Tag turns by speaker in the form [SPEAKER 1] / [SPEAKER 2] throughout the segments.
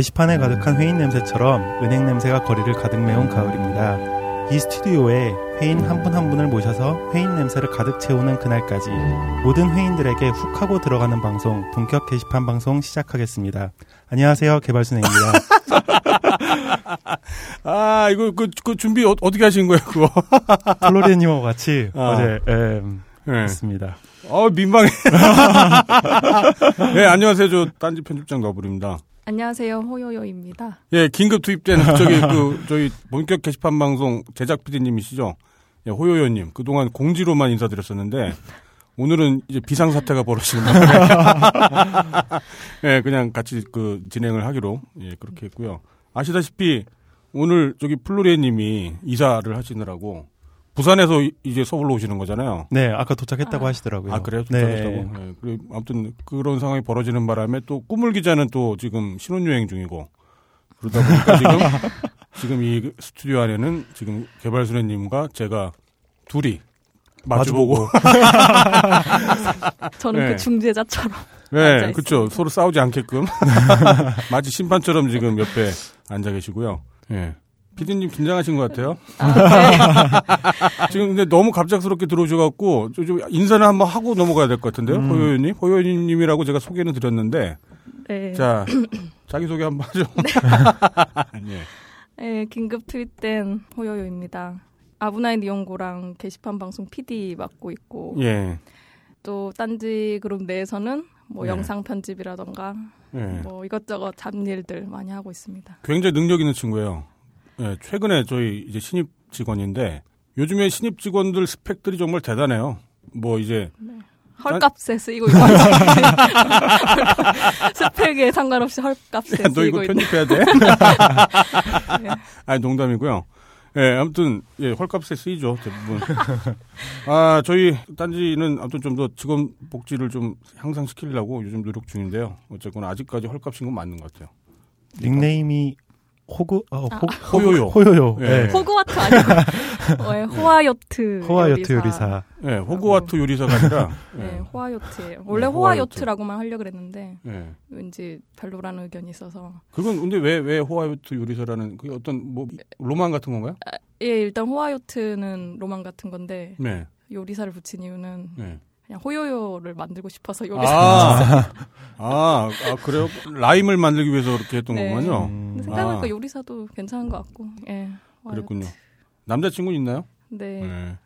[SPEAKER 1] 게시판에 가득한 회인 냄새처럼 은행 냄새가 거리를 가득 메운 가을입니다. 이 스튜디오에 회인 한 분 한 분을 모셔서 회인 냄새를 가득 채우는 그날까지 모든 회인들에게 훅 하고 들어가는 방송 본격 게시판 방송 시작하겠습니다. 안녕하세요 개발순행입니다.
[SPEAKER 2] 아 이거 그, 그 준비 어, 떻게 하신 거예요 그거?
[SPEAKER 1] 플로리님하고 같이
[SPEAKER 2] 아.
[SPEAKER 1] 어제 예,
[SPEAKER 2] 네.
[SPEAKER 1] 했습니다.
[SPEAKER 2] 어 민망해. 네 안녕하세요 저 딴지 편집장 너블입니다.
[SPEAKER 3] 안녕하세요, 호요요입니다.
[SPEAKER 2] 예 긴급 투입된 저기 그 저희 본격 게시판 방송 제작 PD님이시죠? 예, 호요요님 그동안 공지로만 인사드렸었는데 오늘은 이제 비상 사태가 벌어지는 바람에 예 그냥 같이 그 진행을 하기로 예 그렇게 했고요. 아시다시피 오늘 저기 플로리에 님이 이사를 하시느라고 부산에서 이- 이제 서울로 오시는 거잖아요.
[SPEAKER 1] 네 아까 도착했다고
[SPEAKER 3] 아.
[SPEAKER 1] 하시더라고요.
[SPEAKER 2] 아 그래요?
[SPEAKER 1] 네.
[SPEAKER 2] 도착했다고? 네. 그리고 아무튼 그런 상황이 벌어지는 바람에 또 꾸물 기자는 또 지금 신혼여행 중이고 그러다 보니까 지금 지금 이 스튜디오 안에는 지금 개발순애님과 제가 둘이 마주보고
[SPEAKER 3] 저는
[SPEAKER 2] 네.
[SPEAKER 3] 그 중재자처럼.
[SPEAKER 2] 네, 그렇죠. 서로 싸우지 않게끔 마치 심판처럼 지금 옆에 앉아 계시고요. 예. 피디님 긴장하신 것 같아요.
[SPEAKER 3] 아, 네.
[SPEAKER 2] 지금 근데 너무 갑작스럽게 들어오셔갖고 저- 좀 인사를 한번 하고 넘어가야 될 것 같은데요.
[SPEAKER 1] 음.
[SPEAKER 2] 호요연님, 호요연님이라고 제가 소개는 드렸는데
[SPEAKER 3] 네.
[SPEAKER 2] 자 자기 소개 한번 하죠. 예.
[SPEAKER 3] 네, 긴급 투입된 호요요입니다. 아브나인 이용고랑 게시판 방송 PD 맡고 있고
[SPEAKER 2] 예.
[SPEAKER 3] 또 딴지 그룹 내에서는 뭐
[SPEAKER 2] 네.
[SPEAKER 3] 영상 편집이라던가
[SPEAKER 2] 예.
[SPEAKER 3] 뭐 이것저것 잡일들 많이 하고 있습니다.
[SPEAKER 2] 굉장히 능력 있는 친구예요. 예, 최근에 저희 이제 신입 직원인데 요즘에 신입 직원들 스펙들이 정말 대단해요. 뭐 이제
[SPEAKER 3] 헐값에 쓰이고 있고 스펙에 상관없이 헐값에
[SPEAKER 2] 너 이거
[SPEAKER 3] 있는
[SPEAKER 2] 편집해야 돼?
[SPEAKER 3] 네.
[SPEAKER 2] 아니 농담이고요. 예, 아무튼 예, 헐값에 쓰이죠 대부분. 아 저희 딴지는 아무튼 좀 더 직원 복지를 좀 향상시키려고 요즘 노력 중인데요. 어쨌거나 아직까지 헐값인 건 맞는 것 같아요.
[SPEAKER 1] 닉네임이 호구 어, 호,
[SPEAKER 2] 호요요.
[SPEAKER 1] 호요요.
[SPEAKER 2] 예.
[SPEAKER 1] 네.
[SPEAKER 3] 호그와트 아니고 어, 예, 호화요트
[SPEAKER 1] 호화요트 요리사.
[SPEAKER 2] 예, 호그와트 요리사가 아니라
[SPEAKER 3] 네,
[SPEAKER 2] 예,
[SPEAKER 3] 호화요트예요. 원래
[SPEAKER 2] 네, 호화요트.
[SPEAKER 3] 호화요트라고만 하려고 그랬는데
[SPEAKER 2] 예.
[SPEAKER 3] 왠지 별로라는 의견이 있어서
[SPEAKER 2] 그건 근데 왜 왜 호화요트 요리사라는 그게 어떤 뭐 로망 같은 건가요?
[SPEAKER 3] 예 일단 호화요트는 로망 같은 건데
[SPEAKER 2] 네.
[SPEAKER 3] 요리사를 붙인 이유는
[SPEAKER 2] 네.
[SPEAKER 3] 그냥 호요요를 만들고 싶어서 요리사.
[SPEAKER 2] 아, 아, 아, 그래요? 라임을 만들기 위해서 그렇게 했던
[SPEAKER 3] 네.
[SPEAKER 2] 거군요.
[SPEAKER 1] 음,
[SPEAKER 3] 생각해보니까
[SPEAKER 2] 아.
[SPEAKER 3] 요리사도 괜찮은 것 같고. 예. 호화요트.
[SPEAKER 2] 그랬군요. 남자친구 있나요?
[SPEAKER 3] 네.
[SPEAKER 2] 네.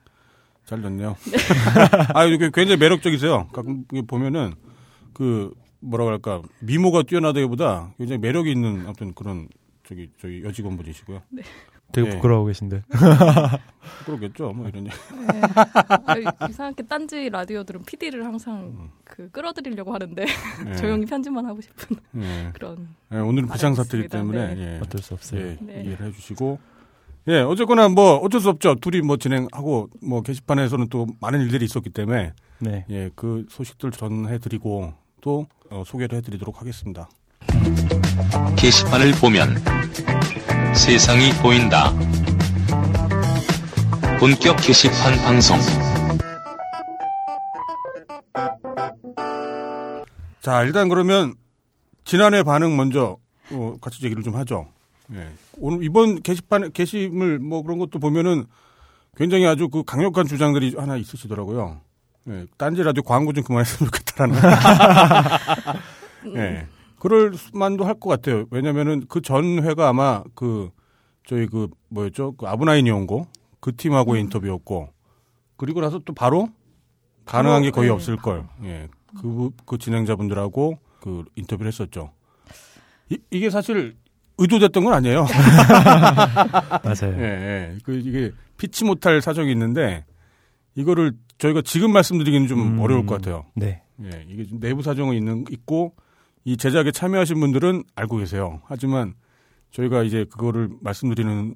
[SPEAKER 2] 잘 됐네요. 아, 이게 굉장히 매력적이세요. 가끔 보면은 그 뭐라 그럴까 미모가 뛰어나다기보다 굉장히 매력이 있는 아무튼 그런 저기 저희 여직원분이시고요.
[SPEAKER 1] 되게
[SPEAKER 2] 네.
[SPEAKER 1] 부끄러워 계신데.
[SPEAKER 2] 그러겠죠. 뭐 이런.
[SPEAKER 3] 네. 아, 이상하게 딴지 라디오들은 PD를 항상 그 끌어들이려고 하는데
[SPEAKER 2] 네.
[SPEAKER 3] 조용히 편집만 하고 싶은
[SPEAKER 2] 네.
[SPEAKER 3] 그런.
[SPEAKER 2] 네, 오늘은 비상사태이기
[SPEAKER 3] 알겠습니다.
[SPEAKER 2] 때문에
[SPEAKER 3] 네.
[SPEAKER 2] 예.
[SPEAKER 1] 어쩔 수 없어요.
[SPEAKER 2] 예,
[SPEAKER 3] 네.
[SPEAKER 2] 이해를 해주시고. 예, 어쨌거나 뭐 어쩔 수 없죠. 둘이 뭐 진행하고 뭐 게시판에서는 또 많은 일들이 있었기 때문에
[SPEAKER 1] 네.
[SPEAKER 2] 예, 그 소식들 전해드리고 또 어, 소개를 해드리도록 하겠습니다.
[SPEAKER 4] 게시판을 보면 세상이 보인다. 본격 게시판 방송.
[SPEAKER 2] 자, 일단 그러면 지난해 반응 먼저 어, 같이 얘기를 좀 하죠. 예. 오늘 이번 게시판 게시물 뭐 그런 것도 보면은 굉장히 아주 그 강력한 주장들이 하나 있으시더라고요. 예. 딴지 라디오 광고 좀 그만했으면 좋겠다라는. 예. 그럴 만도 할 것 같아요. 왜냐면은 그 전 회가 아마 그 저희 그 뭐였죠? 그 아브나인 이 온고 그 팀하고의 인터뷰였고 그리고 나서 또 바로 가능한 게 거의
[SPEAKER 3] 네.
[SPEAKER 2] 없을 걸. 예. 그, 그 진행자분들하고 그 인터뷰를 했었죠. 이, 이게 사실 의도됐던 건 아니에요.
[SPEAKER 1] 맞아요.
[SPEAKER 2] 예, 예. 그 이게 피치 못할 사정이 있는데 이거를 저희가 지금 말씀드리기는 좀
[SPEAKER 1] 음.
[SPEAKER 2] 어려울 것 같아요.
[SPEAKER 1] 네.
[SPEAKER 2] 예, 이게 좀 내부 사정이 있는 있고 이 제작에 참여하신 분들은 알고 계세요. 하지만 저희가 이제 그거를 말씀드리는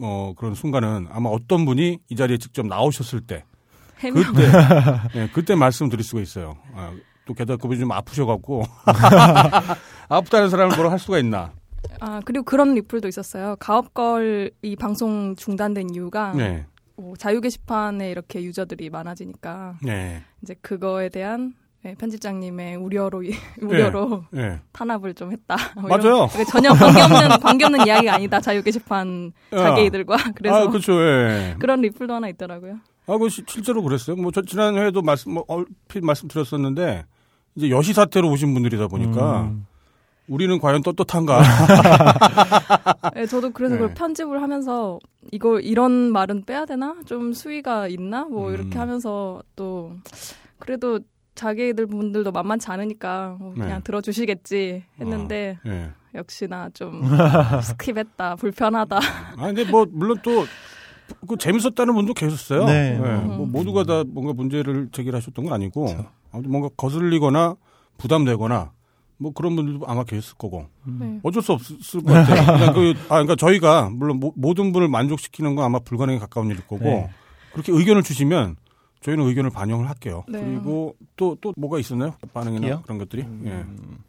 [SPEAKER 2] 어 그런 순간은 아마 어떤 분이 이 자리에 직접 나오셨을 때. 그때 예, 그때 말씀드릴 수가 있어요. 아, 또 게다가 그분이 좀 아프셔갖고 아프다는 사람을 뭐라 할 수가 있나?
[SPEAKER 3] 아 그리고 그런 리플도 있었어요. 가업걸 이 방송 중단된 이유가
[SPEAKER 2] 네,
[SPEAKER 3] 뭐 자유 게시판에 이렇게 유저들이 많아지니까
[SPEAKER 2] 네,
[SPEAKER 3] 이제 그거에 대한 네, 편집장님의 우려로 이- 우려로
[SPEAKER 2] 예.
[SPEAKER 3] 탄압을 좀 했다. 뭐
[SPEAKER 2] 맞아요.
[SPEAKER 3] 이게 전혀 관계없는 관계없는 이야기가 아니다. 자유 게시판 자기들과 그래서
[SPEAKER 2] 아, 그렇죠. 예.
[SPEAKER 3] 그런 리플도 하나 있더라고요.
[SPEAKER 2] 아, 그 시- 실제로 그랬어요. 뭐, 저 지난 회에도 말씀, 뭐, 얼핏 말씀드렸었는데, 이제 여시 사태로 오신 분들이다 보니까,
[SPEAKER 1] 음.
[SPEAKER 2] 우리는 과연 떳떳한가?
[SPEAKER 3] 네, 저도 그래서
[SPEAKER 2] 네.
[SPEAKER 3] 그걸 편집을 하면서 이거 이런 말은 빼야 되나? 좀 수위가 있나? 뭐
[SPEAKER 2] 음.
[SPEAKER 3] 이렇게 하면서 또 그래도 자기들 분들도 만만치 않으니까 뭐 그냥
[SPEAKER 2] 네.
[SPEAKER 3] 들어주시겠지 했는데
[SPEAKER 2] 예.
[SPEAKER 3] 역시나 좀 스킵했다 불편하다.
[SPEAKER 2] 아, 근데 뭐, 물론 또, 그 재밌었다는 분도 계셨어요.
[SPEAKER 1] 네.
[SPEAKER 2] 예. 뭐 모두가 다 뭔가 문제를 제기하셨던 건 아니고, 아무튼 뭔가 거슬리거나 부담되거나, 뭐 그런 분들도 아마 계셨을 거고.
[SPEAKER 3] 네.
[SPEAKER 2] 어쩔 수 없을 것 같아요. 그냥 그, 아, 그러니까 저희가 물론 모, 모든 분을 만족시키는 건 아마 불가능에 가까운 일일 거고
[SPEAKER 1] 네.
[SPEAKER 2] 그렇게 의견을 주시면 저희는 의견을 반영을 할게요.
[SPEAKER 3] 네.
[SPEAKER 2] 그리고 또 또 뭐가 있었나요? 반응이나
[SPEAKER 1] 이요?
[SPEAKER 2] 그런 것들이.
[SPEAKER 1] 음, 별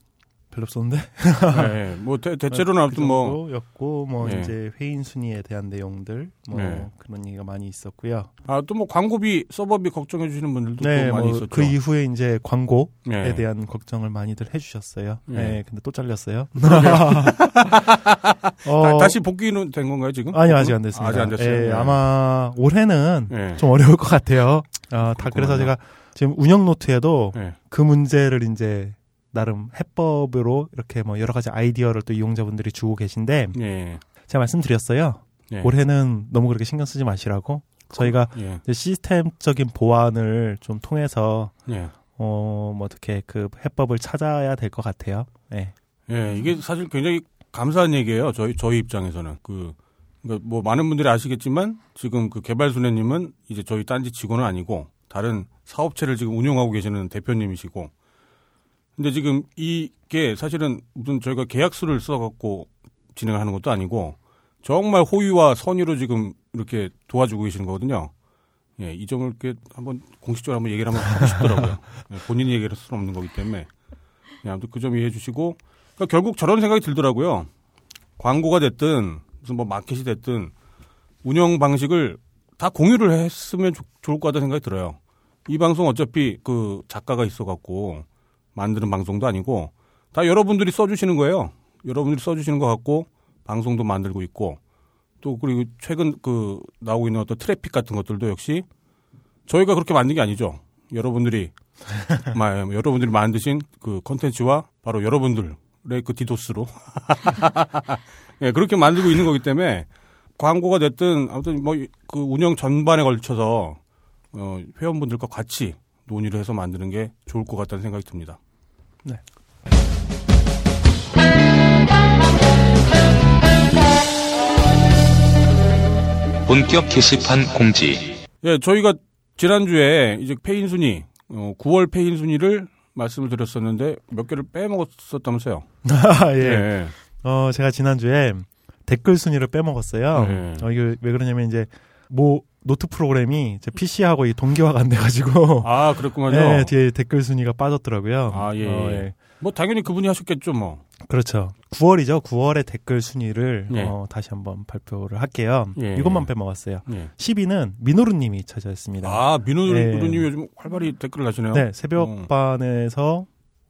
[SPEAKER 1] 로 없었는데.
[SPEAKER 2] 예. 예. 뭐 대, 대체로는 아무튼 뭐
[SPEAKER 1] 였고 뭐
[SPEAKER 2] 예.
[SPEAKER 1] 이제 회인 순위에 대한 내용들 뭐
[SPEAKER 2] 네.
[SPEAKER 1] 그런 얘기가 많이 있었고요.
[SPEAKER 2] 아, 또 뭐 광고비, 서버비 걱정해 주시는 분들도
[SPEAKER 1] 네,
[SPEAKER 2] 또 많이
[SPEAKER 1] 뭐
[SPEAKER 2] 있었죠.
[SPEAKER 1] 그 이후에 이제 광고에
[SPEAKER 2] 예.
[SPEAKER 1] 대한 걱정을 많이들 해주셨어요.
[SPEAKER 2] 예.
[SPEAKER 1] 네, 근데 또 잘렸어요.
[SPEAKER 2] 다,
[SPEAKER 1] 어,
[SPEAKER 2] 다 시 복귀는 된 건가요, 지금?
[SPEAKER 1] 아니 아직 안 됐습니다.
[SPEAKER 2] 아직 안 됐어요.
[SPEAKER 1] 예,
[SPEAKER 2] 예.
[SPEAKER 1] 아마 올해는
[SPEAKER 2] 예.
[SPEAKER 1] 좀 어려울 것 같아요. 아, 다 그래서. 제가 지금 운영 노트에도
[SPEAKER 2] 예.
[SPEAKER 1] 그 문제를 이제 나름 해법으로 이렇게 뭐 여러 가지 아이디어를 또 이용자분들이 주고 계신데
[SPEAKER 2] 예.
[SPEAKER 1] 제가 말씀드렸어요.
[SPEAKER 2] 예.
[SPEAKER 1] 올해는 너무 그렇게 신경 쓰지 마시라고 저희가
[SPEAKER 2] 예.
[SPEAKER 1] 시스템적인 보완을 좀 통해서
[SPEAKER 2] 예.
[SPEAKER 1] 어, 뭐 어떻게 그 해법을 찾아야 될 것 같아요. 예.
[SPEAKER 2] 예, 이게 사실 굉장히 감사한 얘기예요. 저희 저희 입장에서는 그 그러니까 뭐 많은 분들이 아시겠지만 지금 그 개발순애님은 이제 저희 딴지 직원은 아니고 다른 사업체를 지금 운영하고 계시는 대표님이시고 근데 지금 이게 사실은 무슨 저희가 계약서를 써갖고 진행을 하는 것도 아니고 정말 호의와 선의로 지금 이렇게 도와주고 계시는 거거든요. 예, 이 점을 이렇게 한번 공식적으로 한번 얘기를 한번 하고 싶더라고요. 예, 본인이 얘기를 할 수는 없는 거기 때문에. 예, 아무튼 그 점 이해해 주시고 그러니까 결국 저런 생각이 들더라고요. 광고가 됐든 무슨 뭐 마켓이 됐든 운영 방식을 다 공유를 했으면 좋, 좋을 것 같다는 생각이 들어요. 이 방송 어차피 그 작가가 있어갖고 만드는 방송도 아니고 다 여러분들이 써주시는 거예요. 여러분들이 써주시는 것 같고 방송도 만들고 있고 또 그리고 최근 그 나오고 있는 어떤 트래픽 같은 것들도 역시 저희가 그렇게 만든 게 아니죠. 여러분들이 마- 여러분들이 만드신 그 컨텐츠와 바로 여러분들의 그 디도스로 예, 그렇게 만들고 있는 거기 때문에 광고가 됐든 아무튼 뭐 그 운영 전반에 걸쳐서 어, 회원분들과 같이 논의를 해서 만드는 게 좋을 것 같다는 생각이 듭니다.
[SPEAKER 4] 본격 게시판 공지.
[SPEAKER 2] 예, 저희가 지난주에 이제 페인 순위, 어, 9월 페인 순위를 말씀을 드렸었는데 몇 개를 빼먹었었다면서요.
[SPEAKER 1] 아, 예.
[SPEAKER 2] 예.
[SPEAKER 1] 어, 제가 지난주에 댓글 순위를 빼먹었어요.
[SPEAKER 2] 네.
[SPEAKER 1] 어, 이게 왜 그러냐면 이제 뭐 노트 프로그램이 제 PC하고 이 동기화가 안 돼가지고
[SPEAKER 2] 아, 그랬구만요.
[SPEAKER 1] 네, 뒤에 댓글 순위가 빠졌더라고요.
[SPEAKER 2] 아, 예,
[SPEAKER 1] 어,
[SPEAKER 2] 예. 뭐 당연히 그분이 하셨겠죠, 뭐.
[SPEAKER 1] 그렇죠. 9월이죠. 9월의 댓글 순위를
[SPEAKER 2] 예.
[SPEAKER 1] 어, 다시 한번 발표를 할게요.
[SPEAKER 2] 예.
[SPEAKER 1] 이것만 빼먹었어요.
[SPEAKER 2] 예.
[SPEAKER 1] 10위는 민호루님이 차지했습니다.
[SPEAKER 2] 아, 민호루님
[SPEAKER 1] 네.
[SPEAKER 2] 요즘 활발히 댓글을 하시네요.
[SPEAKER 1] 네, 새벽반에서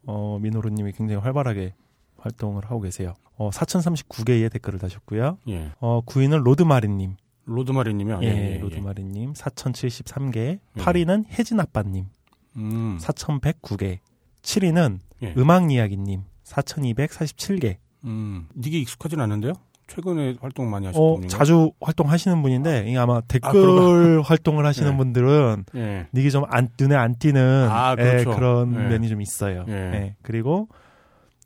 [SPEAKER 1] 어, 민호루님이 굉장히 활발하게 활동을 하고 계세요. 어, 4,039개의 댓글을 다셨고요.
[SPEAKER 2] 예.
[SPEAKER 1] 어, 9위는 로드마리님.
[SPEAKER 2] 로드마리님이요.
[SPEAKER 1] 예, 로드마리님 4,073개.
[SPEAKER 2] 예.
[SPEAKER 1] 8위는 혜진아빠님
[SPEAKER 2] 음.
[SPEAKER 1] 4,109개. 7위는
[SPEAKER 2] 예.
[SPEAKER 1] 음악이야기님 4,247개.
[SPEAKER 2] 음. 이게 익숙하진 않은데요? 최근에 활동 많이 하셨던
[SPEAKER 1] 어,
[SPEAKER 2] 분인가요?
[SPEAKER 1] 자주 활동하시는 분인데 이게 아마 댓글
[SPEAKER 2] 그런가?
[SPEAKER 1] 활동을 하시는
[SPEAKER 2] 네.
[SPEAKER 1] 분들은
[SPEAKER 2] 예.
[SPEAKER 1] 이게 좀 안, 눈에 안 띄는
[SPEAKER 2] 아,
[SPEAKER 1] 예,
[SPEAKER 2] 그렇죠.
[SPEAKER 1] 그런
[SPEAKER 2] 예.
[SPEAKER 1] 면이 좀 있어요.
[SPEAKER 2] 예.
[SPEAKER 1] 예, 그리고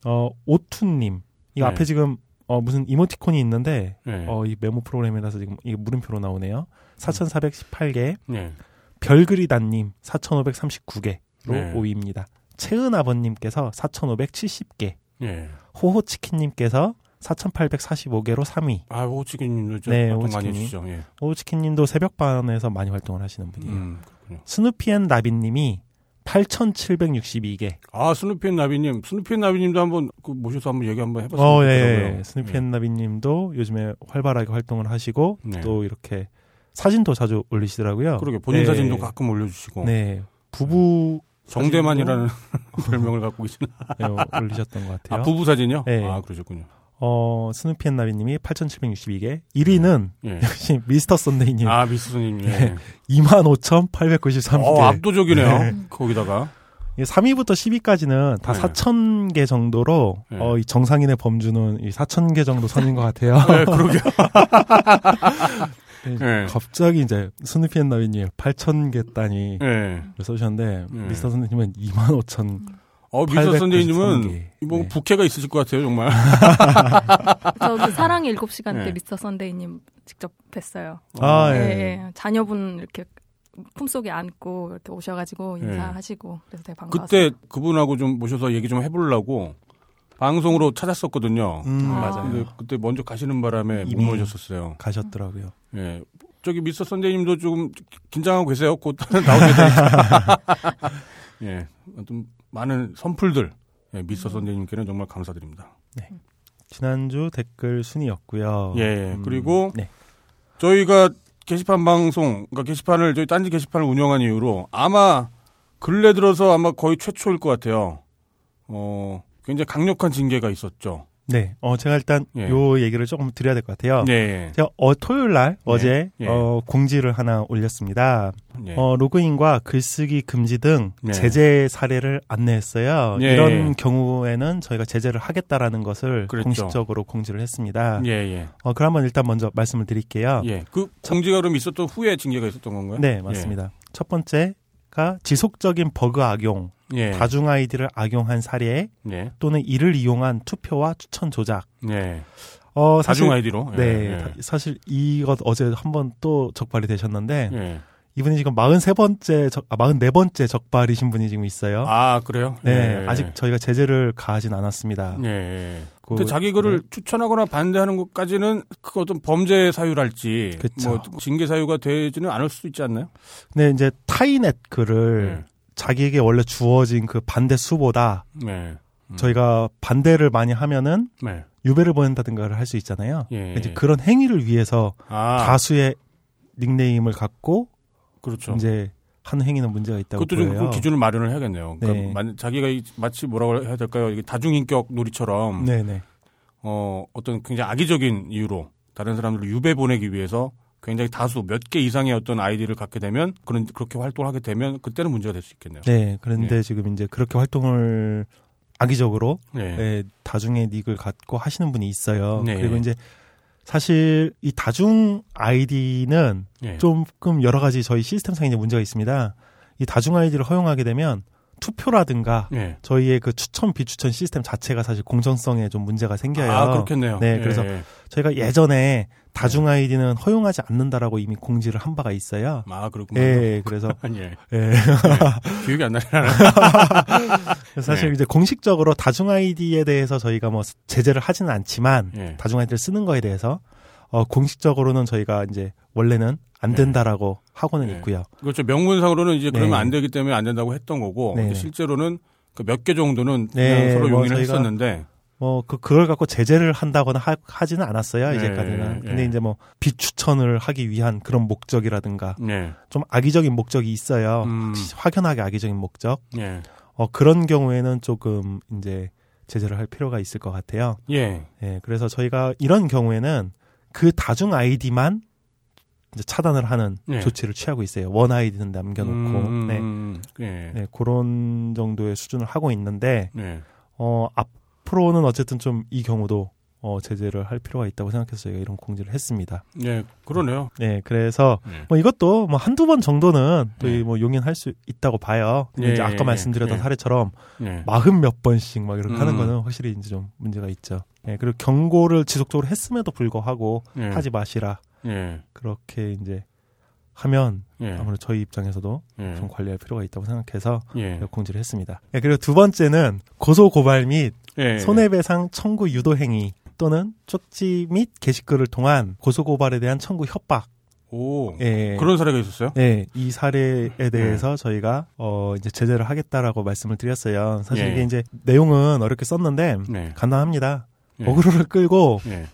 [SPEAKER 1] 어 오투님
[SPEAKER 2] 예.
[SPEAKER 1] 앞에 지금 어 무슨 이모티콘이 있는데
[SPEAKER 2] 예.
[SPEAKER 1] 어이 메모 프로그램이라서 지금 이게 물음표로 나오네요. 4,418개.
[SPEAKER 2] 예.
[SPEAKER 1] 별그리다님 4,539개로
[SPEAKER 2] 네.
[SPEAKER 1] 5위입니다. 채은 아버님께서 4,570개.
[SPEAKER 2] 예.
[SPEAKER 1] 호호치킨님께서 4,845개로 3위.
[SPEAKER 2] 아, 호치킨님도 좀
[SPEAKER 1] 네,
[SPEAKER 2] 많이. 해주시죠. 예.
[SPEAKER 1] 호호치킨님도 새벽반에서 많이 활동을 하시는 분이에요.
[SPEAKER 2] 음.
[SPEAKER 1] 스누피앤 나비님이 8,762개.
[SPEAKER 2] 아, 스누피 앤 나비님. 스누피 앤 나비님도 한번 그 모셔서 한번 얘기 한번 해봤으면
[SPEAKER 1] 어,
[SPEAKER 2] 좋겠더라고요.
[SPEAKER 1] 예. 스누피 앤 나비님도 요즘에 활발하게 활동을 하시고
[SPEAKER 2] 네.
[SPEAKER 1] 또 이렇게 사진도 자주 올리시더라고요.
[SPEAKER 2] 그러게 본인
[SPEAKER 1] 네.
[SPEAKER 2] 사진도 가끔 올려주시고.
[SPEAKER 1] 네. 부부
[SPEAKER 2] 정대만이라는 별명을 갖고 계시나?
[SPEAKER 1] 네, 올리셨던 것 같아요.
[SPEAKER 2] 아, 부부 사진이요?
[SPEAKER 1] 네.
[SPEAKER 2] 아, 그러셨군요.
[SPEAKER 1] 어, 스누피 앤 나비님이 8,762개. 1위는
[SPEAKER 2] 예.
[SPEAKER 1] 역시 미스터 썬데이님
[SPEAKER 2] 아, 미스님, 예.
[SPEAKER 1] 네. 25,893개.
[SPEAKER 2] 어, 압도적이네요.
[SPEAKER 1] 네.
[SPEAKER 2] 거기다가.
[SPEAKER 1] 3위부터 10위까지는 다
[SPEAKER 2] 네.
[SPEAKER 1] 4,000개 정도로
[SPEAKER 2] 네.
[SPEAKER 1] 어, 이 정상인의 범주는 이 4,000개 정도 선인 것 같아요.
[SPEAKER 2] 네, 그러게요.
[SPEAKER 1] 네,
[SPEAKER 2] 네.
[SPEAKER 1] 갑자기 이제 스누피 앤 나비님 8,000개 단위
[SPEAKER 2] 예.
[SPEAKER 1] 써주셨는데
[SPEAKER 2] 네.
[SPEAKER 1] 미스터 선생님은 25,000
[SPEAKER 2] 어, 미스터 선데이님은
[SPEAKER 1] 893개.
[SPEAKER 2] 뭐
[SPEAKER 1] 네.
[SPEAKER 2] 부캐가 있으실 것 같아요, 정말.
[SPEAKER 3] 저 그 사랑의 7시간 때
[SPEAKER 2] 네.
[SPEAKER 3] 미스터 선데이님 직접 뵀어요.
[SPEAKER 1] 아,
[SPEAKER 3] 예,
[SPEAKER 1] 예.
[SPEAKER 3] 예. 자녀분 이렇게 품속에 안고 이렇게 오셔가지고
[SPEAKER 2] 예.
[SPEAKER 3] 인사하시고 그래서 되게 반가웠어요.
[SPEAKER 2] 그때 그분하고 좀 모셔서 얘기 좀 해보려고 방송으로 찾았었거든요.
[SPEAKER 1] 음,
[SPEAKER 3] 아.
[SPEAKER 1] 맞아요.
[SPEAKER 2] 근데 그때 먼저 가시는 바람에 못 모셨었어요.
[SPEAKER 1] 가셨더라고요.
[SPEAKER 2] 예. 저기 미스터 선데이님도 좀 긴장하고 계세요. 곧 나오게 되니까. 예. 좀 많은 선풀들. 예, 미스터 선데이님께는 정말 감사드립니다.
[SPEAKER 1] 지난주 댓글 순위였고요.
[SPEAKER 2] 예.
[SPEAKER 1] 음,
[SPEAKER 2] 그리고
[SPEAKER 1] 네.
[SPEAKER 2] 저희가 게시판 방송, 그러니까 게시판을 저희 딴지 게시판을 운영한 이후로 아마 근래 들어서 아마 거의 최초일 것 같아요. 어, 굉장히 강력한 징계가 있었죠.
[SPEAKER 1] 네. 어, 제가 일단
[SPEAKER 2] 예.
[SPEAKER 1] 요 얘기를 조금 드려야 될 것 같아요.
[SPEAKER 2] 네.
[SPEAKER 1] 제가 어, 토요일 날 어제
[SPEAKER 2] 예.
[SPEAKER 1] 어, 공지를 하나 올렸습니다.
[SPEAKER 2] 예.
[SPEAKER 1] 어, 로그인과 글쓰기 금지 등
[SPEAKER 2] 네.
[SPEAKER 1] 제재 사례를 안내했어요.
[SPEAKER 2] 예.
[SPEAKER 1] 이런 경우에는 저희가 제재를 하겠다라는 것을
[SPEAKER 2] 그랬죠.
[SPEAKER 1] 공식적으로 공지를 했습니다.
[SPEAKER 2] 예, 예.
[SPEAKER 1] 어, 그러면 일단 먼저 말씀을 드릴게요.
[SPEAKER 2] 예. 그 공지가 그럼 있었던 후에 징계가 있었던 건가요?
[SPEAKER 1] 네, 맞습니다. 첫 번째가 지속적인 버그 악용,
[SPEAKER 2] 예.
[SPEAKER 1] 다중 아이디를 악용한 사례
[SPEAKER 2] 예.
[SPEAKER 1] 또는 이를 이용한 투표와 추천 조작.
[SPEAKER 2] 예.
[SPEAKER 1] 어, 사실
[SPEAKER 2] 다중 아이디로. 예.
[SPEAKER 1] 네,
[SPEAKER 2] 예.
[SPEAKER 1] 다- 사실 이것 어제 한 번 또 적발이 되셨는데
[SPEAKER 2] 예.
[SPEAKER 1] 이분이 지금 43번째 적, 아, 44번째 적발이신 분이 지금 있어요.
[SPEAKER 2] 아, 그래요?
[SPEAKER 1] 네,
[SPEAKER 2] 예.
[SPEAKER 1] 아직 저희가 제재를 가하진 않았습니다.
[SPEAKER 2] 예. 예.
[SPEAKER 1] 그-
[SPEAKER 2] 근데 자기 글을
[SPEAKER 1] 네.
[SPEAKER 2] 추천하거나 반대하는 것까지는 그 어떤 범죄 사유랄지
[SPEAKER 1] 그쵸.
[SPEAKER 2] 뭐 징계 사유가 되지는 않을 수도 있지 않나요?
[SPEAKER 1] 근데 이제 타이넷 글을
[SPEAKER 2] 네.
[SPEAKER 1] 자기에게 원래 주어진 그 반대 수보다
[SPEAKER 2] 네. 음.
[SPEAKER 1] 저희가 반대를 많이 하면은
[SPEAKER 2] 네.
[SPEAKER 1] 유배를 보낸다든가를 할 수 있잖아요.
[SPEAKER 2] 예.
[SPEAKER 1] 이제 그런 행위를 위해서
[SPEAKER 2] 아,
[SPEAKER 1] 다수의 닉네임을 갖고
[SPEAKER 2] 그렇죠.
[SPEAKER 1] 이제 하는 행위는 문제가 있다고
[SPEAKER 2] 그것도 좀
[SPEAKER 1] 보여요.
[SPEAKER 2] 그 기준을 마련을 해야겠네요. 그러니까
[SPEAKER 1] 네.
[SPEAKER 2] 만- 자기가 이- 마치 뭐라고 해야 될까요? 이게 다중인격 놀이처럼
[SPEAKER 1] 네네.
[SPEAKER 2] 어, 어떤 굉장히 악의적인 이유로 다른 사람들을 유배 보내기 위해서 굉장히 다수 몇 개 이상의 어떤 아이디를 갖게 되면 그런 그렇게 활동을 하게 되면 그때는 문제가 될 수 있겠네요.
[SPEAKER 1] 네, 그런데 지금 이제 그렇게 활동을 악의적으로
[SPEAKER 2] 네.
[SPEAKER 1] 예, 다중의 닉을 갖고 하시는 분이 있어요.
[SPEAKER 2] 네.
[SPEAKER 1] 그리고 이제 사실 이 다중 아이디는
[SPEAKER 2] 네.
[SPEAKER 1] 조금 여러 가지 저희 시스템상에 이제 문제가 있습니다. 이 다중 아이디를 허용하게 되면 투표라든가
[SPEAKER 2] 네.
[SPEAKER 1] 저희의 그 추천 비추천 시스템 자체가 사실 공정성에 좀 문제가 생겨요.
[SPEAKER 2] 아, 그렇겠네요.
[SPEAKER 1] 네,
[SPEAKER 2] 예,
[SPEAKER 1] 그래서
[SPEAKER 2] 예.
[SPEAKER 1] 저희가 예전에 다중 아이디는 허용하지 않는다라고 이미 공지를 한 바가 있어요.
[SPEAKER 2] 아, 그렇군요.
[SPEAKER 1] 예, 그래서
[SPEAKER 2] 예.
[SPEAKER 1] 예.
[SPEAKER 2] 기억이 안.
[SPEAKER 1] 그래서 사실
[SPEAKER 2] 네.
[SPEAKER 1] 이제 공식적으로 다중 아이디에 대해서 저희가 뭐 제재를 하지는 않지만
[SPEAKER 2] 예.
[SPEAKER 1] 다중 아이디를 쓰는 거에 대해서 어 공식적으로는 저희가 이제 원래는 안 된다라고 하고는
[SPEAKER 2] 네.
[SPEAKER 1] 있고요.
[SPEAKER 2] 그렇죠. 명문상으로는 이제 그러면
[SPEAKER 1] 네.
[SPEAKER 2] 안 되기 때문에 안 된다고 했던 거고
[SPEAKER 1] 네.
[SPEAKER 2] 실제로는 그 몇 개 정도는 그냥
[SPEAKER 1] 네,
[SPEAKER 2] 서로
[SPEAKER 1] 뭐
[SPEAKER 2] 용인을
[SPEAKER 1] 저희가
[SPEAKER 2] 했었는데
[SPEAKER 1] 뭐그 그걸 갖고 제재를 한다거나 하, 하지는 않았어요
[SPEAKER 2] 네,
[SPEAKER 1] 이제까지는.
[SPEAKER 2] 네.
[SPEAKER 1] 근데 이제 뭐 비추천을 하기 위한 그런 목적이라든가
[SPEAKER 2] 네.
[SPEAKER 1] 좀 악의적인 목적이 있어요.
[SPEAKER 2] 음.
[SPEAKER 1] 확연하게 악의적인 목적.
[SPEAKER 2] 예.
[SPEAKER 1] 어 그런 경우에는 조금 이제 제재를 할 필요가 있을 것 같아요.
[SPEAKER 2] 예.
[SPEAKER 1] 예, 그래서 저희가 이런 경우에는 그 다중 아이디만 이제 차단을 하는
[SPEAKER 2] 네.
[SPEAKER 1] 조치를 취하고 있어요. 원 아이디는 남겨놓고,
[SPEAKER 2] 음,
[SPEAKER 1] 네,
[SPEAKER 2] 음, 예.
[SPEAKER 1] 네, 그런 정도의 수준을 하고 있는데,
[SPEAKER 2] 네.
[SPEAKER 1] 어, 앞으로는 어쨌든 좀 이 경우도 어, 제재를 할 필요가 있다고 생각해서 저희가 이런 공지를 했습니다.
[SPEAKER 2] 예. 그러네요.
[SPEAKER 1] 네, 그래서
[SPEAKER 2] 네.
[SPEAKER 1] 뭐 이것도 뭐 한두 번 정도는 또
[SPEAKER 2] 네.
[SPEAKER 1] 이뭐 용인할 수 있다고 봐요.
[SPEAKER 2] 예,
[SPEAKER 1] 이제
[SPEAKER 2] 예,
[SPEAKER 1] 아까
[SPEAKER 2] 예.
[SPEAKER 1] 말씀드렸던
[SPEAKER 2] 예.
[SPEAKER 1] 사례처럼
[SPEAKER 2] 예.
[SPEAKER 1] 마흔 몇 번씩 막 이렇게 하는
[SPEAKER 2] 음.
[SPEAKER 1] 거는 확실히 이제 좀 문제가 있죠. 예, 그리고 경고를 지속적으로 했음에도 불구하고
[SPEAKER 2] 예.
[SPEAKER 1] 하지 마시라.
[SPEAKER 2] 예.
[SPEAKER 1] 그렇게 이제 하면
[SPEAKER 2] 예.
[SPEAKER 1] 아무래도 저희 입장에서도
[SPEAKER 2] 예.
[SPEAKER 1] 좀 관리할 필요가 있다고 생각해서
[SPEAKER 2] 예.
[SPEAKER 1] 공지를 했습니다. 예, 그리고 두 번째는 고소 고발 및
[SPEAKER 2] 예.
[SPEAKER 1] 손해배상 청구 유도 행위 또는 쪽지 및 게시글을 통한 고소 고발에 대한 청구 협박.
[SPEAKER 2] 오.
[SPEAKER 1] 예.
[SPEAKER 2] 그런 사례가 있었어요?
[SPEAKER 1] 네, 이 사례에 대해서 저희가 어 이제 제재를 하겠다라고 말씀을 드렸어요. 사실
[SPEAKER 2] 예.
[SPEAKER 1] 이게 이제 내용은 어렵게 썼는데
[SPEAKER 2] 네.
[SPEAKER 1] 간단합니다.
[SPEAKER 2] 예.
[SPEAKER 1] 어그로를 끌고
[SPEAKER 2] 예.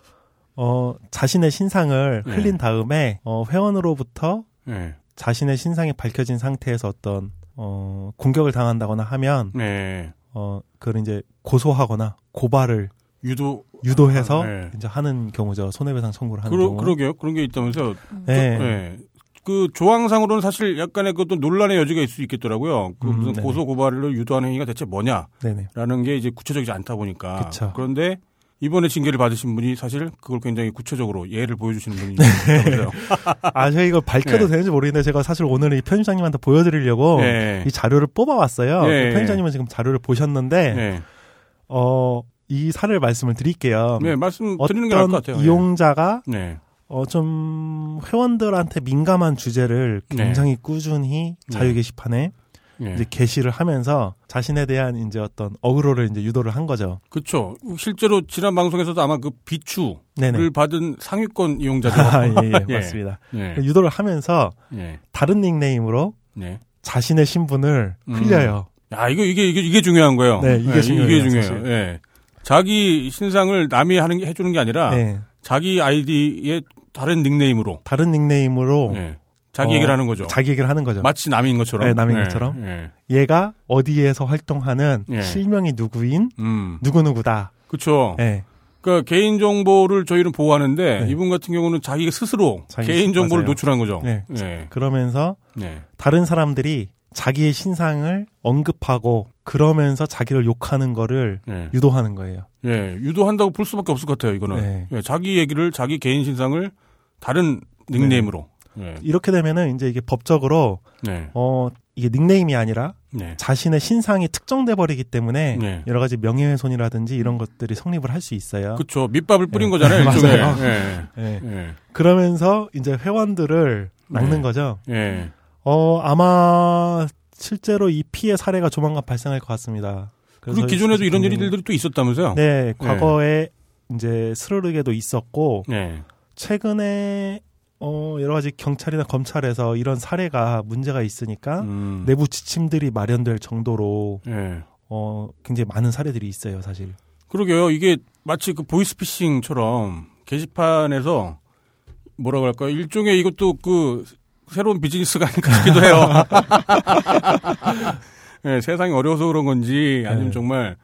[SPEAKER 1] 어 자신의 신상을
[SPEAKER 2] 예.
[SPEAKER 1] 흘린 다음에 어 회원으로부터
[SPEAKER 2] 예.
[SPEAKER 1] 자신의 신상이 밝혀진 상태에서 어떤 어, 공격을 당한다거나 하면
[SPEAKER 2] 네.
[SPEAKER 1] 어, 그걸 이제 고소하거나 고발을
[SPEAKER 2] 유도
[SPEAKER 1] 유도해서
[SPEAKER 2] 아, 네.
[SPEAKER 1] 이제 하는 경우죠. 손해배상 청구를 하는
[SPEAKER 2] 그러,
[SPEAKER 1] 경우.
[SPEAKER 2] 그러게요. 그런 게 있다면서요.
[SPEAKER 1] 네.
[SPEAKER 2] 네. 그 조항상으로는 사실 약간의 그것도 논란의 여지가 있을 수 있겠더라고요. 그
[SPEAKER 1] 음,
[SPEAKER 2] 무슨
[SPEAKER 1] 네네.
[SPEAKER 2] 고소 고발을 유도하는 행위가 대체 뭐냐라는. 게 이제 구체적이지 않다 보니까.
[SPEAKER 1] 그쵸.
[SPEAKER 2] 그런데 이번에 징계를 받으신 분이 사실 그걸 굉장히 구체적으로 예를 보여주시는 분이 있다면서요.
[SPEAKER 1] 아, 제가 이거 밝혀도
[SPEAKER 2] 네.
[SPEAKER 1] 되는지 모르겠는데 제가 사실 오늘 이 편집장님한테 보여드리려고
[SPEAKER 2] 네.
[SPEAKER 1] 이 자료를 뽑아왔어요.
[SPEAKER 2] 네.
[SPEAKER 1] 그 편집장님은 지금 자료를 보셨는데
[SPEAKER 2] 네.
[SPEAKER 1] 어, 이 사례를 말씀을 드릴게요.
[SPEAKER 2] 네, 말씀 드리는 게 나을 것 같아요.
[SPEAKER 1] 이용자가
[SPEAKER 2] 네.
[SPEAKER 1] 어, 좀 회원들한테 민감한 주제를
[SPEAKER 2] 네.
[SPEAKER 1] 굉장히 꾸준히 자유 게시판에
[SPEAKER 2] 네.
[SPEAKER 1] 이제 게시를 하면서 자신에 대한 이제 어떤 어그로를 이제 유도를 한 거죠.
[SPEAKER 2] 그렇죠. 실제로 지난 방송에서도 아마 그 비추를
[SPEAKER 1] 네네.
[SPEAKER 2] 받은 상위권 이용자들.
[SPEAKER 1] 아, 예, 예,
[SPEAKER 2] 예.
[SPEAKER 1] 맞습니다.
[SPEAKER 2] 네.
[SPEAKER 1] 유도를 하면서
[SPEAKER 2] 네.
[SPEAKER 1] 다른 닉네임으로
[SPEAKER 2] 네.
[SPEAKER 1] 자신의 신분을
[SPEAKER 2] 음.
[SPEAKER 1] 흘려요.
[SPEAKER 2] 야, 이거, 이게, 이게, 이게 중요한 거예요.
[SPEAKER 1] 네, 이게 중요해요,
[SPEAKER 2] 이게 중요해요. 예. 자기 신상을 남이 하는 게, 해주는 게 아니라,
[SPEAKER 1] 네.
[SPEAKER 2] 자기 아이디의 다른 닉네임으로,
[SPEAKER 1] 다른 닉네임으로
[SPEAKER 2] 예. 자기
[SPEAKER 1] 어,
[SPEAKER 2] 얘기를 하는 거죠.
[SPEAKER 1] 자기 얘기를 하는 거죠.
[SPEAKER 2] 마치 남인 것처럼.
[SPEAKER 1] 네, 남인
[SPEAKER 2] 예,
[SPEAKER 1] 것처럼.
[SPEAKER 2] 예.
[SPEAKER 1] 얘가 어디에서 활동하는
[SPEAKER 2] 예.
[SPEAKER 1] 실명이 누구인
[SPEAKER 2] 음.
[SPEAKER 1] 누구 누구다.
[SPEAKER 2] 그쵸.
[SPEAKER 1] 네.
[SPEAKER 2] 그러니까 개인 정보를 저희는 보호하는데,
[SPEAKER 1] 네.
[SPEAKER 2] 이분 같은 경우는 자기가 스스로
[SPEAKER 1] 자기
[SPEAKER 2] 개인 정보를
[SPEAKER 1] 맞아요.
[SPEAKER 2] 노출한 거죠.
[SPEAKER 1] 네.
[SPEAKER 2] 예.
[SPEAKER 1] 그러면서
[SPEAKER 2] 네.
[SPEAKER 1] 다른 사람들이 자기의 신상을 언급하고 그러면서 자기를 욕하는 거를
[SPEAKER 2] 예.
[SPEAKER 1] 유도하는 거예요.
[SPEAKER 2] 예. 유도한다고 볼 수밖에 없을 것 같아요, 이거는.
[SPEAKER 1] 네.
[SPEAKER 2] 예. 자기 얘기를, 자기 개인 신상을 다른 닉네임으로. 예.
[SPEAKER 1] 이렇게 되면은 이제 이게 법적으로
[SPEAKER 2] 네.
[SPEAKER 1] 어 이게 닉네임이 아니라
[SPEAKER 2] 네.
[SPEAKER 1] 자신의 신상이 특정돼 버리기 때문에
[SPEAKER 2] 네.
[SPEAKER 1] 여러 가지 명예훼손이라든지 이런 것들이 성립을 할 수 있어요.
[SPEAKER 2] 그쵸. 밑밥을 뿌린
[SPEAKER 1] 네.
[SPEAKER 2] 거잖아요.
[SPEAKER 1] 맞아요.
[SPEAKER 2] 예.
[SPEAKER 1] 그러면서 이제 회원들을 낚는
[SPEAKER 2] 네.
[SPEAKER 1] 거죠.
[SPEAKER 2] 예.
[SPEAKER 1] 어 아마 실제로 이 피해 사례가 조만간 발생할 것 같습니다.
[SPEAKER 2] 그리고 기존에도 이런 일들이 또 있었다면서요?
[SPEAKER 1] 네, 과거에 이제 스르륵에도 있었고
[SPEAKER 2] 네.
[SPEAKER 1] 최근에 어 여러 가지 경찰이나 검찰에서 이런 사례가 문제가 있으니까
[SPEAKER 2] 음.
[SPEAKER 1] 내부 지침들이 마련될 정도로
[SPEAKER 2] 예.
[SPEAKER 1] 어 굉장히 많은 사례들이 있어요, 사실.
[SPEAKER 2] 그러게요. 이게 마치 그 보이스피싱처럼 게시판에서 뭐라고 할까요? 일종의 이것도 그 새로운 비즈니스가 아닐까 싶기도 해요. 예, 세상이 어려워서 그런 건지 아니면
[SPEAKER 1] 네.
[SPEAKER 2] 정말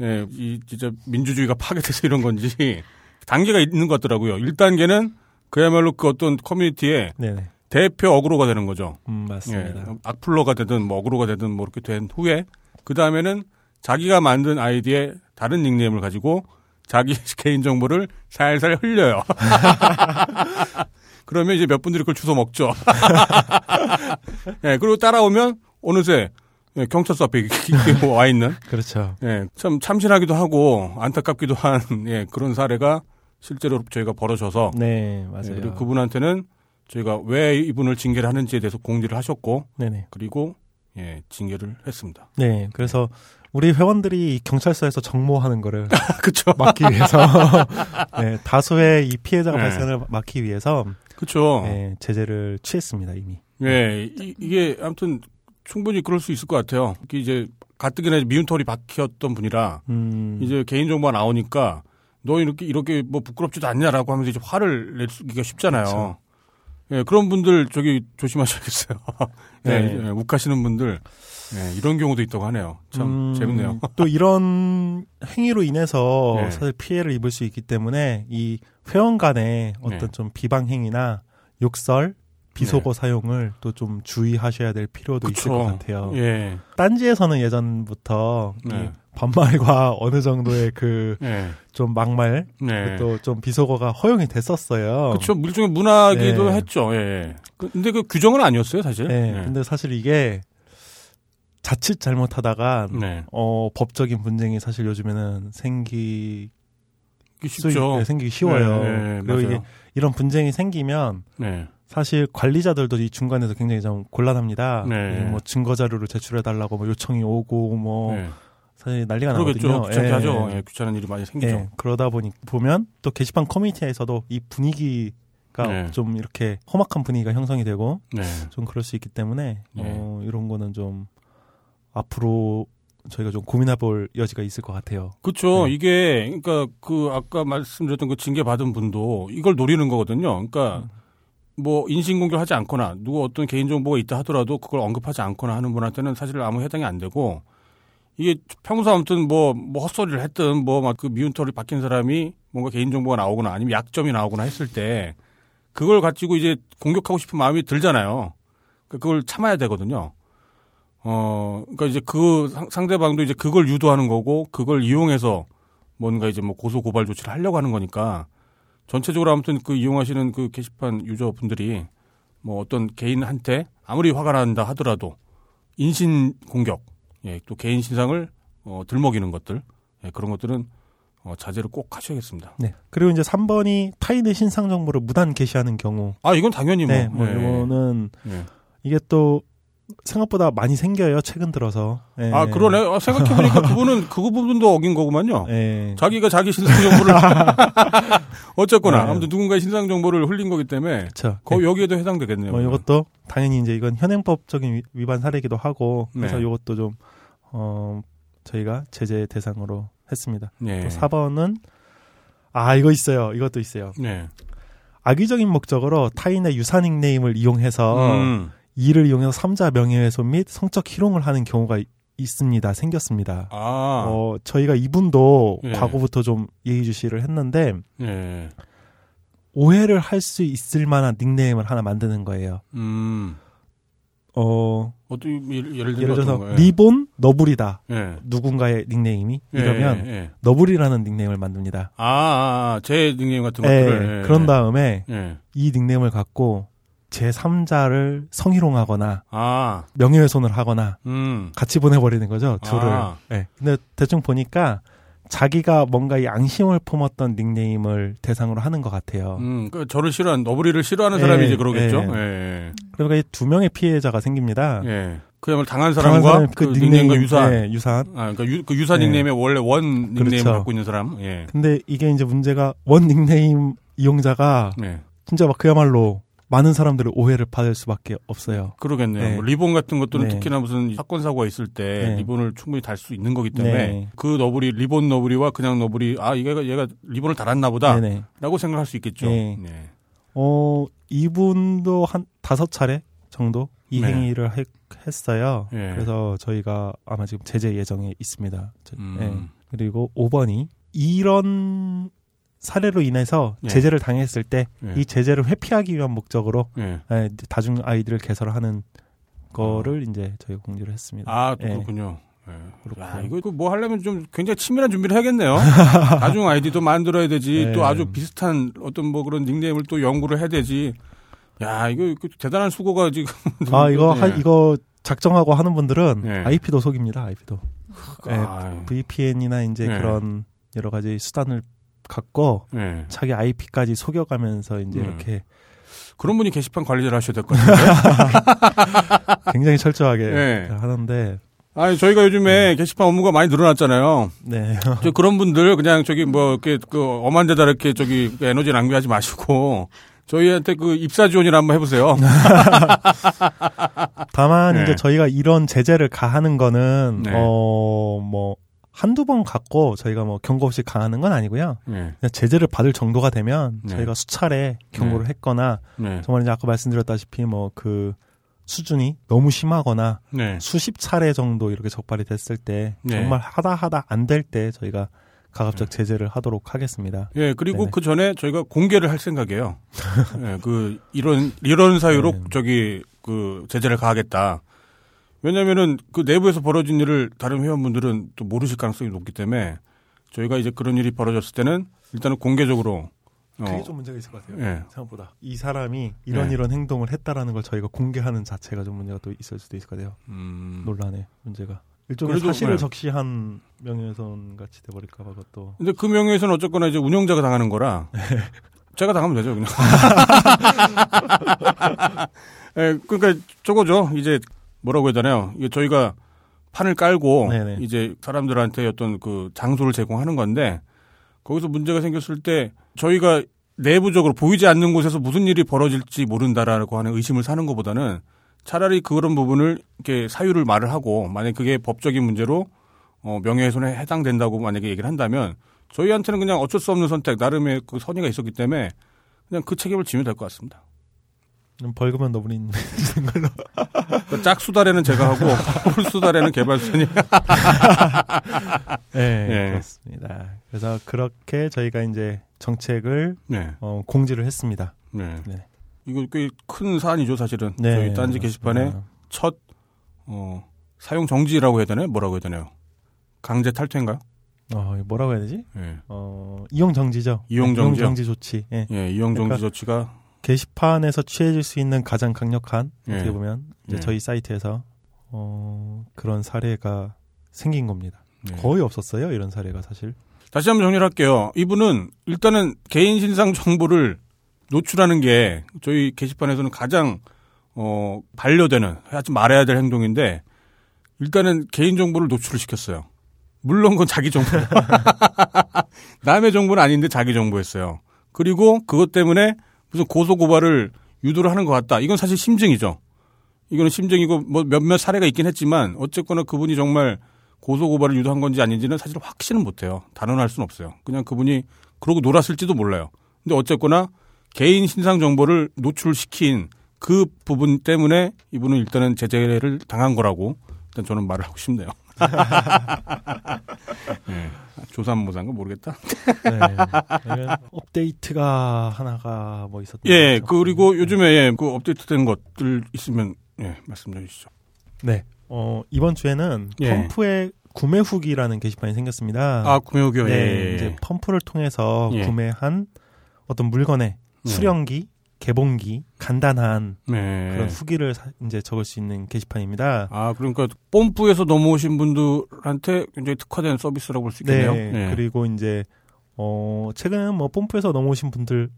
[SPEAKER 2] 예, 이 진짜 민주주의가 파괴돼서 이런 건지 단계가 있는 것 같더라고요. 1단계는 그야말로 그 어떤 커뮤니티의
[SPEAKER 1] 네네.
[SPEAKER 2] 대표 어그로가 되는 거죠.
[SPEAKER 1] 음,
[SPEAKER 2] 예,
[SPEAKER 1] 맞습니다.
[SPEAKER 2] 악플러가 되든 뭐 어그로가 되든 뭐 이렇게 된 후에 그 다음에는 자기가 만든 아이디에 다른 닉네임을 가지고 자기 개인 정보를 살살 흘려요. 그러면 이제 몇 분들이 그걸 주워 먹죠. 예, 그리고 따라오면 어느새 예, 경찰서 앞에 이렇게 와 있는
[SPEAKER 1] 그렇죠.
[SPEAKER 2] 예, 참 참신하기도 하고 안타깝기도 한 예, 그런 사례가 실제로 저희가 벌어져서
[SPEAKER 1] 네,
[SPEAKER 2] 예,
[SPEAKER 1] 맞아요.
[SPEAKER 2] 그리고 그분한테는 저희가 왜 이분을 징계를 하는지에 대해서 공지를 하셨고
[SPEAKER 1] 네네.
[SPEAKER 2] 그리고 예, 징계를 했습니다.
[SPEAKER 1] 네, 그래서 우리 회원들이 이 경찰서에서 정모하는 거를
[SPEAKER 2] 그렇죠.
[SPEAKER 1] 막기 위해서 네, 다수의 이 피해자가
[SPEAKER 2] 네.
[SPEAKER 1] 발생을 막기 위해서
[SPEAKER 2] 그렇죠.
[SPEAKER 1] 네, 제재를 취했습니다 이미.
[SPEAKER 2] 예, 이, 게 아무튼 충분히 그럴 수 있을 것 같아요. 이게 이제 가뜩이나 미운 털이 박혔던 분이라
[SPEAKER 1] 음,
[SPEAKER 2] 이제 개인 정보가 나오니까 너 이렇게 이렇게 뭐 부끄럽지도 않냐라고 하면서 이제 화를 내기가 쉽잖아요.
[SPEAKER 1] 그렇죠.
[SPEAKER 2] 예, 그런 분들 저기 조심하셔야겠어요. 예,
[SPEAKER 1] 네.
[SPEAKER 2] 예, 욱하시는 분들 예, 이런 경우도 있다고 하네요. 참
[SPEAKER 1] 음,
[SPEAKER 2] 재밌네요.
[SPEAKER 1] 또 이런 행위로 인해서
[SPEAKER 2] 네.
[SPEAKER 1] 사실 피해를 입을 수 있기 때문에 이 회원 간의 어떤
[SPEAKER 2] 네.
[SPEAKER 1] 좀 비방 행위나 욕설, 비속어 사용을 또 좀 주의하셔야 될 필요도 있을 것 같아요.
[SPEAKER 2] 예,
[SPEAKER 1] 딴지에서는 예전부터 이
[SPEAKER 2] 네.
[SPEAKER 1] 반말과 어느 정도의 그좀
[SPEAKER 2] 예,
[SPEAKER 1] 막말
[SPEAKER 2] 네.
[SPEAKER 1] 또좀 비속어가 허용이 됐었어요.
[SPEAKER 2] 그렇죠. 일종의 문화기도
[SPEAKER 1] 네.
[SPEAKER 2] 했죠. 예. 그- 근데 그 규정은 아니었어요, 사실.
[SPEAKER 1] 네,
[SPEAKER 2] 예.
[SPEAKER 1] 근데 사실 이게 자칫 잘못하다가
[SPEAKER 2] 네.
[SPEAKER 1] 어 법적인 분쟁이 사실 요즘에는 생기
[SPEAKER 2] 쉽죠.
[SPEAKER 1] 네, 생기기 쉬워요.
[SPEAKER 2] 네, 네,
[SPEAKER 1] 그리고
[SPEAKER 2] 맞아요.
[SPEAKER 1] 이게 이런 분쟁이 생기면
[SPEAKER 2] 네.
[SPEAKER 1] 사실 관리자들도 이 중간에서 굉장히 좀 곤란합니다.
[SPEAKER 2] 네.
[SPEAKER 1] 뭐 증거 자료를 제출해 달라고 뭐 요청이 오고 뭐
[SPEAKER 2] 네.
[SPEAKER 1] 사실 난리가
[SPEAKER 2] 그러겠죠.
[SPEAKER 1] 나거든요.
[SPEAKER 2] 귀찮게
[SPEAKER 1] 예.
[SPEAKER 2] 하죠. 예, 귀찮은 일이 많이 생기죠.
[SPEAKER 1] 예, 그러다 보니 보면 또 게시판 커뮤니티에서도 이 분위기가
[SPEAKER 2] 네.
[SPEAKER 1] 좀 이렇게 험악한 분위기가 형성이 되고
[SPEAKER 2] 네.
[SPEAKER 1] 좀 그럴 수 있기 때문에
[SPEAKER 2] 네.
[SPEAKER 1] 어, 이런 거는 좀 앞으로 저희가 좀 고민해볼 여지가 있을 것 같아요.
[SPEAKER 2] 그렇죠.
[SPEAKER 1] 네.
[SPEAKER 2] 이게 그러니까 그 아까 말씀드렸던 그 징계 받은 분도 이걸 노리는 거거든요. 그러니까
[SPEAKER 1] 음.
[SPEAKER 2] 뭐 인신공격하지 않거나 누구 어떤 개인 정보가 있다 하더라도 그걸 언급하지 않거나 하는 분한테는 사실 아무 해당이 안 되고 이게 평소 아무튼 뭐, 뭐 헛소리를 했든 뭐 막 그 미운 털이 박힌 사람이 뭔가 개인 정보가 나오거나 아니면 약점이 나오거나 했을 때 그걸 가지고 이제 공격하고 싶은 마음이 들잖아요. 그러니까 그걸 참아야 되거든요. 어, 그러니까 이제 그 상- 상대방도 이제 그걸 유도하는 거고 그걸 이용해서 뭔가 이제 뭐 고소 고발 조치를 하려고 하는 거니까 전체적으로 아무튼 그 이용하시는 그 게시판 유저분들이 뭐 어떤 개인한테 아무리 화가 난다 하더라도 인신 공격, 예, 또 개인 신상을 어, 들먹이는 것들, 예, 그런 것들은 어, 자제를 꼭 하셔야겠습니다.
[SPEAKER 1] 네. 그리고 이제 3번이 타인의 신상 정보를 무단 게시하는 경우.
[SPEAKER 2] 아, 이건 당연히 뭐,
[SPEAKER 1] 네, 뭐
[SPEAKER 2] 예,
[SPEAKER 1] 이거는
[SPEAKER 2] 예.
[SPEAKER 1] 이게 또 생각보다 많이 생겨요. 최근 들어서. 예.
[SPEAKER 2] 아, 그러네. 아, 생각해보니까 그분은 그 부분도 어긴 거구만요.
[SPEAKER 1] 예.
[SPEAKER 2] 자기가 자기 신상 정보를 어쨌거나
[SPEAKER 1] 네.
[SPEAKER 2] 아무튼 누군가의 신상 정보를 흘린 거기 때문에
[SPEAKER 1] 그렇죠.
[SPEAKER 2] 거 여기에도 해당되겠네요.
[SPEAKER 1] 뭐 이것도 당연히 이제 이건 현행법적인 위- 위반 사례이기도 하고 그래서
[SPEAKER 2] 네.
[SPEAKER 1] 이것도 좀 어, 저희가 제재 대상으로 했습니다.
[SPEAKER 2] 네.
[SPEAKER 1] 또 4번은 아 이거 있어요. 이것도 있어요.
[SPEAKER 2] 네.
[SPEAKER 1] 악의적인 목적으로 타인의 유사 닉네임을 이용해서
[SPEAKER 2] 음.
[SPEAKER 1] 이를 이용해서 삼자 명예훼손 및 성적 희롱을 하는 경우가 이- 있습니다. 생겼습니다.
[SPEAKER 2] 아.
[SPEAKER 1] 어, 저희가 이분도
[SPEAKER 2] 예.
[SPEAKER 1] 과거부터 좀 예의주시를 했는데
[SPEAKER 2] 예.
[SPEAKER 1] 오해를 할 수 있을 만한 닉네임을 하나 만드는 거예요.
[SPEAKER 2] 음.
[SPEAKER 1] 어,
[SPEAKER 2] 어떤 예를, 예를
[SPEAKER 1] 들어서? 리본 너블이다.
[SPEAKER 2] 예.
[SPEAKER 1] 누군가의 닉네임이
[SPEAKER 2] 예,
[SPEAKER 1] 이러면
[SPEAKER 2] 예, 예.
[SPEAKER 1] 너블이라는 닉네임을 만듭니다.
[SPEAKER 2] 아, 아, 아, 제 닉네임 같은
[SPEAKER 1] 예,
[SPEAKER 2] 것들을 예,
[SPEAKER 1] 그런
[SPEAKER 2] 예.
[SPEAKER 1] 다음에
[SPEAKER 2] 예.
[SPEAKER 1] 이 닉네임을 갖고 제 3자를 성희롱하거나
[SPEAKER 2] 아.
[SPEAKER 1] 명예훼손을 하거나
[SPEAKER 2] 음.
[SPEAKER 1] 같이 보내버리는 거죠 둘을.
[SPEAKER 2] 아.
[SPEAKER 1] 예. 근데 대충 보니까 자기가 뭔가 이 앙심을 품었던 닉네임을 대상으로 하는 것 같아요.
[SPEAKER 2] 음. 그 저를 싫어하는 너부리를 싫어하는
[SPEAKER 1] 예,
[SPEAKER 2] 사람이 이제 그러겠죠.
[SPEAKER 1] 예.
[SPEAKER 2] 예.
[SPEAKER 1] 그러니까 이 두 명의 피해자가 생깁니다.
[SPEAKER 2] 예. 그야말로 당한
[SPEAKER 1] 당한
[SPEAKER 2] 사람과
[SPEAKER 1] 사람의
[SPEAKER 2] 그, 닉네임 과 유사한
[SPEAKER 1] 예, 유사한.
[SPEAKER 2] 아, 그러니까 유, 그 유사
[SPEAKER 1] 네.
[SPEAKER 2] 닉네임의 원래 원 닉네임을
[SPEAKER 1] 그렇죠.
[SPEAKER 2] 갖고 있는 사람. 예.
[SPEAKER 1] 근데 이게 이제 문제가 원 닉네임 이용자가
[SPEAKER 2] 네.
[SPEAKER 1] 진짜 막 그야말로 많은 사람들의 오해를 받을 수밖에 없어요.
[SPEAKER 2] 그러겠네요.
[SPEAKER 1] 네.
[SPEAKER 2] 뭐 리본 같은 것들은
[SPEAKER 1] 네.
[SPEAKER 2] 특히나 무슨 사건 사고가 있을 때
[SPEAKER 1] 네.
[SPEAKER 2] 리본을 충분히 달 수 있는 거기 때문에
[SPEAKER 1] 네.
[SPEAKER 2] 그 너브리 리본 너브리와 그냥 너브리 아 얘가 얘가 리본을 달았나 보다라고
[SPEAKER 1] 네네.
[SPEAKER 2] 생각할 수 있겠죠.
[SPEAKER 1] 네.
[SPEAKER 2] 네.
[SPEAKER 1] 어 이분도 한 다섯 차례 정도 이
[SPEAKER 2] 네.
[SPEAKER 1] 행위를 했, 했어요.
[SPEAKER 2] 예.
[SPEAKER 1] 그래서 저희가 아마 지금 제재 예정에 있습니다. 저-
[SPEAKER 2] 음.
[SPEAKER 1] 예. 그리고 5번이 이런 사례로 인해서
[SPEAKER 2] 예.
[SPEAKER 1] 제재를 당했을 때이
[SPEAKER 2] 예.
[SPEAKER 1] 제재를 회피하기 위한 목적으로
[SPEAKER 2] 예.
[SPEAKER 1] 예, 다중 아이디를 개설하는 거를 이제 저희가 공지를 했습니다.
[SPEAKER 2] 아, 또
[SPEAKER 1] 예.
[SPEAKER 2] 그렇군요. 예.
[SPEAKER 1] 그렇고요.
[SPEAKER 2] 야, 이거 그뭐 하려면 좀 굉장히 치밀한 준비를 해야겠네요. 나중 아이디도 만들어야 되지.
[SPEAKER 1] 네.
[SPEAKER 2] 또 아주 비슷한 어떤 뭐 그런 닉네임을 또 연구를 해야 되지. 야, 이거 그 대단한 수고가 지금.
[SPEAKER 1] 아 이거
[SPEAKER 2] 예.
[SPEAKER 1] 하- 이거 작정하고 하는 분들은
[SPEAKER 2] 예.
[SPEAKER 1] IP도 속입니다. IP도 예,
[SPEAKER 2] 아,
[SPEAKER 1] VPN이나 이제
[SPEAKER 2] 네.
[SPEAKER 1] 그런 여러 가지 수단을 갖고
[SPEAKER 2] 예.
[SPEAKER 1] 자기 IP까지 속여가면서 이제
[SPEAKER 2] 음.
[SPEAKER 1] 이렇게
[SPEAKER 2] 그런 분이 게시판 관리를 하셔야 될 것 같은데.
[SPEAKER 1] 굉장히 철저하게
[SPEAKER 2] 네.
[SPEAKER 1] 하는데
[SPEAKER 2] 아니, 저희가 요즘에 게시판 업무가 많이 늘어났잖아요.
[SPEAKER 1] 네
[SPEAKER 2] 저 그런 분들 그냥 저기 뭐 이렇게 그 엄한 데다 이렇게 저기 에너지 낭비하지 마시고 저희한테 그 입사 지원이나 한번 해보세요.
[SPEAKER 1] 다만
[SPEAKER 2] 네.
[SPEAKER 1] 이제 저희가 이런 제재를 가하는 거는
[SPEAKER 2] 네.
[SPEAKER 1] 어뭐 한두 번 갖고 저희가 뭐 경고 없이 가하는 건 아니고요.
[SPEAKER 2] 네.
[SPEAKER 1] 그냥 제재를 받을 정도가 되면
[SPEAKER 2] 네.
[SPEAKER 1] 저희가 수차례 경고를 했거나
[SPEAKER 2] 네.
[SPEAKER 1] 정말 이제 아까 말씀드렸다시피 뭐 그 수준이 너무 심하거나
[SPEAKER 2] 네.
[SPEAKER 1] 수십 차례 정도 이렇게 적발이 됐을 때
[SPEAKER 2] 네.
[SPEAKER 1] 정말 하다 하다 안 될 때 저희가 가급적 제재를 하도록 하겠습니다.
[SPEAKER 2] 예, 그리고
[SPEAKER 1] 네네.
[SPEAKER 2] 그 전에 저희가 공개를 할 생각이에요. 예, 그, 이런, 이런 사유로
[SPEAKER 1] 네.
[SPEAKER 2] 저기, 그, 제재를 가하겠다. 왜냐면은 그 내부에서 벌어진 일을 다른 회원분들은 또 모르실 가능성이 높기 때문에 저희가 이제 그런 일이 벌어졌을 때는 일단은 공개적으로, 어,
[SPEAKER 1] 그게 좀 문제가 있을 것 같아요.
[SPEAKER 2] 예.
[SPEAKER 1] 생각보다 이 사람이 이런
[SPEAKER 2] 네.
[SPEAKER 1] 이런 행동을 했다라는 걸 저희가 공개하는 자체가 좀 문제가 또 있을 수도 있을 것 같아요.
[SPEAKER 2] 음.
[SPEAKER 1] 논란의 문제가 일종의
[SPEAKER 2] 그래도,
[SPEAKER 1] 사실을
[SPEAKER 2] 네.
[SPEAKER 1] 적시한 명예훼손 같이 돼버릴까봐 그것도
[SPEAKER 2] 근데 그 명예훼손은 어쨌거나 이제 운영자가 당하는 거라 제가 당하면 되죠 그냥. 예, 그러니까 저거죠. 이제 뭐라고 해야 되나요? 이게 저희가 판을 깔고
[SPEAKER 1] 네네.
[SPEAKER 2] 이제 사람들한테 어떤 그 장소를 제공하는 건데 거기서 문제가 생겼을 때 저희가 내부적으로 보이지 않는 곳에서 무슨 일이 벌어질지 모른다라고 하는 의심을 사는 것보다는 차라리 그런 부분을 이렇게 사유를 말을 하고 만약 그게 법적인 문제로 어, 명예훼손에 해당된다고 만약에 얘기를 한다면 저희한테는 그냥 어쩔 수 없는 선택 나름의 그 선의가 있었기 때문에 그냥 그 책임을 지면 될 것 같습니다.
[SPEAKER 1] 음, 벌금은 너블린 주는 걸로.
[SPEAKER 2] 그 짝수달에는 제가 하고 풀수달에는 개발선이.
[SPEAKER 1] 네,
[SPEAKER 2] 예.
[SPEAKER 1] 그렇습니다. 그래서 그렇게 저희가 이제 정책을
[SPEAKER 2] 네.
[SPEAKER 1] 어, 공지를 했습니다.
[SPEAKER 2] 네.
[SPEAKER 1] 네.
[SPEAKER 2] 이거 꽤큰 사안이죠, 사실은.
[SPEAKER 1] 네,
[SPEAKER 2] 저희 딴지 게시판에
[SPEAKER 1] 그렇습니다.
[SPEAKER 2] 첫 어, 사용 정지라고 해야 되나요? 뭐라고 해야 되나요? 강제 탈퇴인가요?
[SPEAKER 1] 어, 뭐라고 해야 되지?
[SPEAKER 2] 예.
[SPEAKER 1] 어, 이용 정지죠.
[SPEAKER 2] 이용
[SPEAKER 1] 네?
[SPEAKER 2] 정지
[SPEAKER 1] 조치. 예.
[SPEAKER 2] 예, 이용 정지
[SPEAKER 1] 그러니까
[SPEAKER 2] 조치가
[SPEAKER 1] 게시판에서 취해질 수 있는 가장 강력한
[SPEAKER 2] 예.
[SPEAKER 1] 어떻게 보면 이제
[SPEAKER 2] 예.
[SPEAKER 1] 저희 사이트에서 어, 그런 사례가 생긴 겁니다.
[SPEAKER 2] 네.
[SPEAKER 1] 거의 없었어요 이런 사례가 사실.
[SPEAKER 2] 다시 한번 정리를 할게요. 이분은 일단은 개인 신상 정보를 노출하는 게 저희 게시판에서는 가장 어 반려되는 하지 말아야 될 행동인데 일단은 개인 정보를 노출을 시켰어요. 물론 그건 자기 정보. 남의 정보는 아닌데 자기 정보였어요. 그리고 그것 때문에 무슨 고소 고발을 유도를 하는 것 같다. 이건 사실 심증이죠. 이거는 심증이고 뭐 몇몇 사례가 있긴 했지만 어쨌거나 그분이 정말 고소 고발을 유도한 건지 아닌지는 사실 확신은 못 해요. 단언할 수는 없어요. 그냥 그분이 그러고 놀았을지도 몰라요. 근데 어쨌거나 개인 신상 정보를 노출시킨 그 부분 때문에 이분은 일단은 제재를 당한 거라고 일단 저는 말을 하고 싶네요. 예. 조삼모사인가 모르겠다.
[SPEAKER 1] 네. 네. 업데이트가 하나가 뭐 있었던
[SPEAKER 2] 예. 그리고 요즘에 예, 그 업데이트된 것들 있으면 예, 말씀 해 주시죠.
[SPEAKER 1] 네. 어, 이번 주에는
[SPEAKER 2] 예.
[SPEAKER 1] 펌프의 구매 후기라는 게시판이 생겼습니다.
[SPEAKER 2] 아, 구매 후기요.
[SPEAKER 1] 네,
[SPEAKER 2] 예.
[SPEAKER 1] 이제 펌프를 통해서
[SPEAKER 2] 예.
[SPEAKER 1] 구매한 어떤 물건의
[SPEAKER 2] 예.
[SPEAKER 1] 수령기, 개봉기, 간단한
[SPEAKER 2] 네.
[SPEAKER 1] 그런 후기를 사- 이제 적을 수 있는 게시판입니다.
[SPEAKER 2] 아, 그러니까 뽐뿌에서 넘어오신 분들한테 굉장히 특화된 서비스라고 볼 수 있겠네요.
[SPEAKER 1] 네.
[SPEAKER 2] 예.
[SPEAKER 1] 그리고 이제 어 최근 뭐 펌프에서 넘어오신 분들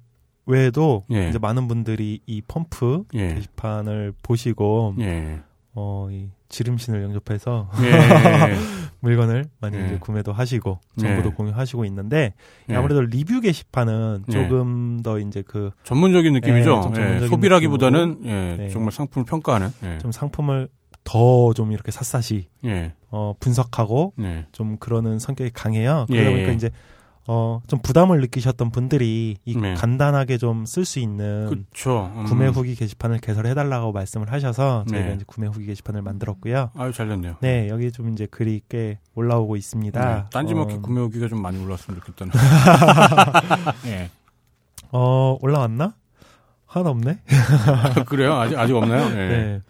[SPEAKER 1] 외에도
[SPEAKER 2] 예.
[SPEAKER 1] 이제 많은 분들이 이 펌프
[SPEAKER 2] 예.
[SPEAKER 1] 게시판을 보시고
[SPEAKER 2] 예.
[SPEAKER 1] 어이 지름신을 영접해서
[SPEAKER 2] 예.
[SPEAKER 1] 물건을 많이
[SPEAKER 2] 예.
[SPEAKER 1] 이제 구매도 하시고 정보도
[SPEAKER 2] 예.
[SPEAKER 1] 공유하시고 있는데
[SPEAKER 2] 예.
[SPEAKER 1] 아무래도 리뷰 게시판은
[SPEAKER 2] 예.
[SPEAKER 1] 조금 더 이제 그좀
[SPEAKER 2] 전문적인 느낌이죠.
[SPEAKER 1] 예, 좀 전문적인
[SPEAKER 2] 예, 소비라기보다는 예,
[SPEAKER 1] 네.
[SPEAKER 2] 정말 상품을 평가하는. 예.
[SPEAKER 1] 상품을 더 좀 이렇게 샅샅이
[SPEAKER 2] 예.
[SPEAKER 1] 어 분석하고
[SPEAKER 2] 예.
[SPEAKER 1] 좀 그러는 성격이 강해요. 그러다
[SPEAKER 2] 예.
[SPEAKER 1] 보니까 이제 어 좀 부담을 느끼셨던 분들이 이
[SPEAKER 2] 네.
[SPEAKER 1] 간단하게 좀 쓸 수 있는.
[SPEAKER 2] 음.
[SPEAKER 1] 구매 후기 게시판을 개설해 달라고 말씀을 하셔서 저희가
[SPEAKER 2] 네.
[SPEAKER 1] 이제 구매 후기 게시판을 만들었고요.
[SPEAKER 2] 아유 잘 됐네요.
[SPEAKER 1] 네, 여기 좀 이제 글이 꽤 올라오고 있습니다.
[SPEAKER 2] 네. 딴지마켓
[SPEAKER 1] 어,
[SPEAKER 2] 구매 후기가 좀 많이 올랐으면 좋겠다는. 예.
[SPEAKER 1] 어, 올라왔나? 하나 없네.
[SPEAKER 2] 그래요? 아직 아직 없나요? 예.
[SPEAKER 1] 네.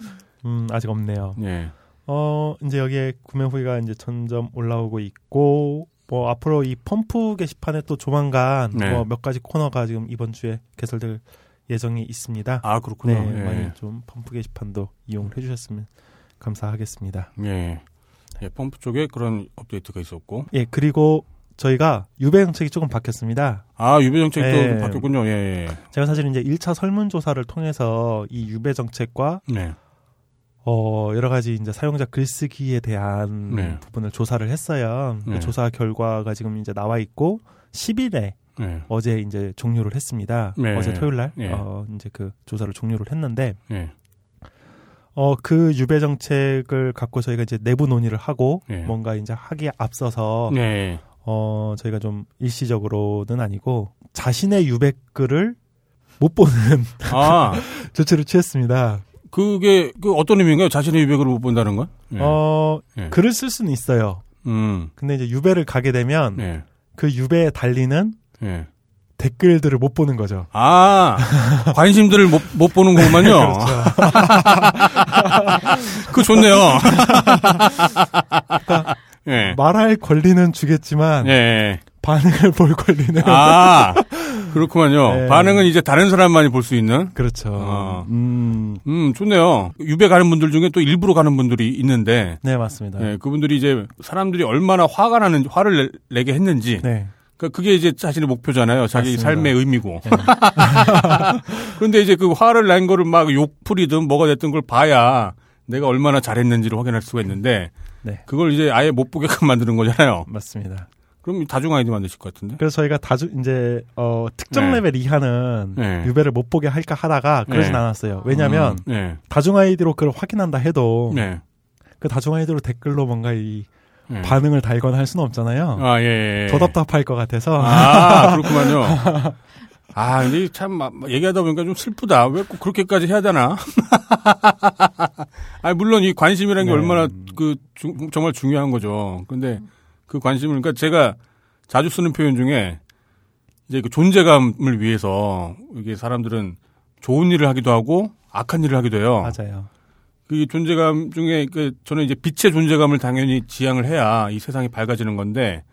[SPEAKER 1] 음, 아직 없네요.
[SPEAKER 2] 예.
[SPEAKER 1] 어, 이제 여기에 구매 후기가 이제 점점 올라오고 있고 뭐 앞으로 이 펌프 게시판에 또 조만간
[SPEAKER 2] 네.
[SPEAKER 1] 뭐몇 가지 코너가 지금 이번 주에 개설될 예정이 있습니다.
[SPEAKER 2] 아 그렇군요.
[SPEAKER 1] 네,
[SPEAKER 2] 예.
[SPEAKER 1] 많이 좀 펌프 게시판도 이용을 해주셨으면 감사하겠습니다.
[SPEAKER 2] 예. 예, 펌프 쪽에 그런 업데이트가 있었고.
[SPEAKER 1] 예, 그리고 저희가 유배 정책이 조금 바뀌었습니다.
[SPEAKER 2] 아, 유배 정책도
[SPEAKER 1] 예.
[SPEAKER 2] 바뀌었군요. 예,
[SPEAKER 1] 제가 사실 이제 1차 설문조사를 통해서 이 유배 정책과
[SPEAKER 2] 예. 네.
[SPEAKER 1] 어, 여러 가지 이제 사용자 글쓰기에 대한
[SPEAKER 2] 네.
[SPEAKER 1] 부분을 조사를 했어요. 그
[SPEAKER 2] 네.
[SPEAKER 1] 조사 결과가 지금 이제 나와 있고 10일에
[SPEAKER 2] 예.
[SPEAKER 1] 어제 이제 종료를 했습니다.
[SPEAKER 2] 네.
[SPEAKER 1] 어제 토요일 날
[SPEAKER 2] 네.
[SPEAKER 1] 어, 이제 그 조사를 종료를 했는데
[SPEAKER 2] 예.
[SPEAKER 1] 어, 그 유배 정책을 갖고 저희가 이제 내부 논의를 하고
[SPEAKER 2] 네.
[SPEAKER 1] 뭔가 이제 하기에 앞서서
[SPEAKER 2] 네.
[SPEAKER 1] 어, 저희가 좀 일시적으로는 아니고 자신의 유배 글을 못 보는
[SPEAKER 2] 아,
[SPEAKER 1] 조치를 취했습니다.
[SPEAKER 2] 그게 그 어떤 의미인가요? 자신의 유백을 못 본다는 건? 예.
[SPEAKER 1] 어,
[SPEAKER 2] 예.
[SPEAKER 1] 글을 쓸 수는 있어요.
[SPEAKER 2] 음.
[SPEAKER 1] 근데 이제 유배를 가게 되면
[SPEAKER 2] 예.
[SPEAKER 1] 그 유배에 달리는
[SPEAKER 2] 예.
[SPEAKER 1] 댓글들을 못 보는 거죠.
[SPEAKER 2] 아, 관심들을 못, 못 보는 거구만요. 그 좋네요. 예.
[SPEAKER 1] 말할 권리는 주겠지만
[SPEAKER 2] 예.
[SPEAKER 1] 반응을 볼 권리는
[SPEAKER 2] 아, 그렇구만요.
[SPEAKER 1] 네.
[SPEAKER 2] 반응은 이제 다른 사람만이 볼 수 있는?
[SPEAKER 1] 그렇죠.
[SPEAKER 2] 아.
[SPEAKER 1] 음,
[SPEAKER 2] 음, 좋네요. 유배 가는 분들 중에 또 일부러 가는 분들이 있는데,
[SPEAKER 1] 네 맞습니다.
[SPEAKER 2] 예, 그분들이 이제 사람들이 얼마나 화가 나는, 화를 내, 게 했는지,
[SPEAKER 1] 네,
[SPEAKER 2] 그 그게 이제 자신의 목표잖아요. 자기
[SPEAKER 1] 맞습니다.
[SPEAKER 2] 삶의 의미고.
[SPEAKER 1] 네.
[SPEAKER 2] 그런데 이제 그 화를 낸 거를 막 욕플이든 뭐가 됐든 걸 봐야 내가 얼마나 잘했는지를 확인할 수가 있는데,
[SPEAKER 1] 네.
[SPEAKER 2] 그걸 이제 아예 못 보게끔 만드는 거잖아요.
[SPEAKER 1] 맞습니다.
[SPEAKER 2] 그럼 다중 아이디 만드실 것 같은데?
[SPEAKER 1] 그래서 저희가 다주 이제 어, 특정
[SPEAKER 2] 네.
[SPEAKER 1] 레벨 이하는
[SPEAKER 2] 네.
[SPEAKER 1] 유배를 못 보게 할까 하다가 그러진
[SPEAKER 2] 네.
[SPEAKER 1] 않았어요. 왜냐하면
[SPEAKER 2] 음, 네.
[SPEAKER 1] 다중 아이디로 그걸 확인한다 해도
[SPEAKER 2] 네.
[SPEAKER 1] 그 다중 아이디로 댓글로 뭔가 이
[SPEAKER 2] 네.
[SPEAKER 1] 반응을 달거나 할 수는 없잖아요.
[SPEAKER 2] 아, 예, 예.
[SPEAKER 1] 더 답답할 것 같아서
[SPEAKER 2] 아, 그렇구만요. 아, 근데 참 얘기하다 보니까 좀 슬프다. 왜 꼭 그렇게까지 해야 되나? 아, 물론 이 관심이라는 게
[SPEAKER 1] 네.
[SPEAKER 2] 얼마나 그 중- 정말 중요한 거죠. 근데 그 관심을 그러니까 제가 자주 쓰는 표현 중에 이제 그 존재감을 위해서 이게 사람들은 좋은 일을 하기도 하고 악한 일을 하기도 해요.
[SPEAKER 1] 맞아요.
[SPEAKER 2] 그 존재감 중에 그 저는 이제 빛의 존재감을 당연히 지향을 해야 이 세상이 밝아지는 건데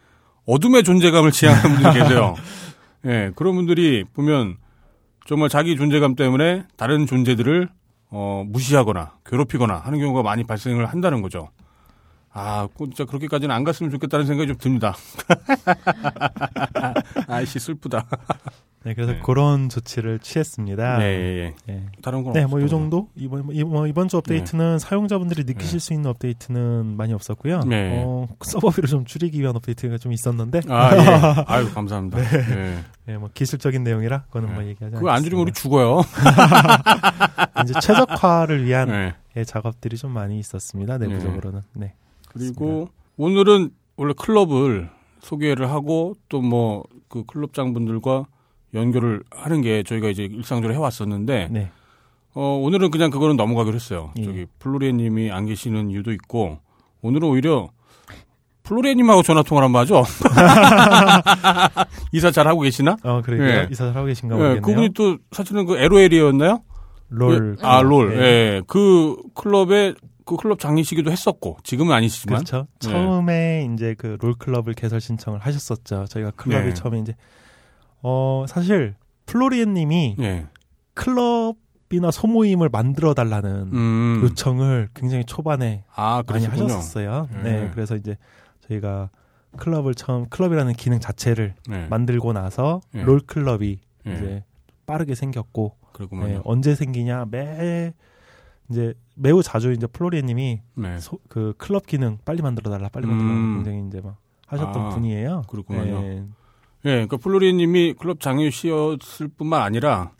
[SPEAKER 2] 어둠의 존재감을 지향하는 분들이 계세요. 예, 그런 분들이 보면 정말 자기 존재감 때문에 다른 존재들을 어, 무시하거나 괴롭히거나 하는 경우가 많이 발생을 한다는 거죠. 아, 꼭 진짜 그렇게까지는 안 갔으면 좋겠다는 생각이 좀 듭니다. 아이씨 슬프다.
[SPEAKER 1] 네, 그래서
[SPEAKER 2] 네.
[SPEAKER 1] 그런 조치를 취했습니다.
[SPEAKER 2] 네, 예, 예.
[SPEAKER 1] 네.
[SPEAKER 2] 다른 건
[SPEAKER 1] 네, 뭐이
[SPEAKER 2] 없었던
[SPEAKER 1] 정도 이번 뭐 이번, 주 업데이트는 사용자분들이 느끼실
[SPEAKER 2] 네.
[SPEAKER 1] 수 있는 업데이트는 많이 없었고요.
[SPEAKER 2] 네.
[SPEAKER 1] 어, 서버비를 좀 줄이기 위한 업데이트가 좀 있었는데.
[SPEAKER 2] 아, 예. 아유, 감사합니다. 예.
[SPEAKER 1] 네, 뭐 기술적인 내용이라 그거는
[SPEAKER 2] 네.
[SPEAKER 1] 뭐 얘기하지
[SPEAKER 2] 그거 안 줄이면 우리
[SPEAKER 1] 않겠습니다.
[SPEAKER 2] 죽어요.
[SPEAKER 1] 이제 최적화를 위한
[SPEAKER 2] 네.
[SPEAKER 1] 예, 작업들이 좀 많이 있었습니다. 내부적으로는. 네.
[SPEAKER 2] 그리고 오늘은 원래 클럽을 소개를 하고 또 뭐 그 클럽장 분들과 연결을 하는 게 저희가 이제 일상적으로 해왔었는데
[SPEAKER 1] 네.
[SPEAKER 2] 어 오늘은 그냥 그거는 넘어가기로 했어요.
[SPEAKER 1] 예.
[SPEAKER 2] 저기 플로리아님이 안 계시는 이유도 있고 오늘은 오히려 플로리아님하고 전화 통화를 한번 하죠. 이사 잘 하고 계시나?
[SPEAKER 1] 어, 그러게요.
[SPEAKER 2] 예.
[SPEAKER 1] 이사를 하고 계신가
[SPEAKER 2] 예,
[SPEAKER 1] 모르겠네요.
[SPEAKER 2] 그분이 또 사실은 그 LOL이었나요?
[SPEAKER 1] 롤.
[SPEAKER 2] 아, 롤.
[SPEAKER 1] 네.
[SPEAKER 2] 예. 그 클럽에 그 클럽 장이시기도 했었고 지금은 아니시지만
[SPEAKER 1] 그렇죠.
[SPEAKER 2] 네.
[SPEAKER 1] 처음에 이제 그 롤클럽을 개설 신청을 하셨었죠. 저희가 클럽이
[SPEAKER 2] 네.
[SPEAKER 1] 처음에 이제 어 사실 플로리엔 님이
[SPEAKER 2] 예.
[SPEAKER 1] 클럽이나 소모임을 만들어 달라는
[SPEAKER 2] 음.
[SPEAKER 1] 요청을 굉장히 초반에
[SPEAKER 2] 아,
[SPEAKER 1] 많이. 하셨었어요.
[SPEAKER 2] 네.
[SPEAKER 1] 네. 그래서 이제 저희가 클럽을 처음 클럽이라는 기능 자체를
[SPEAKER 2] 네.
[SPEAKER 1] 만들고 나서
[SPEAKER 2] 네.
[SPEAKER 1] 롤클럽이
[SPEAKER 2] 예.
[SPEAKER 1] 이제 빠르게 생겼고. 네, 언제 생기냐 매 이제 매우 자주 이제 플로리엔 님이
[SPEAKER 2] 네.
[SPEAKER 1] 소- 그 클럽 기능 빨리 만들어 달라 빨리 만들어 달라
[SPEAKER 2] 음.
[SPEAKER 1] 굉장히 이제 막 하셨던
[SPEAKER 2] 아,
[SPEAKER 1] 분이에요.
[SPEAKER 2] 그렇구만요.
[SPEAKER 1] 네.
[SPEAKER 2] 예, 그러니까 플로리님이 클럽 장이셨을 뿐만 아니라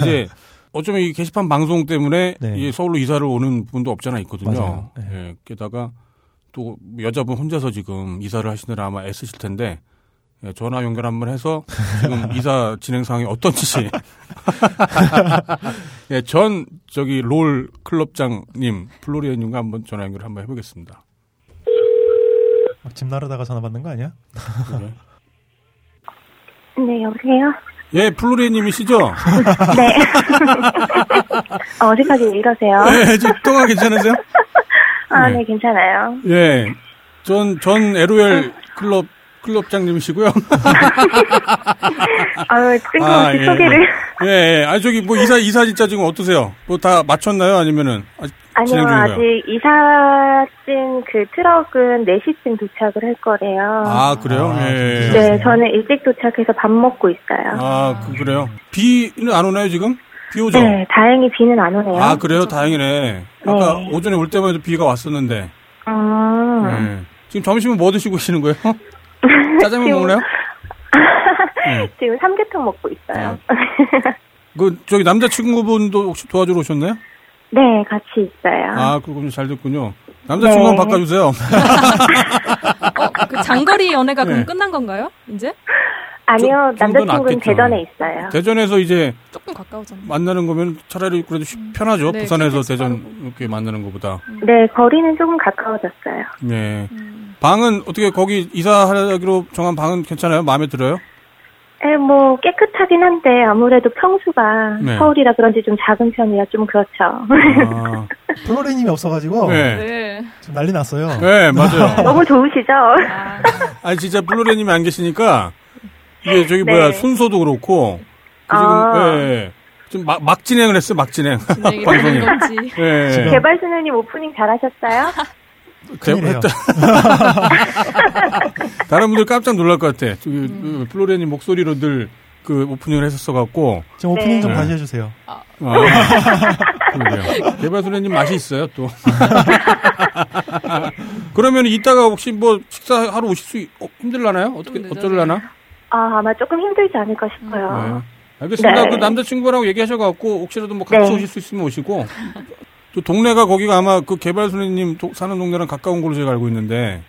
[SPEAKER 2] 이제 어쩌면 이 게시판 방송 때문에
[SPEAKER 1] 네.
[SPEAKER 2] 이 서울로 이사를 오는 부분도 없잖아 있거든요.
[SPEAKER 1] 네.
[SPEAKER 2] 예, 게다가 또 여자분 혼자서 지금 이사를 하시느라 아마 애쓰실 텐데 예, 전화 연결 한번 해서 지금 이사 진행 상황이 어떤지 예, 전 저기 롤 클럽장님 플로리아님과 한번 전화 연결 한번 해보겠습니다.
[SPEAKER 1] 막집 나르다가 전화 받는 거 아니야?
[SPEAKER 2] 예.
[SPEAKER 5] 네, 여보세요?
[SPEAKER 2] 예, 플로리아님이시죠?
[SPEAKER 5] 네. 어, 어디까지 왜 이러세요?
[SPEAKER 2] 예, 지금 통화 괜찮으세요?
[SPEAKER 5] 아,
[SPEAKER 2] 네.
[SPEAKER 5] 네, 괜찮아요.
[SPEAKER 2] 예. 전, 전 LOL 클럽, 클럽장님이시고요.
[SPEAKER 5] 아유, 뜬금없이
[SPEAKER 2] 아, 예.
[SPEAKER 5] 소개를.
[SPEAKER 2] 예, 예. 아, 저기, 뭐, 이사, 이사 진짜 지금 어떠세요? 뭐, 다 맞췄나요? 아니면은? 아직
[SPEAKER 5] 아니요,
[SPEAKER 2] 진행 중인가요?
[SPEAKER 5] 아직 이사진 그 트럭은 4시쯤 도착을 할 거래요.
[SPEAKER 2] 아, 그래요?
[SPEAKER 1] 아,
[SPEAKER 2] 예.
[SPEAKER 1] 좀
[SPEAKER 5] 네. 저는 일찍 도착해서 밥 먹고 있어요.
[SPEAKER 2] 아, 그, 그래요? 비는 안 오나요, 지금? 비 오죠?
[SPEAKER 5] 네, 다행히 비는 안 오네요.
[SPEAKER 2] 아, 그래요? 다행이네. 아까
[SPEAKER 5] 네.
[SPEAKER 2] 오전에 올 때만 해도 비가 왔었는데.
[SPEAKER 5] 음.
[SPEAKER 2] 예. 지금 점심은 뭐 드시고 계시는 거예요? 짜장면
[SPEAKER 5] 지금-
[SPEAKER 2] 먹나요? 예.
[SPEAKER 5] 지금 삼계탕 먹고 있어요.
[SPEAKER 2] 그, 저기 남자친구분도 혹시 도와주러 오셨나요?
[SPEAKER 5] 네, 같이 있어요.
[SPEAKER 2] 아, 그렇군요. 잘 됐군요. 남자친구
[SPEAKER 5] 네.
[SPEAKER 2] 한번 바꿔주세요.
[SPEAKER 3] 어, 그 장거리 연애가
[SPEAKER 2] 네.
[SPEAKER 3] 그럼 끝난 건가요? 이제?
[SPEAKER 5] 아니요,
[SPEAKER 2] 좀-
[SPEAKER 5] 남자친구는. 대전에 있어요.
[SPEAKER 2] 대전에서 이제
[SPEAKER 3] 조금 가까워졌네.
[SPEAKER 2] 만나는 거면 차라리 그래도 쉽- 편하죠.
[SPEAKER 3] 네,
[SPEAKER 2] 부산에서 대전
[SPEAKER 3] 빠르고.
[SPEAKER 2] 이렇게 만나는 것보다.
[SPEAKER 5] 네, 거리는 조금 가까워졌어요.
[SPEAKER 2] 네.
[SPEAKER 3] 음.
[SPEAKER 2] 방은 어떻게 거기 이사하기로 정한 방은 괜찮아요? 마음에 들어요?
[SPEAKER 5] 에, 뭐, 깨끗하긴 한데, 아무래도 평수가
[SPEAKER 2] 네.
[SPEAKER 5] 서울이라 그런지 좀 작은 편이라 좀 그렇죠.
[SPEAKER 2] 아,
[SPEAKER 1] 플로리님이 없어가지고
[SPEAKER 2] 네.
[SPEAKER 3] 네.
[SPEAKER 1] 지금 난리 났어요.
[SPEAKER 2] 네, 맞아요.
[SPEAKER 5] 너무 좋으시죠?
[SPEAKER 3] 아,
[SPEAKER 2] 아니 진짜 플로레님이 안 계시니까 이게 저기
[SPEAKER 5] 네.
[SPEAKER 2] 뭐야 순서도 그렇고 그 지금
[SPEAKER 5] 아.
[SPEAKER 2] 예, 예. 좀 막, 막 진행을 했어요. 막 진행. 방송이.
[SPEAKER 3] 건지.
[SPEAKER 2] 예.
[SPEAKER 1] 지금-
[SPEAKER 5] 개발수녀님 오프닝 잘하셨어요?
[SPEAKER 1] 큰일이에요.
[SPEAKER 2] 다른 분들 깜짝 놀랄 것 같아. 저기
[SPEAKER 3] 음.
[SPEAKER 2] 플로레님 목소리로 늘 그 오프닝을 했었어 갖고.
[SPEAKER 1] 지금 오프닝 좀
[SPEAKER 2] 네.
[SPEAKER 1] 다시 해주세요.
[SPEAKER 2] 아, 그러게요. 개발소녀님 맛이 있어요, 또. 그러면 이따가 혹시 뭐 식사하러 오실 수, 있- 어, 힘들라나요? 어떻게,
[SPEAKER 3] 좀.
[SPEAKER 2] 어쩌려나?
[SPEAKER 5] 아, 아마 조금 힘들지 않을까 싶어요.
[SPEAKER 2] 네. 알겠습니다.
[SPEAKER 5] 네.
[SPEAKER 2] 그 남자친구랑 얘기하셔갖고, 혹시라도 뭐 같이
[SPEAKER 5] 네.
[SPEAKER 2] 오실 수 있으면 오시고. 또 동네가 거기가 아마 그 개발소녀님 도- 사는 동네랑 가까운 걸로 제가 알고 있는데,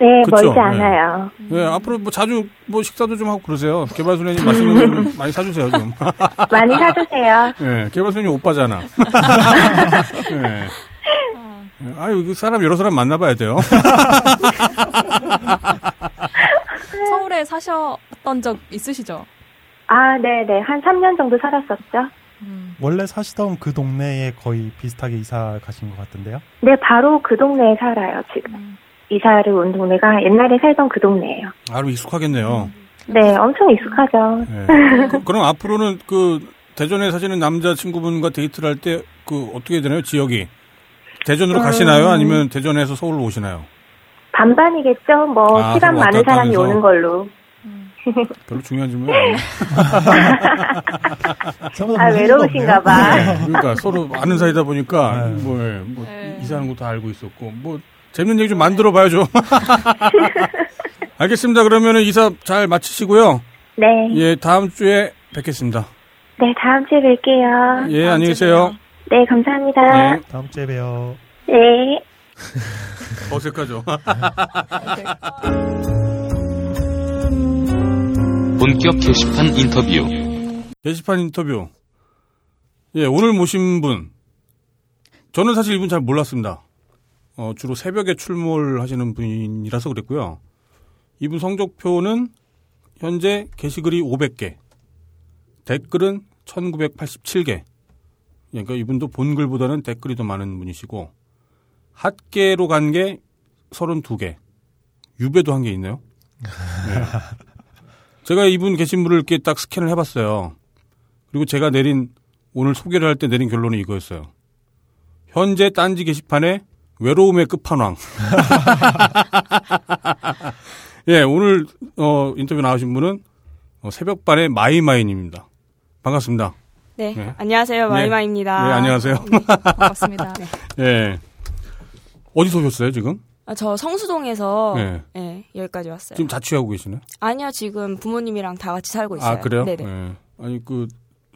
[SPEAKER 5] 네,
[SPEAKER 2] 그쵸?
[SPEAKER 5] 멀지
[SPEAKER 2] 네.
[SPEAKER 5] 않아요.
[SPEAKER 2] 예, 앞으로 뭐 자주 뭐 식사도 좀 하고 그러세요. 개발소년님 맛있는 거좀 많이 사주세요, 좀.
[SPEAKER 5] 많이 사주세요.
[SPEAKER 2] 예, 개발소년님 오빠잖아. 예. 예, 아유, 그 사람 여러 사람 만나봐야 돼요.
[SPEAKER 3] 서울에 사셨던 적 있으시죠?
[SPEAKER 5] 아, 네네. 한 3년 정도 살았었죠.
[SPEAKER 1] 원래 사시던 그 동네에 거의 비슷하게 이사 가신 것 같은데요.
[SPEAKER 5] 네, 바로 그 동네에 살아요, 지금. 이사를 온 동네가 옛날에 살던 그 동네예요.
[SPEAKER 2] 아주 익숙하겠네요.
[SPEAKER 5] 네, 엄청 익숙하죠.
[SPEAKER 2] 예. 그, 그럼 앞으로는 그 대전에 사시는 남자친구분과 데이트를 할 때 그 어떻게 되나요? 지역이 대전으로
[SPEAKER 5] 음.
[SPEAKER 2] 가시나요? 아니면 대전에서 서울로 오시나요?
[SPEAKER 5] 반반이겠죠? 뭐,
[SPEAKER 2] 아,
[SPEAKER 5] 시간 많은 사람이
[SPEAKER 2] 하면서.
[SPEAKER 5] 오는 걸로.
[SPEAKER 2] 별로 중요한 질문이 아니에요.
[SPEAKER 5] 아, 외로우신가 봐.
[SPEAKER 2] 그러니까 서로 아는 사이다 보니까
[SPEAKER 1] 네.
[SPEAKER 2] 뭐, 예, 뭐
[SPEAKER 3] 네.
[SPEAKER 2] 이사하는 것도 알고 있었고 뭐 재밌는 얘기 좀 만들어 봐야죠. 알겠습니다. 그러면은 이사 잘 마치시고요.
[SPEAKER 5] 네.
[SPEAKER 2] 예, 다음 주에 뵙겠습니다.
[SPEAKER 5] 네, 다음 주에 뵐게요.
[SPEAKER 2] 예, 안녕히 계세요.
[SPEAKER 5] 네, 감사합니다.
[SPEAKER 2] 네.
[SPEAKER 1] 다음 주에 봬요.
[SPEAKER 5] 네.
[SPEAKER 2] 어색하죠.
[SPEAKER 4] 본격 게시판 인터뷰.
[SPEAKER 2] 게시판 인터뷰. 예, 오늘 모신 분. 저는 사실 이분 잘 몰랐습니다. 어, 주로 새벽에 출몰 하시는 분이라서 그랬고요. 이분 성적표는 현재 게시글이 500개, 댓글은 1987개. 그러니까 이분도 본 글보다는 댓글이 더 많은 분이시고, 핫계로 간 게 32개, 유배도 한 게 있네요. 네. 제가 이분 게시물을 이렇게 딱 스캔을 해봤어요. 그리고 제가 내린 오늘 소개를 할 때 내린 결론은 이거였어요. 현재 딴지 게시판에 외로움의 끝판왕. 예, 오늘 어, 인터뷰 나오신 분은 어, 새벽반의 마이마이님입니다. 반갑습니다.
[SPEAKER 6] 네,
[SPEAKER 2] 네.
[SPEAKER 6] 안녕하세요. 마이마입니다.
[SPEAKER 2] 네, 안녕하세요.
[SPEAKER 3] 반갑습니다.
[SPEAKER 2] 예. 어디서 오셨어요, 지금?
[SPEAKER 6] 아, 저 성수동에서
[SPEAKER 2] 네.
[SPEAKER 6] 네, 여기까지 왔어요.
[SPEAKER 2] 지금 자취하고 계시나요?
[SPEAKER 6] 아니요, 지금 부모님이랑 다 같이 살고 있어요.
[SPEAKER 2] 아, 그래요?
[SPEAKER 6] 네네.
[SPEAKER 2] 예. 아니, 그,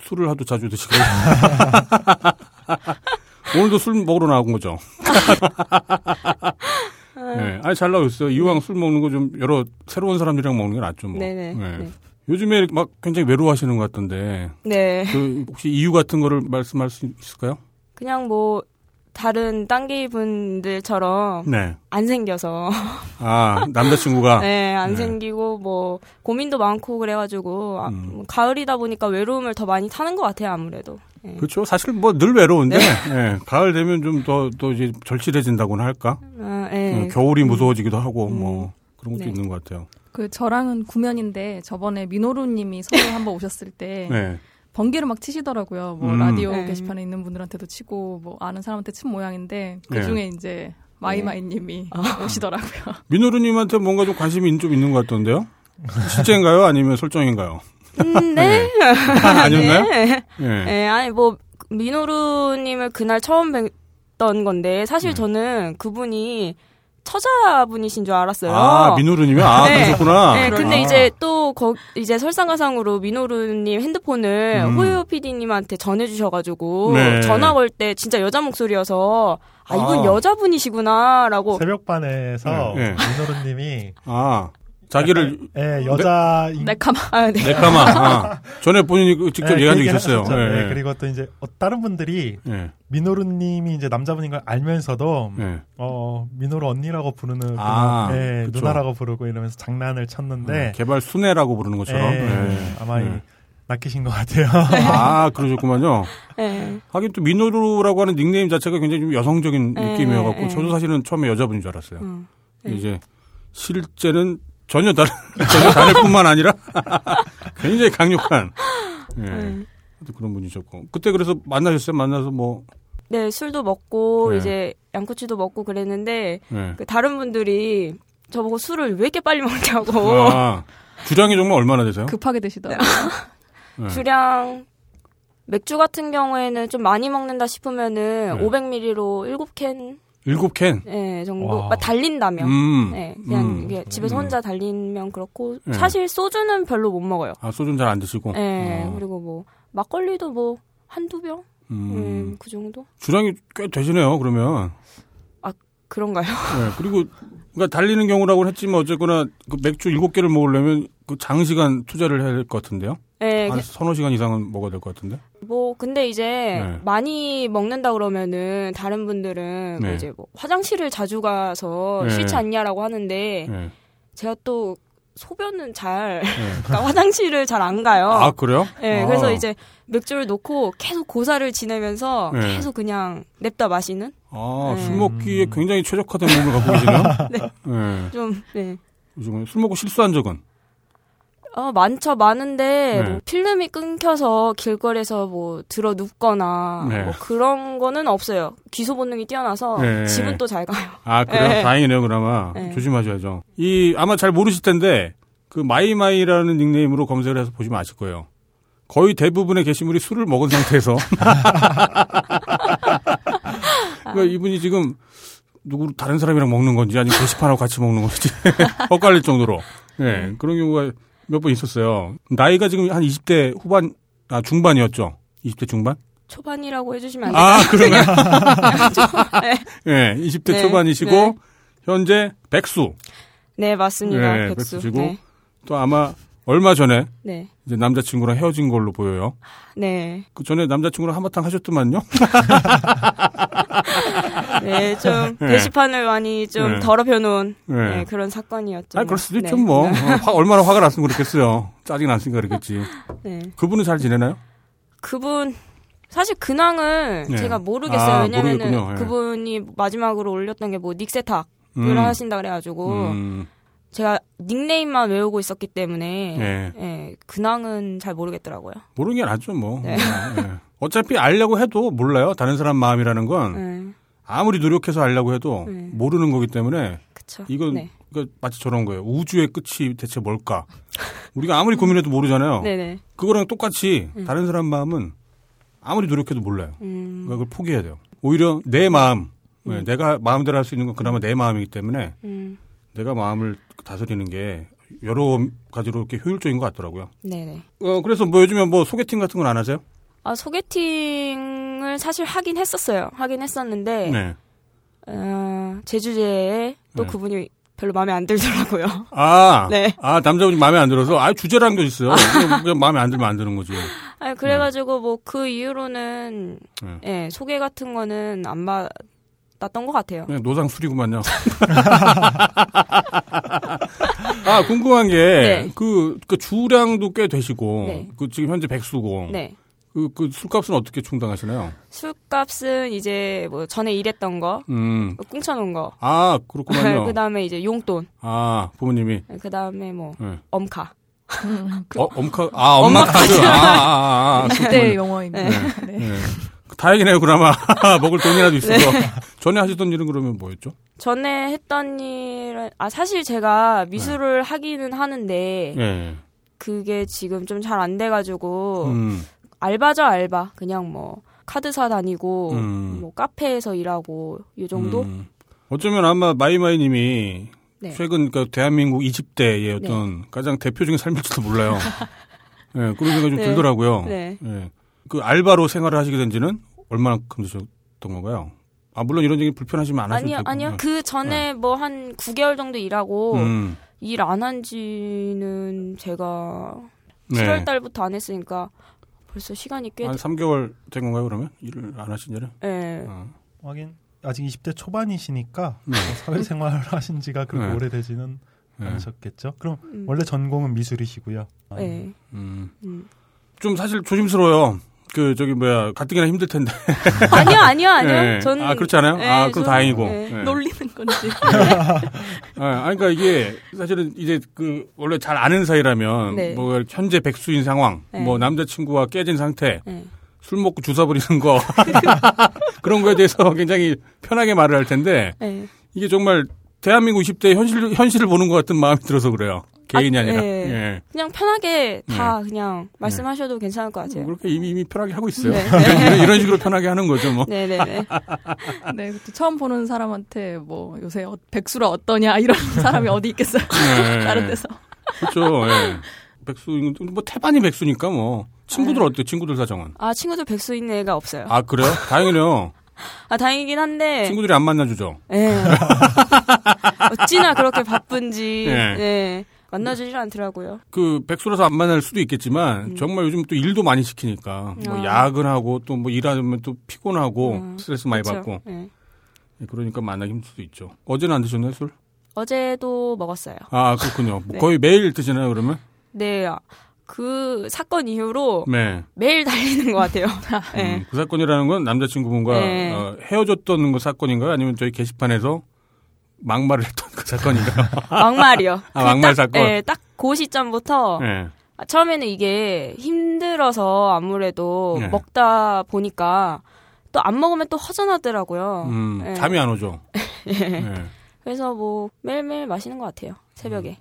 [SPEAKER 2] 술을 하도 자주 드시고. 오늘도 술 먹으러 나온 거죠? 네. 아니, 잘 나오셨어요. 이왕 술 먹는 거 좀 여러 새로운 사람들이랑 먹는 게 낫죠, 뭐.
[SPEAKER 6] 네네.
[SPEAKER 2] 네.
[SPEAKER 6] 네.
[SPEAKER 2] 요즘에 막 굉장히 외로워하시는 것 같던데.
[SPEAKER 6] 네.
[SPEAKER 2] 그, 혹시 이유 같은 거를 말씀할 수 있을까요?
[SPEAKER 6] 그냥 뭐 다른 딴기 분들처럼
[SPEAKER 2] 네.
[SPEAKER 6] 안 생겨서
[SPEAKER 2] 아, 남자친구가.
[SPEAKER 6] 네, 안
[SPEAKER 2] 네.
[SPEAKER 6] 생기고 뭐 고민도 많고 그래가지고 아,
[SPEAKER 2] 음.
[SPEAKER 6] 뭐 가을이다 보니까 외로움을 더 많이 타는 것 같아요 아무래도. 네.
[SPEAKER 2] 그렇죠. 사실 뭐 늘 외로운데, 예, 가을 되면 좀 더, 더 이제 절실해진다고나 할까?
[SPEAKER 6] 아, 네.
[SPEAKER 2] 어, 겨울이 무서워지기도 하고,
[SPEAKER 6] 음.
[SPEAKER 2] 뭐, 그런 것도
[SPEAKER 6] 네.
[SPEAKER 2] 있는 것 같아요.
[SPEAKER 3] 그 저랑은 구면인데 저번에 민호루님이 서울 한번 오셨을 때
[SPEAKER 2] 네.
[SPEAKER 3] 번개를 막 치시더라고요. 뭐
[SPEAKER 2] 음.
[SPEAKER 3] 라디오
[SPEAKER 6] 네.
[SPEAKER 3] 게시판에 있는 분들한테도 치고 뭐 아는 사람한테 친 모양인데 그
[SPEAKER 2] 네.
[SPEAKER 3] 중에 이제 마이마이님이 오시더라고요.
[SPEAKER 2] 민호루님한테 뭔가 좀 관심이 좀 있는 것 같던데요? 실제인가요? 아니면 설정인가요?
[SPEAKER 6] 음, 네.
[SPEAKER 2] 아니었나요?
[SPEAKER 6] 네.
[SPEAKER 2] 예.
[SPEAKER 6] 네, 아니 뭐 민호루님을 그날 처음 뵀던 건데 사실
[SPEAKER 2] 네.
[SPEAKER 6] 저는 그분이 처자분이신 줄 알았어요.
[SPEAKER 2] 아, 민호루님이? 아,
[SPEAKER 6] 네.
[SPEAKER 2] 그러셨구나.
[SPEAKER 6] 네, 근데
[SPEAKER 2] 아.
[SPEAKER 6] 이제 또 거, 이제 설상가상으로 민호루님 핸드폰을
[SPEAKER 2] 음.
[SPEAKER 6] 호요 PD님한테 전해주셔가지고
[SPEAKER 2] 네.
[SPEAKER 6] 전화 걸 때 진짜 여자 목소리여서 아 이분
[SPEAKER 2] 아.
[SPEAKER 6] 여자분이시구나라고
[SPEAKER 1] 새벽반에서
[SPEAKER 2] 네, 네.
[SPEAKER 1] 민호루님이
[SPEAKER 2] 아, 자기를
[SPEAKER 1] 예, 여자 인-
[SPEAKER 3] 네카마.
[SPEAKER 6] 아, 네.
[SPEAKER 2] 내까마, 아, 전에 본인이 그 직접
[SPEAKER 1] 예,
[SPEAKER 2] 얘기한
[SPEAKER 1] 그
[SPEAKER 2] 적이 있었어요.
[SPEAKER 1] 하셨죠.
[SPEAKER 2] 예,
[SPEAKER 1] 네,
[SPEAKER 2] 예.
[SPEAKER 1] 그리고 또 이제 어, 다른 분들이
[SPEAKER 2] 예,
[SPEAKER 1] 민호루님이 이제 남자분인 걸 알면서도
[SPEAKER 2] 예.
[SPEAKER 1] 어 민호루 언니라고 부르는
[SPEAKER 2] 아,
[SPEAKER 1] 예,
[SPEAKER 2] 그쵸.
[SPEAKER 1] 누나라고 부르고 이러면서 장난을 쳤는데
[SPEAKER 2] 어, 개발 순애라고 부르는 것처럼.
[SPEAKER 1] 예,
[SPEAKER 2] 예.
[SPEAKER 1] 아마 이-
[SPEAKER 2] 예.
[SPEAKER 1] 낚이신 것 같아요.
[SPEAKER 2] 아, 그러셨구만요.
[SPEAKER 6] 네.
[SPEAKER 2] 하긴 또 민호루라고 하는 닉네임 자체가 굉장히 좀 여성적인
[SPEAKER 6] 네,
[SPEAKER 2] 느낌이어갖고
[SPEAKER 6] 네.
[SPEAKER 2] 저도 사실은 처음에 여자분인 줄 알았어요.
[SPEAKER 6] 음. 네.
[SPEAKER 2] 이제 실제는 전혀 다른 전혀 다를 뿐만 아니라 굉장히 강력한 예.
[SPEAKER 6] 네.
[SPEAKER 2] 또 그런 분이셨고 그때 그래서 만나셨어요? 만나서 뭐
[SPEAKER 6] 네, 술도 먹고
[SPEAKER 2] 네.
[SPEAKER 6] 이제 양꼬치도 먹고 그랬는데
[SPEAKER 2] 예.
[SPEAKER 6] 그 다른 분들이 저보고 술을 왜 이렇게 빨리 먹냐고
[SPEAKER 2] 아, 주량이 정말 얼마나 되세요?
[SPEAKER 3] 급하게 드시더라고요.
[SPEAKER 2] 네.
[SPEAKER 6] 주량 맥주 같은 경우에는 좀 많이 먹는다 싶으면은
[SPEAKER 2] 네.
[SPEAKER 6] 500ml로 7캔
[SPEAKER 2] 일곱 캔.
[SPEAKER 6] 네, 정도
[SPEAKER 1] 와.
[SPEAKER 6] 막 달린다면
[SPEAKER 2] 음.
[SPEAKER 6] 네, 그냥
[SPEAKER 2] 음.
[SPEAKER 6] 이게 집에서
[SPEAKER 2] 음.
[SPEAKER 6] 혼자 달리면 그렇고
[SPEAKER 2] 네.
[SPEAKER 6] 사실 소주는 별로 못 먹어요.
[SPEAKER 2] 아 소주는 잘 안 드시고.
[SPEAKER 6] 네,
[SPEAKER 2] 어.
[SPEAKER 6] 그리고 뭐 막걸리도 뭐 한두 병?
[SPEAKER 2] 음.
[SPEAKER 6] 음, 그 정도?
[SPEAKER 2] 주량이 꽤 되시네요. 그러면.
[SPEAKER 6] 그런가요?
[SPEAKER 2] 네, 그리고 그러니까 달리는 경우라고 했지만 어쨌거나 그 맥주 7개를 먹으려면 그 장시간 투자를 해야 될 것 같은데요.
[SPEAKER 6] 네,
[SPEAKER 2] 한 서너 시간 이상은 먹어야 될 것 같은데.
[SPEAKER 6] 뭐 근데 이제
[SPEAKER 2] 네.
[SPEAKER 6] 많이 먹는다 그러면은 다른 분들은 뭐
[SPEAKER 2] 네.
[SPEAKER 6] 이제 뭐 화장실을 자주 가서
[SPEAKER 2] 네.
[SPEAKER 6] 싫지 않냐라고 하는데
[SPEAKER 2] 네.
[SPEAKER 6] 제가 또 소변은 잘
[SPEAKER 2] 네.
[SPEAKER 6] 그러니까 화장실을 잘 안 가요.
[SPEAKER 2] 아, 그래요?
[SPEAKER 6] 네,
[SPEAKER 2] 아.
[SPEAKER 6] 그래서 이제 맥주를 놓고 계속 고사를 지내면서
[SPEAKER 2] 네.
[SPEAKER 6] 계속 그냥 냅다 마시는
[SPEAKER 2] 아,
[SPEAKER 6] 네.
[SPEAKER 2] 술 먹기에 굉장히 최적화된 몸을 갖고 계시네요.
[SPEAKER 6] 네.
[SPEAKER 2] 네.
[SPEAKER 6] 좀 네.
[SPEAKER 2] 술 먹고 실수한 적은?
[SPEAKER 6] 어, 많죠, 많은데,
[SPEAKER 2] 네.
[SPEAKER 6] 뭐, 필름이 끊겨서 길거리에서 뭐, 드러눕거나,
[SPEAKER 2] 네.
[SPEAKER 6] 뭐, 그런 거는 없어요. 귀소 본능이 뛰어나서,
[SPEAKER 2] 네.
[SPEAKER 6] 집은 또 잘 가요.
[SPEAKER 2] 아, 그래요?
[SPEAKER 6] 네.
[SPEAKER 2] 다행이네요, 그나마.
[SPEAKER 6] 네.
[SPEAKER 2] 조심하셔야죠. 이, 아마 잘 모르실 텐데, 그, 마이마이라는 닉네임으로 검색을 해서 보시면 아실 거예요. 거의 대부분의 게시물이 술을 먹은 상태에서. 그러니까 이분이 지금, 누구, 다른 사람이랑 먹는 건지, 아니면 게시판하고 같이 먹는 건지, 엇갈릴 정도로. 예, 그런 경우가 몇 번 있었어요. 나이가 지금 한 20대 후반, 아, 중반이었죠? 20대 중반?
[SPEAKER 6] 초반이라고 해주시면 안
[SPEAKER 2] 아, 그러네.
[SPEAKER 6] 네.
[SPEAKER 2] 예, 20대
[SPEAKER 6] 네,
[SPEAKER 2] 초반이시고,
[SPEAKER 6] 네.
[SPEAKER 2] 현재 백수.
[SPEAKER 6] 네, 맞습니다.
[SPEAKER 2] 네,
[SPEAKER 6] 백수.
[SPEAKER 2] 백수시고.
[SPEAKER 6] 네.
[SPEAKER 2] 또 아마 얼마 전에
[SPEAKER 6] 네.
[SPEAKER 2] 이제 남자친구랑 헤어진 걸로 보여요.
[SPEAKER 6] 네.
[SPEAKER 2] 그 전에 남자친구랑 한바탕 하셨더만요.
[SPEAKER 6] 네, 좀,
[SPEAKER 2] 네.
[SPEAKER 6] 게시판을 많이 좀
[SPEAKER 2] 네.
[SPEAKER 6] 더럽혀 놓은,
[SPEAKER 2] 네.
[SPEAKER 6] 네, 그런 사건이었죠.
[SPEAKER 2] 아, 그럴 수도
[SPEAKER 6] 네.
[SPEAKER 2] 있죠, 뭐. 어, 화- 얼마나 화가 났으면 그랬겠어요. 짜증 났으니까 그랬겠지.
[SPEAKER 6] 네.
[SPEAKER 2] 그분은 잘 지내나요?
[SPEAKER 6] 그분, 사실 근황을
[SPEAKER 2] 네.
[SPEAKER 6] 제가 모르겠어요.
[SPEAKER 2] 아,
[SPEAKER 6] 왜냐면은
[SPEAKER 2] 모르겠군요. 예.
[SPEAKER 6] 그분이 마지막으로 올렸던 게 뭐 닉세탁을
[SPEAKER 2] 음.
[SPEAKER 6] 하신다 그래가지고
[SPEAKER 2] 음,
[SPEAKER 6] 제가 닉네임만 외우고 있었기 때문에
[SPEAKER 2] 예.
[SPEAKER 6] 예, 근황은 잘 모르겠더라고요.
[SPEAKER 2] 모르는 게 낫죠, 뭐.
[SPEAKER 6] 네.
[SPEAKER 2] 예. 어차피 알려고 해도 몰라요. 다른 사람 마음이라는 건
[SPEAKER 6] 네,
[SPEAKER 2] 아무리 노력해서 알려고 해도
[SPEAKER 6] 네.
[SPEAKER 2] 모르는 거기 때문에
[SPEAKER 6] 그쵸.
[SPEAKER 2] 이건
[SPEAKER 6] 네.
[SPEAKER 2] 그러니까 마치 저런 거예요. 우주의 끝이 대체 뭘까? 우리가 아무리 고민해도 모르잖아요.
[SPEAKER 6] 네네.
[SPEAKER 2] 그거랑 똑같이 다른 사람 마음은 아무리 노력해도 몰라요.
[SPEAKER 6] 음,
[SPEAKER 2] 그러니까 그걸 포기해야 돼요. 오히려 내 마음, 네, 내가 마음대로 할 수 있는 건 그나마 내 마음이기 때문에
[SPEAKER 6] 음,
[SPEAKER 2] 내가 마음을 다스리는 게 여러 가지로 이렇게 효율적인 것 같더라고요.
[SPEAKER 6] 네네.
[SPEAKER 2] 어, 그래서 뭐 요즘에 뭐 소개팅 같은 건 안 하세요?
[SPEAKER 6] 아, 소개팅 을 사실 하긴 했었어요. 하긴 했었는데,
[SPEAKER 2] 네.
[SPEAKER 6] 어, 제주제에 또
[SPEAKER 2] 네.
[SPEAKER 6] 그분이 별로 마음에 안 들더라고요.
[SPEAKER 2] 아,
[SPEAKER 6] 네.
[SPEAKER 2] 아 남자분이 마음에 안 들어서 아 주제라는 게 있어요. 그냥, 마음에 안 들면 안 되는 거지.
[SPEAKER 6] 아니, 그래가지고 뭐 그 이후로는,
[SPEAKER 2] 네.
[SPEAKER 6] 예, 소개 같은 거는 안 받았던 것 같아요.
[SPEAKER 2] 노상 술이구만요. 아 궁금한 게
[SPEAKER 6] 네.
[SPEAKER 2] 그, 그 주량도 꽤 되시고
[SPEAKER 6] 네.
[SPEAKER 2] 그 지금 현재 백수고
[SPEAKER 6] 네.
[SPEAKER 2] 그, 그 술값은 어떻게 충당하시나요?
[SPEAKER 6] 술값은 이제 뭐 전에 일했던 거,
[SPEAKER 2] 음.
[SPEAKER 6] 꿍쳐놓은 거.
[SPEAKER 2] 아, 그렇구만요.
[SPEAKER 6] 그 다음에 이제 용돈.
[SPEAKER 2] 아, 부모님이.
[SPEAKER 6] 그 다음에 뭐,
[SPEAKER 2] 네.
[SPEAKER 6] 엄카.
[SPEAKER 2] 어, 엄카, 아, 엄마 카드. 아, 아, 아, 아.
[SPEAKER 3] 그때 영어입니다. 네.
[SPEAKER 2] 네. 다행이네요, 그나마. 먹을 돈이라도 있어서. 전에 하시던 일은 그러면 뭐였죠?
[SPEAKER 6] 전에 했던 일은, 아, 사실 제가 미술을 하기는 하는데,
[SPEAKER 2] 예.
[SPEAKER 6] 그게 지금 좀 잘 안 돼가지고,
[SPEAKER 2] 음,
[SPEAKER 6] 알바죠, 알바. 그냥 뭐, 카드사 다니고,
[SPEAKER 2] 음.
[SPEAKER 6] 뭐, 카페에서 일하고, 이 정도?
[SPEAKER 2] 음. 어쩌면 아마 마이마이님이
[SPEAKER 6] 네.
[SPEAKER 2] 최근 그 대한민국 20대의 어떤 가장 대표적인 삶일지도 몰라요. 예, 그런 생각이 좀
[SPEAKER 6] 네.
[SPEAKER 2] 들더라고요.
[SPEAKER 6] 네.
[SPEAKER 2] 예. 그 알바로 생활을 하시게 된 지는 얼마나큼 되셨던 건가요? 아, 물론 이런 얘기 불편하시면 안 하셔도
[SPEAKER 6] 아니요,
[SPEAKER 2] 되고.
[SPEAKER 6] 아니요. 그 전에 뭐 한 9개월 정도 일하고,
[SPEAKER 2] 음,
[SPEAKER 6] 일안 한 지는 제가
[SPEAKER 2] 네.
[SPEAKER 6] 7월 달부터 안 했으니까 벌써 시간이
[SPEAKER 2] 꽤한 3개월 된 건가요, 그러면? 일을 안 하신 지는?
[SPEAKER 6] 예.
[SPEAKER 2] 어.
[SPEAKER 1] 하긴 아직 20대 초반이시니까
[SPEAKER 2] 네.
[SPEAKER 1] 뭐 사회생활을 하신 지가 그렇게
[SPEAKER 2] 네.
[SPEAKER 1] 오래되지는
[SPEAKER 2] 네.
[SPEAKER 1] 않으셨겠죠. 그럼
[SPEAKER 6] 음.
[SPEAKER 1] 원래 전공은 미술이시고요. 아,
[SPEAKER 6] 예.
[SPEAKER 2] 음.
[SPEAKER 6] 음.
[SPEAKER 2] 좀 사실 조심스러워요. 그, 저기, 뭐야, 가뜩이나 힘들 텐데.
[SPEAKER 6] 아니요, 아니요, 아니요.
[SPEAKER 2] 예.
[SPEAKER 6] 전
[SPEAKER 2] 아, 그렇지 않아요?
[SPEAKER 6] 예,
[SPEAKER 2] 아, 그럼
[SPEAKER 6] 전-
[SPEAKER 2] 다행이고.
[SPEAKER 6] 예.
[SPEAKER 2] 예.
[SPEAKER 3] 놀리는 건지.
[SPEAKER 2] 아, 아니, 그러니까 이게 사실은 이제 그 원래 잘 아는 사이라면
[SPEAKER 6] 네.
[SPEAKER 2] 뭐 현재 백수인 상황,
[SPEAKER 6] 네.
[SPEAKER 2] 뭐 남자친구와 깨진 상태,
[SPEAKER 6] 예.
[SPEAKER 2] 술 먹고 주사 부리는 거 그런 거에 대해서 굉장히 편하게 말을 할 텐데
[SPEAKER 6] 예.
[SPEAKER 2] 이게 정말 대한민국 20대 현실 현실을 보는 것 같은 마음이 들어서 그래요. 개인이 아,
[SPEAKER 6] 아,
[SPEAKER 2] 니라
[SPEAKER 6] 예.
[SPEAKER 2] 예.
[SPEAKER 6] 그냥 편하게 다 그냥 말씀하셔도 괜찮을 것 같아요.
[SPEAKER 2] 그렇게 이미 이미 편하게 하고 있어요.
[SPEAKER 6] 네.
[SPEAKER 2] 이런, 이런 식으로 편하게 하는 거죠, 뭐.
[SPEAKER 6] 네네네.
[SPEAKER 3] 네, 그때 처음 보는 사람한테 뭐 요새 어- 백수라 어떠냐 이런 사람이 어디 있겠어요.
[SPEAKER 2] 네.
[SPEAKER 3] 다른 데서.
[SPEAKER 2] 그렇죠. 예. 백수 뭐 태반이 백수니까 뭐 친구들
[SPEAKER 6] 네.
[SPEAKER 2] 어때? 친구들 사정은?
[SPEAKER 6] 아 친구들 백수 있는 애가 없어요.
[SPEAKER 2] 아 그래요? 다행이네요.
[SPEAKER 6] 아, 다행이긴 한데.
[SPEAKER 2] 친구들이 안 만나주죠.
[SPEAKER 6] 예. 어찌나 그렇게 바쁜지.
[SPEAKER 2] 예.
[SPEAKER 6] 네. 만나주질 않더라고요.
[SPEAKER 2] 그 백수라서 안 만날 수도 있겠지만
[SPEAKER 6] 음.
[SPEAKER 2] 정말 요즘 또 일도 많이 시키니까 뭐
[SPEAKER 6] 아.
[SPEAKER 2] 야근하고 또 뭐 일하면 또 피곤하고
[SPEAKER 6] 음.
[SPEAKER 2] 스트레스 많이
[SPEAKER 6] 그쵸?
[SPEAKER 2] 받고
[SPEAKER 6] 예.
[SPEAKER 2] 그러니까 만나기 힘들 수도 있죠. 어제는 안 드셨나요 술?
[SPEAKER 6] 어제도 먹었어요.
[SPEAKER 2] 아 그렇군요. 뭐
[SPEAKER 6] 네.
[SPEAKER 2] 거의 매일 드시나요 그러면?
[SPEAKER 6] 네. 그 사건 이후로
[SPEAKER 2] 네.
[SPEAKER 6] 매일 달리는 것 같아요. 네.
[SPEAKER 2] 음, 그 사건이라는 건 남자친구분과
[SPEAKER 6] 네.
[SPEAKER 2] 어, 헤어졌던 그 사건인가요? 아니면 저희 게시판에서 막말을 했던 그 사건인가요?
[SPEAKER 6] 막말이요.
[SPEAKER 2] 아, 막말 사건?
[SPEAKER 6] 네, 딱 그 시점부터
[SPEAKER 2] 네.
[SPEAKER 6] 아, 처음에는 이게 힘들어서 아무래도
[SPEAKER 2] 네.
[SPEAKER 6] 먹다 보니까 또 안 먹으면 또 허전하더라고요.
[SPEAKER 2] 음,
[SPEAKER 6] 네.
[SPEAKER 2] 잠이 안 오죠.
[SPEAKER 6] 그래서 뭐 매일매일 마시는 것 같아요. 새벽에.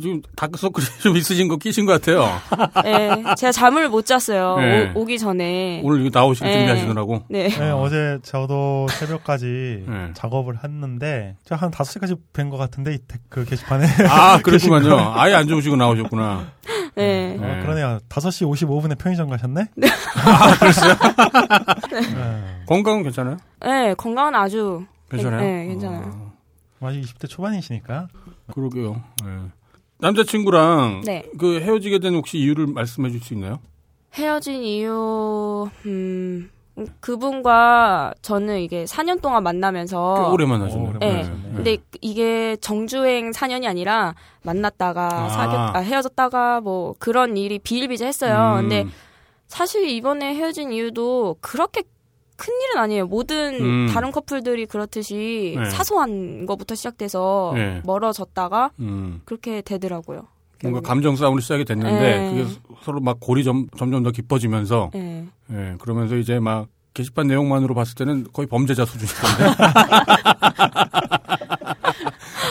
[SPEAKER 2] 지금 다크서클이 좀 있으신 거 끼신 것 같아요.
[SPEAKER 6] 네, 제가 잠을 못 잤어요.
[SPEAKER 2] 네.
[SPEAKER 6] 오, 기 전에.
[SPEAKER 2] 오늘 이거 나오실
[SPEAKER 6] 네.
[SPEAKER 2] 준비하시느라고.
[SPEAKER 6] 네.
[SPEAKER 1] 네, 어제 저도 새벽까지
[SPEAKER 2] 네.
[SPEAKER 1] 작업을 했는데 제가 한 5시까지 뵌 것 같은데 그 게시판에
[SPEAKER 2] 아, 그랬구만요. 아예 안 좋으시고 나오셨구나.
[SPEAKER 6] 네.
[SPEAKER 2] 네.
[SPEAKER 1] 어, 그러네요. 5시 55분에 편의점 가셨네?
[SPEAKER 2] 아, 그랬어요?
[SPEAKER 1] 네.
[SPEAKER 2] 건강은 괜찮아요?
[SPEAKER 6] 네, 건강은 아주
[SPEAKER 2] 괜찮아요?
[SPEAKER 6] 네, 괜찮아요.
[SPEAKER 2] 아,
[SPEAKER 1] 아직 20대 초반이시니까.
[SPEAKER 2] 그러게요. 네. 남자친구랑
[SPEAKER 6] 네.
[SPEAKER 2] 그 헤어지게 된 혹시 이유를 말씀해 줄 수 있나요?
[SPEAKER 6] 헤어진 이유, 음, 그분과 저는 이게 4년 동안 만나면서.
[SPEAKER 2] 꽤 오래 만나셨네요.
[SPEAKER 1] 어,
[SPEAKER 6] 네.
[SPEAKER 1] 만나셨네.
[SPEAKER 6] 근데 이게 정주행 4년이 아니라 만났다가
[SPEAKER 2] 아.
[SPEAKER 6] 사귀, 아, 헤어졌다가 뭐 그런 일이 비일비재했어요.
[SPEAKER 2] 음,
[SPEAKER 6] 근데 사실 이번에 헤어진 이유도 그렇게 큰 일은 아니에요. 모든
[SPEAKER 2] 음.
[SPEAKER 6] 다른 커플들이 그렇듯이
[SPEAKER 2] 네.
[SPEAKER 6] 사소한 거부터 시작돼서
[SPEAKER 2] 네.
[SPEAKER 6] 멀어졌다가
[SPEAKER 2] 음,
[SPEAKER 6] 그렇게 되더라고요.
[SPEAKER 2] 뭔가
[SPEAKER 6] 결국엔.
[SPEAKER 2] 감정 싸움으로 시작이 됐는데
[SPEAKER 6] 네.
[SPEAKER 2] 그게 서로 막 골이 점, 점점 더 깊어지면서
[SPEAKER 6] 네.
[SPEAKER 2] 예, 그러면서 이제 막 게시판 내용만으로 봤을 때는 거의 범죄자 수준이던데.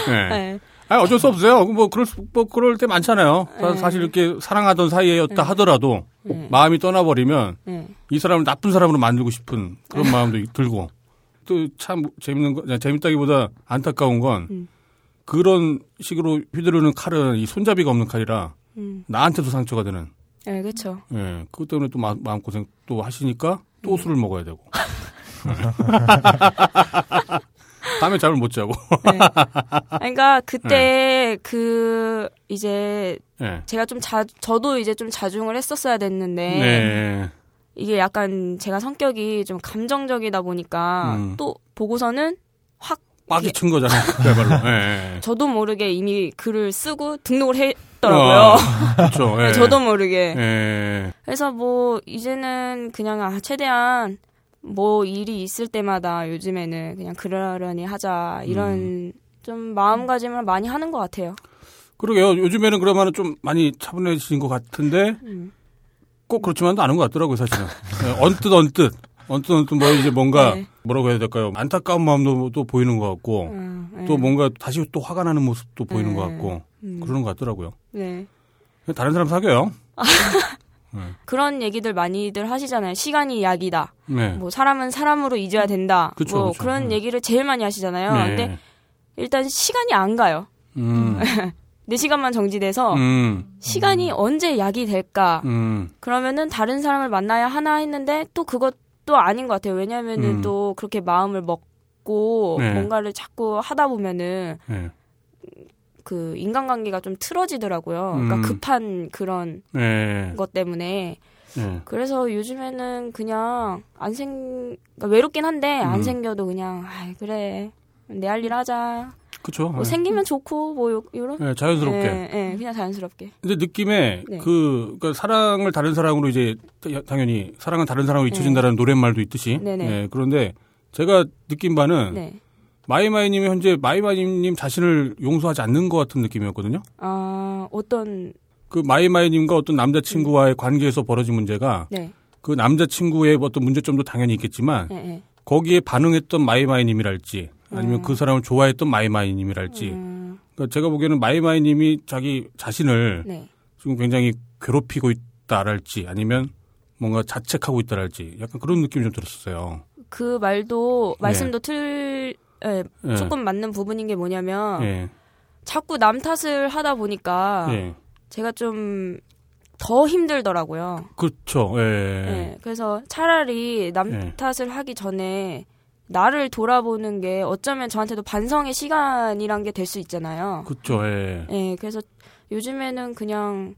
[SPEAKER 2] 예.
[SPEAKER 6] 네.
[SPEAKER 2] 아니, 어쩔 수 없어요. 뭐 그럴 수- 뭐 그럴 때 많잖아요. 사-
[SPEAKER 6] 네.
[SPEAKER 2] 사실 이렇게 사랑하던 사이였다 하더라도
[SPEAKER 6] 네.
[SPEAKER 2] 마음이 떠나버리면
[SPEAKER 6] 네.
[SPEAKER 2] 이 사람을 나쁜 사람으로 만들고 싶은 그런 마음도 들고 또 참 재밌는 거 재밌다기보다 안타까운 건
[SPEAKER 6] 음.
[SPEAKER 2] 그런 식으로 휘두르는 칼은 이 손잡이가 없는 칼이라
[SPEAKER 6] 음.
[SPEAKER 2] 나한테도 상처가 되는
[SPEAKER 6] 네, 그렇죠.
[SPEAKER 2] 예 그것 때문에 또 마, 음고생또 하시니까 또 술을 먹어야 되고 다음에 잠을 못 자고
[SPEAKER 6] 네. 그러니까 그때 그 이제
[SPEAKER 2] 예
[SPEAKER 6] 제가 좀 자, 저도 이제 좀 자중을 했었어야 됐는데
[SPEAKER 2] 네.
[SPEAKER 6] 이게 약간 제가 성격이 좀 감정적이다 보니까
[SPEAKER 2] 음.
[SPEAKER 6] 또 보고서는 확
[SPEAKER 2] 빡이 친 거잖아요 그야말로 예, 예.
[SPEAKER 6] 저도 모르게 이미 글을 쓰고 등록을 했더라고요.
[SPEAKER 2] 그렇죠 예.
[SPEAKER 6] 네, 저도 모르게.
[SPEAKER 2] 예.
[SPEAKER 6] 그래서 뭐 이제는 그냥 아 최대한 뭐 일이 있을 때마다 요즘에는 그냥 그러려니 하자 이런
[SPEAKER 2] 음.
[SPEAKER 6] 좀 마음가짐을 많이 하는 것 같아요.
[SPEAKER 2] 그러게요. 요즘에는 그러면 좀 많이 차분해지신 것 같은데
[SPEAKER 6] 음.
[SPEAKER 2] 꼭 그렇지만도 않은 것 같더라고요, 사실은. 네, 언뜻 언뜻 언뜻 언뜻 뭐 이제 뭔가
[SPEAKER 6] 네.
[SPEAKER 2] 뭐라고 해야 될까요? 안타까운 마음도 또 보이는 것 같고
[SPEAKER 6] 음, 네.
[SPEAKER 2] 또 뭔가 다시 또 화가 나는 모습도 보이는
[SPEAKER 6] 네.
[SPEAKER 2] 것 같고
[SPEAKER 6] 음.
[SPEAKER 2] 그러는 것 같더라고요.
[SPEAKER 6] 네.
[SPEAKER 2] 다른 사람 사귀어요.
[SPEAKER 6] 그런 얘기들 많이들 하시잖아요. 시간이 약이다.
[SPEAKER 2] 네.
[SPEAKER 6] 뭐 사람은 사람으로 잊어야 된다.
[SPEAKER 2] 그쵸,
[SPEAKER 6] 뭐
[SPEAKER 2] 그쵸.
[SPEAKER 6] 그런
[SPEAKER 2] 네.
[SPEAKER 6] 얘기를 제일 많이 하시잖아요.
[SPEAKER 2] 네.
[SPEAKER 6] 근데 일단 시간이 안 가요.
[SPEAKER 2] 음,
[SPEAKER 6] 내 시간만 정지돼서
[SPEAKER 2] 음,
[SPEAKER 6] 시간이 언제 약이 될까?
[SPEAKER 2] 음,
[SPEAKER 6] 그러면은 다른 사람을 만나야 하나 했는데 또 그것도 아닌 것 같아요. 왜냐면은
[SPEAKER 2] 음.
[SPEAKER 6] 또 그렇게 마음을 먹고
[SPEAKER 2] 네.
[SPEAKER 6] 뭔가를 자꾸 하다 보면은
[SPEAKER 2] 네.
[SPEAKER 6] 그 인간관계가 좀 틀어지더라고요. 그러니까
[SPEAKER 2] 음.
[SPEAKER 6] 급한 그런
[SPEAKER 2] 네.
[SPEAKER 6] 것 때문에
[SPEAKER 2] 네.
[SPEAKER 6] 그래서 요즘에는 그냥 안 생, 그러니까 외롭긴 한데 안
[SPEAKER 2] 음.
[SPEAKER 6] 생겨도 그냥, 아 그래. 내 할 일 하자.
[SPEAKER 2] 그쵸.
[SPEAKER 6] 뭐
[SPEAKER 2] 네.
[SPEAKER 6] 생기면 좋고, 뭐, 요, 요런.
[SPEAKER 2] 네, 자연스럽게.
[SPEAKER 6] 예, 예, 그냥 자연스럽게.
[SPEAKER 2] 근데 느낌에
[SPEAKER 6] 네.
[SPEAKER 2] 그 그러니까 사랑을 다른 사랑으로 이제 당연히 사랑은 다른 사랑으로 잊혀진다는 노랫말도 있듯이
[SPEAKER 6] 네네.
[SPEAKER 2] 네, 그런데 제가 느낀 바는
[SPEAKER 6] 네.
[SPEAKER 2] 마이마이님이 현재 마이마이님 자신을 용서하지 않는 것 같은 느낌이었거든요.
[SPEAKER 6] 아, 어떤,
[SPEAKER 2] 그 마이마이님과 어떤 남자친구와의 관계에서 벌어진 문제가
[SPEAKER 6] 네.
[SPEAKER 2] 그 남자친구의 어떤 문제점도 당연히 있겠지만
[SPEAKER 6] 예, 예.
[SPEAKER 2] 거기에 반응했던 마이마이님이랄지 아니면
[SPEAKER 6] 음.
[SPEAKER 2] 그 사람을 좋아했던 마이마이님이랄지
[SPEAKER 6] 음,
[SPEAKER 2] 그러니까 제가 보기에는 마이마이님이 자기 자신을
[SPEAKER 6] 네.
[SPEAKER 2] 지금 굉장히 괴롭히고 있다랄지 아니면 뭔가 자책하고 있다랄지 약간 그런 느낌이 좀 들었었어요.
[SPEAKER 6] 그 말도, 말씀도 틀, 예,
[SPEAKER 2] 예.
[SPEAKER 6] 조금 맞는 부분인 게 뭐냐면,
[SPEAKER 2] 예.
[SPEAKER 6] 자꾸 남 탓을 하다 보니까,
[SPEAKER 2] 예.
[SPEAKER 6] 제가 좀 더 힘들더라고요.
[SPEAKER 2] 그렇죠. 예.
[SPEAKER 6] 네, 그래서 차라리 남
[SPEAKER 2] 네.
[SPEAKER 6] 탓을 하기 전에 나를 돌아보는 게 어쩌면 저한테도 반성의 시간이란 게 될 수 있잖아요.
[SPEAKER 2] 그렇죠. 예.
[SPEAKER 6] 네, 그래서 요즘에는 그냥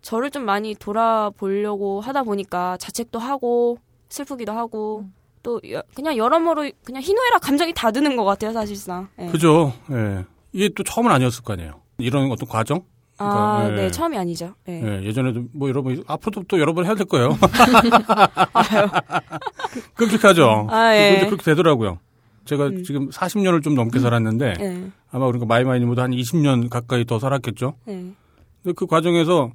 [SPEAKER 6] 저를 좀 많이 돌아보려고 하다 보니까 자책도 하고 슬프기도 하고 또 여- 그냥 여러모로 그냥 희노애락 감정이 다 드는 것 같아요 사실상. 네.
[SPEAKER 2] 그죠. 예. 이게 또 처음은 아니었을 거 아니에요. 이런 어떤 과정?
[SPEAKER 6] 아,
[SPEAKER 2] 그러니까, 예.
[SPEAKER 6] 네 처음이 아니죠. 네.
[SPEAKER 2] 예, 예전에도 뭐 여러분 앞으로도 또 여러 번 해야 될 거예요.
[SPEAKER 6] 아유.
[SPEAKER 2] 그렇게 하죠.
[SPEAKER 6] 아, 예.
[SPEAKER 2] 근데 그렇게 되더라고요. 제가
[SPEAKER 6] 음.
[SPEAKER 2] 지금 40년을 좀 넘게 살았는데
[SPEAKER 6] 네.
[SPEAKER 2] 아마 그러니까 마이마이님보다 한 20년 가까이 더 살았겠죠.
[SPEAKER 6] 네.
[SPEAKER 2] 근데 그 과정에서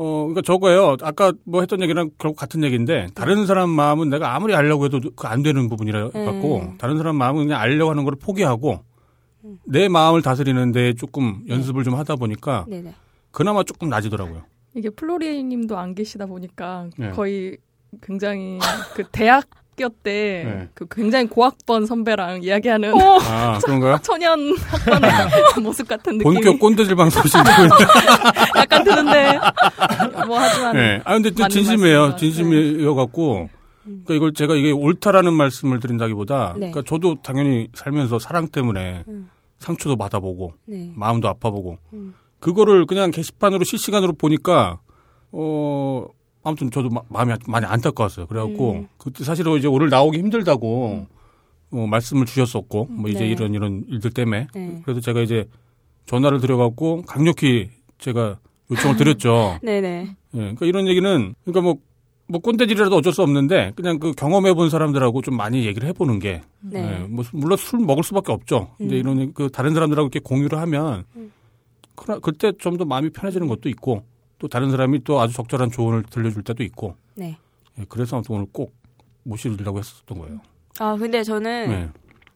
[SPEAKER 2] 어 그러니까 저거예요. 아까 뭐 했던 얘기랑 결국 같은 얘기인데 다른 사람 마음은 내가 아무리 알려고 해도 그안 되는 부분이라
[SPEAKER 6] 음.
[SPEAKER 2] 갖고 다른 사람 마음은 그냥 알려고 하는 걸 포기하고 내 마음을 다스리는데 조금 연습을 좀 하다 보니까
[SPEAKER 6] 네네.
[SPEAKER 2] 그나마 조금 나아지더라고요.
[SPEAKER 3] 이게 플로리님도 안 계시다 보니까
[SPEAKER 2] 네.
[SPEAKER 3] 거의 굉장히 그 대학 교 때
[SPEAKER 2] 네.
[SPEAKER 3] 그 굉장히 고학번 선배랑 이야기하는
[SPEAKER 2] 아 그런가요?
[SPEAKER 3] 천연 학번의 모습 같은 느낌이
[SPEAKER 2] 본격 꼰대질 방송이시죠.
[SPEAKER 3] 약간 드는데 뭐 하지만
[SPEAKER 2] 네. 아 근데 진심이에요.
[SPEAKER 3] 말씀이죠.
[SPEAKER 2] 진심이어 갖고 그러니까 이걸 제가 이게 옳다라는 말씀을 드린다기보다
[SPEAKER 6] 네.
[SPEAKER 2] 그러니까 저도 당연히 살면서 사랑 때문에
[SPEAKER 6] 음.
[SPEAKER 2] 상처도 받아보고
[SPEAKER 6] 네.
[SPEAKER 2] 마음도 아파보고
[SPEAKER 6] 음.
[SPEAKER 2] 그거를 그냥 게시판으로 실시간으로 보니까 어 아무튼 저도 마, 마음이 많이 안타까웠어요. 그래갖고
[SPEAKER 6] 음.
[SPEAKER 2] 그때 사실은 이제 오늘 나오기 힘들다고 어, 말씀을 주셨었고 뭐 이제
[SPEAKER 6] 네.
[SPEAKER 2] 이런 이런 일들 때문에
[SPEAKER 6] 네.
[SPEAKER 2] 그래서 제가 이제 전화를 드려갖고 강력히 제가 요청을 드렸죠.
[SPEAKER 6] 네네.
[SPEAKER 2] 예, 그러니까 이런 얘기는 그러니까 뭐, 뭐 꼰대질이라도 어쩔 수 없는데 그냥 그 경험해 본 사람들하고 좀 많이 얘기를 해보는 게
[SPEAKER 6] 네.
[SPEAKER 2] 예, 뭐 물론 술 먹을 수밖에 없죠. 근데
[SPEAKER 6] 음.
[SPEAKER 2] 이런 그 다른 사람들하고 이렇게 공유를 하면
[SPEAKER 6] 음.
[SPEAKER 2] 그때 좀 더 마음이 편해지는 것도 있고 또 다른 사람이 또 아주 적절한 조언을 들려줄 때도 있고
[SPEAKER 6] 네.
[SPEAKER 2] 예, 그래서 아무튼 오늘 꼭 모시려고 했었던 거예요.
[SPEAKER 6] 아 근데 저는
[SPEAKER 2] 네.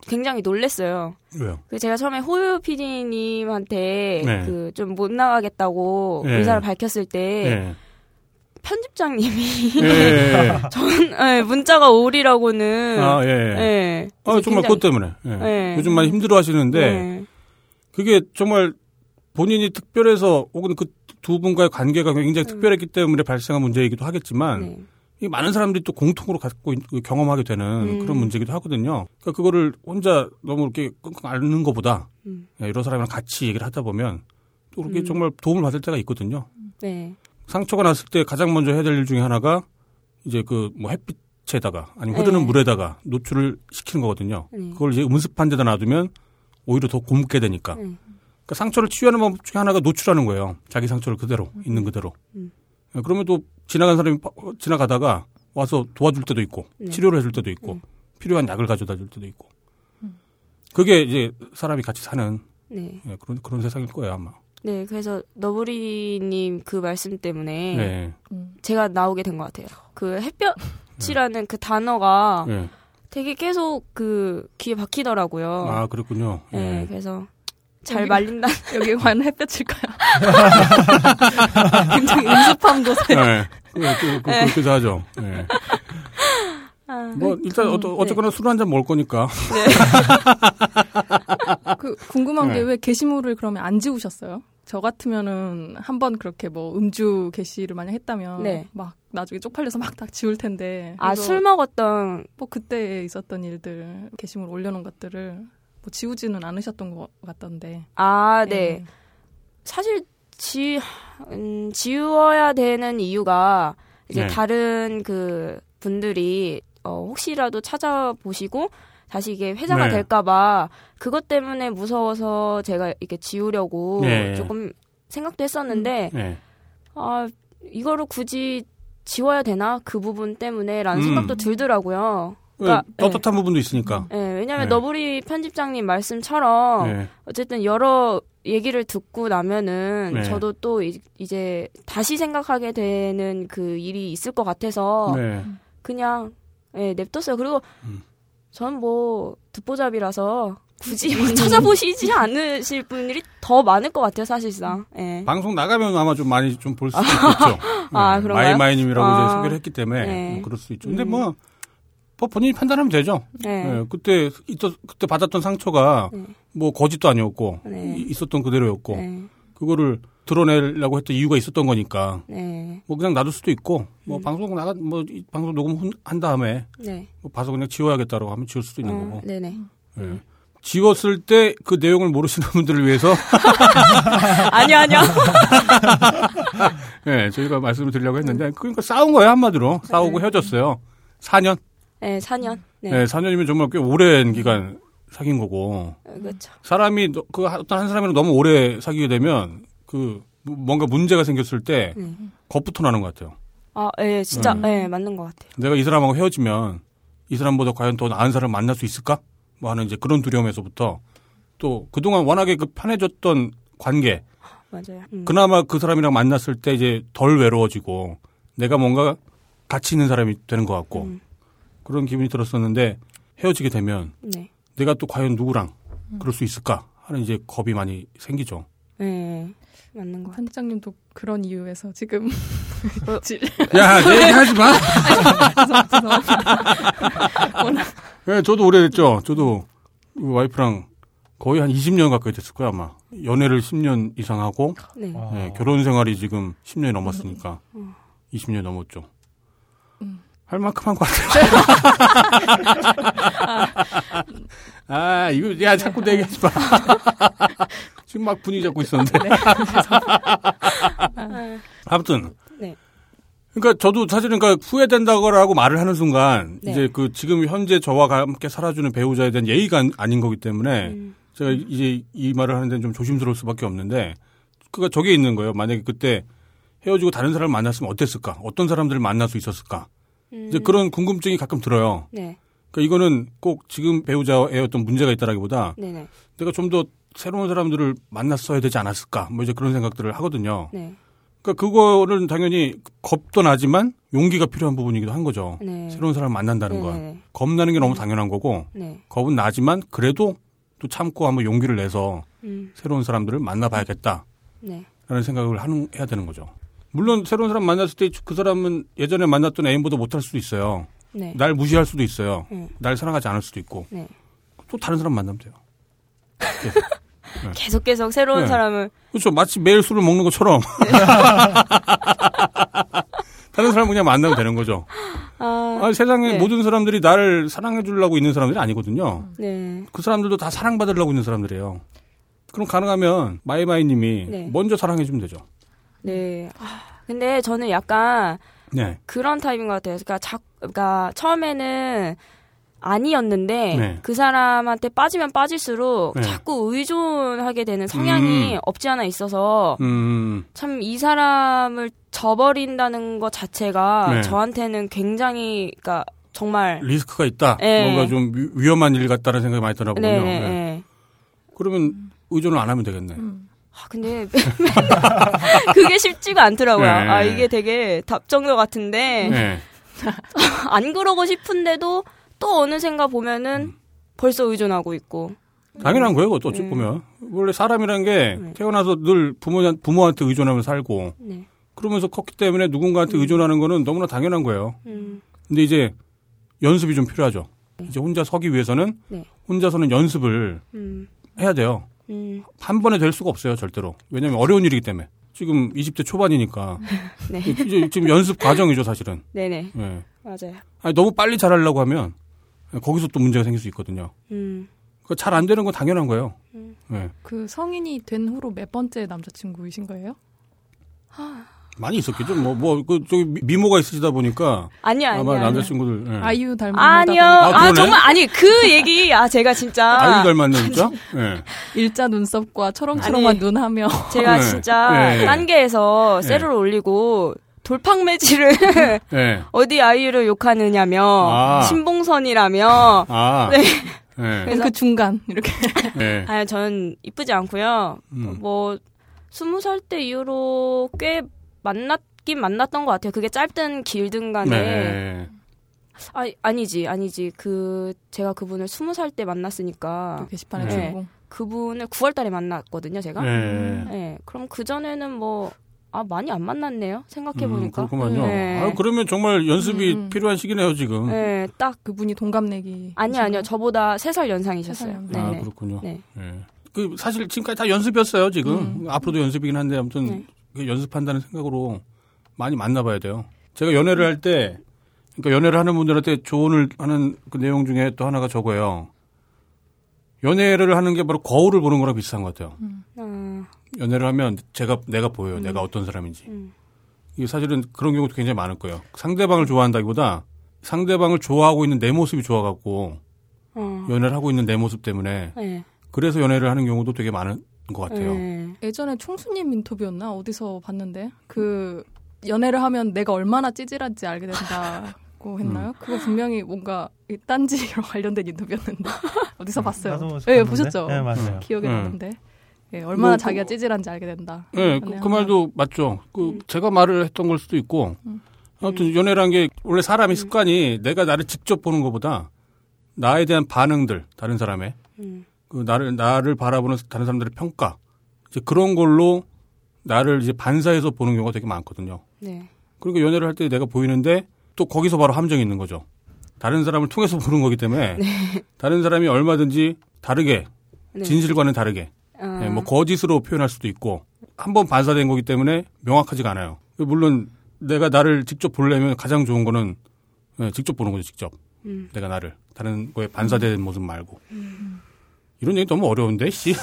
[SPEAKER 6] 굉장히 놀랬어요.
[SPEAKER 2] 왜요?
[SPEAKER 6] 그 제가 처음에 호요 PD님한테
[SPEAKER 2] 네.
[SPEAKER 6] 그좀 못 나가겠다고
[SPEAKER 2] 네.
[SPEAKER 6] 의사를 밝혔을 때
[SPEAKER 2] 예.
[SPEAKER 6] 편집장님이
[SPEAKER 2] 예. 예.
[SPEAKER 6] 전 예, 문자가 오리라고는
[SPEAKER 2] 아, 예.
[SPEAKER 6] 예.
[SPEAKER 2] 아, 정말
[SPEAKER 6] 굉장히-
[SPEAKER 2] 그것 때문에. 예.
[SPEAKER 6] 네.
[SPEAKER 2] 요즘 많이 힘들어 하시는데
[SPEAKER 6] 네.
[SPEAKER 2] 그게 정말 본인이 특별해서 혹은 그 두 분과의 관계가 굉장히 특별했기 때문에 발생한 문제이기도 하겠지만
[SPEAKER 6] 네.
[SPEAKER 2] 이 많은 사람들이 또 공통으로 갖고 있- 경험하게 되는
[SPEAKER 6] 음.
[SPEAKER 2] 그런 문제기도 하거든요. 그러니까 그거를 혼자 너무 이렇게 끙끙 앓는 것보다
[SPEAKER 6] 음.
[SPEAKER 2] 예, 여러 사람이랑 같이 얘기를 하다 보면 또 그렇게
[SPEAKER 6] 음.
[SPEAKER 2] 정말 도움을 받을 때가 있거든요.
[SPEAKER 6] 네.
[SPEAKER 2] 상처가 났을 때 가장 먼저 해야 될 일 중에 하나가 이제 그 뭐 햇빛에다가 아니면 흐르는
[SPEAKER 6] 네.
[SPEAKER 2] 물에다가 노출을 시키는 거거든요.
[SPEAKER 6] 네.
[SPEAKER 2] 그걸 이제 음습한 데다 놔두면 오히려 더 굼게 되니까.
[SPEAKER 6] 네.
[SPEAKER 2] 그러니까 상처를 치유하는 방법 중에 하나가 노출하는 거예요. 자기 상처를 그대로 있는 그대로.
[SPEAKER 6] 음.
[SPEAKER 2] 예, 그러면 또 지나간 사람이 파- 어, 지나가다가 와서 도와줄 때도 있고
[SPEAKER 6] 네.
[SPEAKER 2] 치료를 해줄 때도 있고
[SPEAKER 6] 음.
[SPEAKER 2] 필요한 약을 가져다 줄 때도 있고. 그게 이제 사람이 같이 사는
[SPEAKER 6] 네.
[SPEAKER 2] 예, 그런 그런 세상일 거예요 아마.
[SPEAKER 6] 네. 그래서 너브리님 그 말씀 때문에
[SPEAKER 2] 네.
[SPEAKER 3] 음.
[SPEAKER 6] 제가 나오게 된 것 같아요. 그 햇볕이라는 그 단어가
[SPEAKER 2] 예.
[SPEAKER 6] 되게 계속 그 귀에 박히더라고요.
[SPEAKER 2] 아 그렇군요.
[SPEAKER 6] 네.
[SPEAKER 2] 예.
[SPEAKER 6] 그래서 잘 말린다.
[SPEAKER 3] 여기 과연 햇볕일까요? 굉장히 음습한 곳에
[SPEAKER 2] 네. 그, 그, 그, 그렇기도 하죠. 예.
[SPEAKER 6] 아,
[SPEAKER 2] 뭐 일단 어, 어쨌거나 술한 잔 먹을 거니까.
[SPEAKER 3] 그 궁금한
[SPEAKER 2] 네.
[SPEAKER 3] 게왜 게시물을 그러면 안 지우셨어요? 저 같으면은 한번 그렇게 뭐 음주 게시를 만약 했다면
[SPEAKER 6] 네.
[SPEAKER 3] 막 나중에 쪽팔려서 막 다 지울 텐데
[SPEAKER 6] 아, 술 먹었던
[SPEAKER 3] 뭐 그때 있었던 일들 게시물 올려놓은 것들을 뭐 지우지는 않으셨던 것 같던데
[SPEAKER 6] 아, 네.
[SPEAKER 3] 예.
[SPEAKER 6] 사실 지 음, 지워야 되는 이유가 이제
[SPEAKER 2] 네.
[SPEAKER 6] 다른 그 분들이 어, 혹시라도 찾아보시고 다시 이게 회자가
[SPEAKER 2] 네.
[SPEAKER 6] 될까봐 그것 때문에 무서워서 제가 이렇게 지우려고
[SPEAKER 2] 네.
[SPEAKER 6] 조금 생각도 했었는데
[SPEAKER 2] 예.
[SPEAKER 6] 아 이거를 굳이 지워야 되나 그 부분 때문에라는
[SPEAKER 2] 음.
[SPEAKER 6] 생각도 들더라고요.
[SPEAKER 2] 왜,
[SPEAKER 6] 그러니까,
[SPEAKER 2] 떳떳한 부분도 있으니까.
[SPEAKER 6] 예, 왜냐하면
[SPEAKER 2] 네.
[SPEAKER 6] 너브리 편집장님 말씀처럼
[SPEAKER 2] 예.
[SPEAKER 6] 어쨌든 여러 얘기를 듣고 나면은
[SPEAKER 2] 네.
[SPEAKER 6] 저도 또 이, 제 다시 생각하게 되는 그 일이 있을 것 같아서
[SPEAKER 2] 네.
[SPEAKER 6] 그냥 예, 냅뒀어요. 그리고
[SPEAKER 2] 음.
[SPEAKER 6] 전뭐 듣보잡이라서 굳이 뭐 찾아보시지 않으실 분들이 더 많을 것 같아요, 사실상. 예.
[SPEAKER 2] 방송 나가면 아마 좀 많이 좀 볼 수 있겠죠.
[SPEAKER 6] 아, 그런가요?
[SPEAKER 2] 마이마이님이라고
[SPEAKER 6] 아.
[SPEAKER 2] 이제 소개를 했기 때문에
[SPEAKER 6] 네.
[SPEAKER 2] 뭐 그럴 수 있죠. 근데
[SPEAKER 6] 음.
[SPEAKER 2] 뭐, 뭐 본인이 판단하면 되죠.
[SPEAKER 6] 네.
[SPEAKER 2] 예, 그때 있었, 그때 받았던 상처가
[SPEAKER 6] 네.
[SPEAKER 2] 뭐 거짓도 아니었고
[SPEAKER 6] 네.
[SPEAKER 2] 이- 있었던 그대로였고
[SPEAKER 6] 네.
[SPEAKER 2] 그거를 드러내려고 했던 이유가 있었던 거니까
[SPEAKER 6] 네.
[SPEAKER 2] 뭐 그냥 놔둘 수도 있고 뭐
[SPEAKER 6] 음.
[SPEAKER 2] 방송 나가 뭐이 방송 녹음 한 다음에
[SPEAKER 6] 네.
[SPEAKER 2] 뭐 봐서 그냥 지워야겠다라고 하면 지울 수도 있는
[SPEAKER 6] 어,
[SPEAKER 2] 거고.
[SPEAKER 6] 네네.
[SPEAKER 2] 예. 지웠을 때 그 내용을 모르시는 분들을 위해서
[SPEAKER 6] 아니요, 아니요.
[SPEAKER 2] 예, 저희가 말씀을 드리려고 했는데 그러니까 싸운 거예요 한마디로 싸우고 헤어졌어요. 4년.
[SPEAKER 6] 네, 4년. 네.
[SPEAKER 2] 네, 4년이면 정말 꽤 오랜 기간 사귄 거고
[SPEAKER 6] 어, 그렇죠.
[SPEAKER 2] 사람이 너- 그 어떤 한 사람이랑 너무 오래 사귀게 되면 그 뭔가 문제가 생겼을 때
[SPEAKER 6] 네.
[SPEAKER 2] 겁부터 나는 것 같아요.
[SPEAKER 6] 아, 예, 진짜,
[SPEAKER 2] 음.
[SPEAKER 6] 예, 맞는 것 같아요.
[SPEAKER 2] 내가 이 사람하고 헤어지면 이 사람보다 과연 더 나은 사람을 만날 수 있을까? 뭐 하는 이제 그런 두려움에서부터 또 그동안 워낙에 그 편해졌던 관계
[SPEAKER 6] 맞아요. 음.
[SPEAKER 2] 그나마 그 사람이랑 만났을 때 이제 덜 외로워지고 내가 뭔가 가치 있는 사람이 되는 것 같고
[SPEAKER 6] 음.
[SPEAKER 2] 그런 기분이 들었었는데 헤어지게 되면
[SPEAKER 6] 네.
[SPEAKER 2] 내가 또 과연 누구랑 그럴 수 있을까 하는 이제 겁이 많이 생기죠.
[SPEAKER 6] 네. 맞는 것 같아요.
[SPEAKER 3] 한직장님도 그런 이유에서 지금
[SPEAKER 6] 어.
[SPEAKER 3] 질-
[SPEAKER 2] 야, 내 얘기하지 마. 네, 저도 오래됐죠. 저도 와이프랑 거의 한 20년 가까이 됐을 거야 아마. 연애를 10년 이상 하고
[SPEAKER 6] 네.
[SPEAKER 1] 아.
[SPEAKER 2] 네, 결혼 생활이 지금 10년이 넘었으니까 20년 넘었죠. 할 만큼 한 것 같아요. 아, 이거, 야, 자꾸 내 얘기하지 마. 지금 막 분위기 잡고 있었는데. 아무튼.
[SPEAKER 6] 네.
[SPEAKER 2] 그러니까 저도 사실은 그러니까 후회된다고 말을 하는 순간
[SPEAKER 6] 네.
[SPEAKER 2] 이제 그 지금 현재 저와 함께 살아주는 배우자에 대한 예의가 안- 아닌 거기 때문에
[SPEAKER 6] 음.
[SPEAKER 2] 제가 이제 이 말을 하는 데는 좀 조심스러울 수밖에 없는데 그가 저게 있는 거예요. 만약에 그때 헤어지고 다른 사람을 만났으면 어땠을까? 어떤 사람들을 만날 수 있었을까? 이제
[SPEAKER 6] 음.
[SPEAKER 2] 그런 궁금증이 가끔 들어요.
[SPEAKER 6] 네.
[SPEAKER 2] 그러니까 이거는 꼭 지금 배우자의 어떤 문제가 있다라기보다
[SPEAKER 6] 네네.
[SPEAKER 2] 내가 좀 더 새로운 사람들을 만났어야 되지 않았을까? 뭐 이제 그런 생각들을 하거든요.
[SPEAKER 6] 네.
[SPEAKER 2] 그러니까 그거는 당연히 겁도 나지만 용기가 필요한 부분이기도 한 거죠.
[SPEAKER 6] 네.
[SPEAKER 2] 새로운 사람을 만난다는 건.
[SPEAKER 6] 네네.
[SPEAKER 2] 겁나는 게 너무 당연한 거고
[SPEAKER 6] 네.
[SPEAKER 2] 겁은 나지만 그래도 또 참고 한번 용기를 내서
[SPEAKER 6] 음.
[SPEAKER 2] 새로운 사람들을 만나봐야겠다 라는
[SPEAKER 6] 네.
[SPEAKER 2] 생각을 하는, 해야 되는 거죠. 물론 새로운 사람 만났을 때 그 사람은 예전에 만났던 애인보다 못할 수도 있어요.
[SPEAKER 6] 네.
[SPEAKER 2] 날 무시할 수도 있어요.
[SPEAKER 6] 네.
[SPEAKER 2] 날 사랑하지 않을 수도 있고
[SPEAKER 6] 네.
[SPEAKER 2] 또 다른 사람 만나면 돼요.
[SPEAKER 6] 계속 계속 새로운
[SPEAKER 2] 네.
[SPEAKER 6] 사람을
[SPEAKER 2] 그렇죠. 마치 매일 술을 먹는 것처럼 다른 사람 그냥 만나면 되는 거죠.
[SPEAKER 6] 아,
[SPEAKER 2] 아, 세상에
[SPEAKER 6] 네.
[SPEAKER 2] 모든 사람들이 나를 사랑해 주려고 있는 사람들이 아니거든요.
[SPEAKER 6] 네.
[SPEAKER 2] 그 사람들도 다 사랑받으려고 있는 사람들이에요. 그럼 가능하면 마이마이 님이
[SPEAKER 6] 네.
[SPEAKER 2] 먼저 사랑해 주면 되죠.
[SPEAKER 6] 네. 아, 근데 저는 약간
[SPEAKER 2] 네.
[SPEAKER 6] 그런 타입인 것 같아요. 그러니까 자, 그러니까 처음에는 아니었는데
[SPEAKER 2] 네.
[SPEAKER 6] 그 사람한테 빠지면 빠질수록
[SPEAKER 2] 네.
[SPEAKER 6] 자꾸 의존하게 되는 성향이
[SPEAKER 2] 음.
[SPEAKER 6] 없지 않아 있어서
[SPEAKER 2] 음,
[SPEAKER 6] 참이 사람을 저버린다는 것 자체가
[SPEAKER 2] 네.
[SPEAKER 6] 저한테는 굉장히 그러니까 정말
[SPEAKER 2] 리스크가 있다.
[SPEAKER 6] 네.
[SPEAKER 2] 뭔가 좀 위- 위험한 일 같다는 생각이 많이 드나 보군요.
[SPEAKER 6] 네,
[SPEAKER 2] 네.
[SPEAKER 6] 네.
[SPEAKER 2] 그러면 의존을 안 하면 되겠네.
[SPEAKER 3] 음.
[SPEAKER 6] 아, 근데 그게 쉽지가 않더라고요.
[SPEAKER 2] 네.
[SPEAKER 6] 아 이게 되게 답정너 같은데
[SPEAKER 2] 네.
[SPEAKER 6] 안 그러고 싶은데도 또 어느샌가 보면은 벌써 의존하고 있고.
[SPEAKER 2] 당연한 거예요. 그것도 어찌
[SPEAKER 6] 네.
[SPEAKER 2] 보면. 원래 사람이란 게
[SPEAKER 6] 네.
[SPEAKER 2] 태어나서 늘 부모, 부모한테 의존하며 살고
[SPEAKER 6] 네.
[SPEAKER 2] 그러면서 컸기 때문에 누군가한테 의존하는 거는 너무나 당연한 거예요.
[SPEAKER 6] 음.
[SPEAKER 2] 근데 이제 연습이 좀 필요하죠. 이제 혼자 서기 위해서는
[SPEAKER 6] 네.
[SPEAKER 2] 혼자서는 연습을
[SPEAKER 6] 음.
[SPEAKER 2] 해야 돼요.
[SPEAKER 6] 음.
[SPEAKER 2] 한 번에 될 수가 없어요, 절대로. 왜냐하면 어려운 일이기 때문에. 지금 20대 초반이니까
[SPEAKER 6] 네.
[SPEAKER 2] 이제 지금 연습 과정이죠, 사실은.
[SPEAKER 6] 네네.
[SPEAKER 2] 예.
[SPEAKER 6] 맞아요.
[SPEAKER 2] 아니, 너무 빨리 잘하려고 하면 거기서 또 문제가 생길 수 있거든요.
[SPEAKER 6] 음.
[SPEAKER 2] 잘안 되는 건 당연한 거예요.
[SPEAKER 6] 음.
[SPEAKER 2] 예.
[SPEAKER 3] 그 성인이 된 후로 몇 번째 남자친구이신 거예요?
[SPEAKER 2] 많이 있었겠죠. 뭐, 뭐, 그, 저기, 미- 미모가 있으시다 보니까.
[SPEAKER 6] 아니요, 아니요.
[SPEAKER 2] 아마
[SPEAKER 6] 아니요.
[SPEAKER 2] 남자친구들. 예.
[SPEAKER 3] 아이유 닮은
[SPEAKER 6] 아니요.
[SPEAKER 2] 아,
[SPEAKER 6] 아,
[SPEAKER 2] 그러네?
[SPEAKER 6] 정말 아니 그 얘기 아 제가 진짜
[SPEAKER 2] 아이유 닮았네, 진짜? 예.
[SPEAKER 3] 일자 눈썹과 초롱초롱한
[SPEAKER 6] 아니,
[SPEAKER 3] 눈하며
[SPEAKER 6] 제가
[SPEAKER 2] 네.
[SPEAKER 6] 진짜
[SPEAKER 2] 네.
[SPEAKER 6] 딴게에서
[SPEAKER 2] 네.
[SPEAKER 6] 셀을 올리고 돌팡 매질을
[SPEAKER 2] 예.
[SPEAKER 6] 어디 아이유를 욕하느냐며
[SPEAKER 2] 아.
[SPEAKER 6] 신봉선이라며
[SPEAKER 2] 아.
[SPEAKER 6] 네.
[SPEAKER 2] 예.
[SPEAKER 6] 그래서-
[SPEAKER 3] 그 중간 이렇게
[SPEAKER 2] 예.
[SPEAKER 6] 아니 전 이쁘지 않고요.
[SPEAKER 2] 음.
[SPEAKER 6] 뭐 스무 살 때 이후로 꽤 만났긴 만났던 것 같아요. 그게 짧든 길든 간에
[SPEAKER 2] 네.
[SPEAKER 6] 아, 아니지 아니지 그 제가 그분을 스무 살 때 만났으니까
[SPEAKER 3] 그 게시판에
[SPEAKER 2] 네.
[SPEAKER 3] 주고
[SPEAKER 6] 그분을 9월 달에 만났거든요 제가.
[SPEAKER 2] 네.
[SPEAKER 6] 네, 그럼 그 전에는 뭐 아 많이 안 만났네요. 생각해
[SPEAKER 2] 음,
[SPEAKER 6] 보니까.
[SPEAKER 2] 그렇구만요.
[SPEAKER 6] 네.
[SPEAKER 2] 아, 그러면 정말 연습이
[SPEAKER 3] 음, 음.
[SPEAKER 2] 필요한 시기네요, 지금.
[SPEAKER 6] 네, 딱
[SPEAKER 3] 그분이 동갑내기
[SPEAKER 6] 아니 아니요 저보다 세살 연상이셨어요.
[SPEAKER 3] 세살
[SPEAKER 6] 네,
[SPEAKER 2] 아,
[SPEAKER 6] 네.
[SPEAKER 2] 그렇군요.
[SPEAKER 6] 네.
[SPEAKER 2] 예. 그 사실 지금까지 다 연습이었어요. 지금
[SPEAKER 3] 음.
[SPEAKER 2] 앞으로도 연습이긴 한데 아무튼
[SPEAKER 6] 네.
[SPEAKER 2] 그 연습한다는 생각으로 많이 만나봐야 돼요. 제가 연애를 할 때, 그러니까 연애를 하는 분들한테 조언을 하는 그 내용 중에 또 하나가 저거예요. 연애를 하는 게 바로 거울을 보는 거랑 비슷한 것 같아요.
[SPEAKER 6] 어,
[SPEAKER 2] 연애를 하면 제가 내가 보여요. 내가 어떤 사람인지.
[SPEAKER 6] 음.
[SPEAKER 2] 이게 사실은 그런 경우도 굉장히 많을 거예요. 상대방을 좋아한다기보다 상대방을 좋아하고 있는 내 모습이 좋아갖고
[SPEAKER 6] 어.
[SPEAKER 2] 연애를 하고 있는 내 모습 때문에
[SPEAKER 6] 네.
[SPEAKER 2] 그래서 연애를 하는 경우도 되게 많은 것 같아요.
[SPEAKER 6] 네.
[SPEAKER 3] 예전에 총수님 인터뷰였나 어디서 봤는데 그 연애를 하면 내가 얼마나 찌질한지 알게 된다고 했나요? 그거 분명히 뭔가 이 딴지랑 관련된 인터뷰였는데 어디서 봤어요?
[SPEAKER 1] 나도
[SPEAKER 3] 예,
[SPEAKER 1] 봤는데?
[SPEAKER 3] 보셨죠?
[SPEAKER 1] 네, 맞아요.
[SPEAKER 3] 기억이
[SPEAKER 2] 음.
[SPEAKER 3] 나는데 예, 얼마나
[SPEAKER 2] 뭐,
[SPEAKER 3] 자기가 찌질한지 알게 된다.
[SPEAKER 2] 네, 그, 그. 말도 맞죠. 그 제가 말을 했던 걸 수도 있고
[SPEAKER 3] 음.
[SPEAKER 2] 아무튼 연애란 게 원래 사람이 습관이 내가 나를 직접 보는 것보다 나에 대한 반응들 다른 사람의
[SPEAKER 6] 음.
[SPEAKER 2] 그 나를 나를 바라보는 다른 사람들의 평가 이제 그런 걸로 나를 이제 반사해서 보는 경우가 되게 많거든요.
[SPEAKER 6] 네.
[SPEAKER 2] 그러니까 연애를 할 때 내가 보이는데 또 거기서 바로 함정이 있는 거죠. 다른 사람을 통해서 보는 거기 때문에 다른 사람이 얼마든지 다르게
[SPEAKER 6] 네.
[SPEAKER 2] 진실과는 다르게
[SPEAKER 6] 어.
[SPEAKER 2] 네, 뭐 거짓으로 표현할 수도 있고 한번 반사된 거기 때문에 명확하지가 않아요. 물론 내가 나를 직접 보려면 가장 좋은 거는 네, 직접 보는 거죠. 직접
[SPEAKER 6] 음.
[SPEAKER 2] 내가 나를 다른 거에 반사된 모습 말고 이런 얘기 너무 어려운데 씨.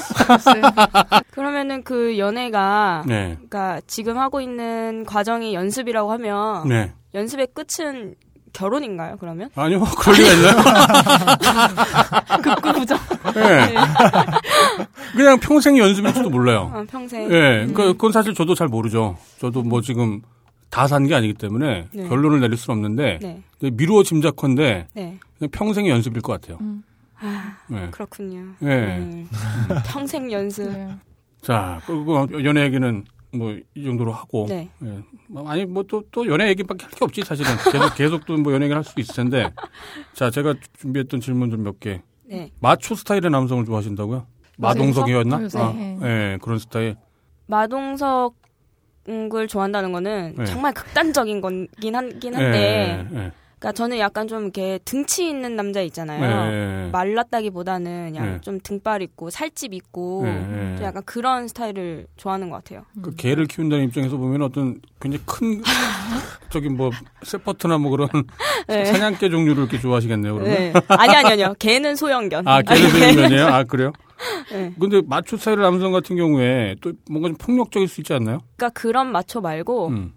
[SPEAKER 6] 그러면은 그 연애가
[SPEAKER 2] 네,
[SPEAKER 6] 그러니까 지금 하고 있는 과정이 연습이라고 하면
[SPEAKER 2] 네.
[SPEAKER 6] 연습의 끝은 결혼인가요? 그러면?
[SPEAKER 2] 아니요, 그럴 리가 있나요?
[SPEAKER 3] 극구부정.
[SPEAKER 2] 네. 그냥 평생 연습일지도 몰라요.
[SPEAKER 6] 어, 평생.
[SPEAKER 2] 예, 그 그건 사실 저도 잘 모르죠. 저도 뭐 지금 다 산 게 아니기 때문에
[SPEAKER 6] 네.
[SPEAKER 2] 결론을 내릴 수는 없는데
[SPEAKER 6] 네.
[SPEAKER 2] 미루어 짐작컨대
[SPEAKER 6] 네.
[SPEAKER 2] 평생의 연습일 것 같아요.
[SPEAKER 3] 음.
[SPEAKER 6] 아,
[SPEAKER 2] 네.
[SPEAKER 6] 그렇군요.
[SPEAKER 2] 네.
[SPEAKER 6] 음. 평생 연습.
[SPEAKER 3] 네.
[SPEAKER 2] 자, 그리고 연애 얘기는 뭐 이 정도로 하고
[SPEAKER 6] 네.
[SPEAKER 2] 예. 뭐 아니 뭐 또 또 연애 얘기밖에 할 게 없지 사실은 계속 계속 또 뭐 연애 얘기를 할수 있을 텐데 자 제가 준비했던 질문 좀 몇 개
[SPEAKER 6] 네.
[SPEAKER 2] 마초 스타일의 남성을 좋아하신다고요? 마동석이었나?
[SPEAKER 3] 요새?
[SPEAKER 2] 아,
[SPEAKER 3] 네.
[SPEAKER 2] 예, 그런 스타일.
[SPEAKER 6] 마동석 을 좋아한다는 거는
[SPEAKER 2] 네.
[SPEAKER 6] 정말 극단적인 하긴
[SPEAKER 2] 예,
[SPEAKER 6] 한데,
[SPEAKER 2] 예, 예.
[SPEAKER 6] 그러니까 저는 약간 좀 이렇게 등치 있는 남자 있잖아요.
[SPEAKER 2] 예, 예.
[SPEAKER 6] 말랐다기보다는 그냥
[SPEAKER 2] 네.
[SPEAKER 6] 좀 등발 있고 살집 있고. 좀 약간 그런 스타일을 좋아하는 것 같아요.
[SPEAKER 2] 그 개를 키운다는 입장에서 보면 어떤 굉장히 큰 저기 뭐 세퍼트나 뭐 그런
[SPEAKER 6] 네.
[SPEAKER 2] 사냥개 종류를 이렇게 좋아하시겠네요. 그러면
[SPEAKER 6] 네. 아니 아니 아니요. 걔는 소형견.
[SPEAKER 2] 아 개를 키우면이에요. 아 그래요?
[SPEAKER 6] 네.
[SPEAKER 2] 근데 마초 스타일 남성 같은 경우에 또 뭔가 좀 폭력적일 수 있지 않나요?
[SPEAKER 6] 그러니까 그런 마초 말고
[SPEAKER 2] 음.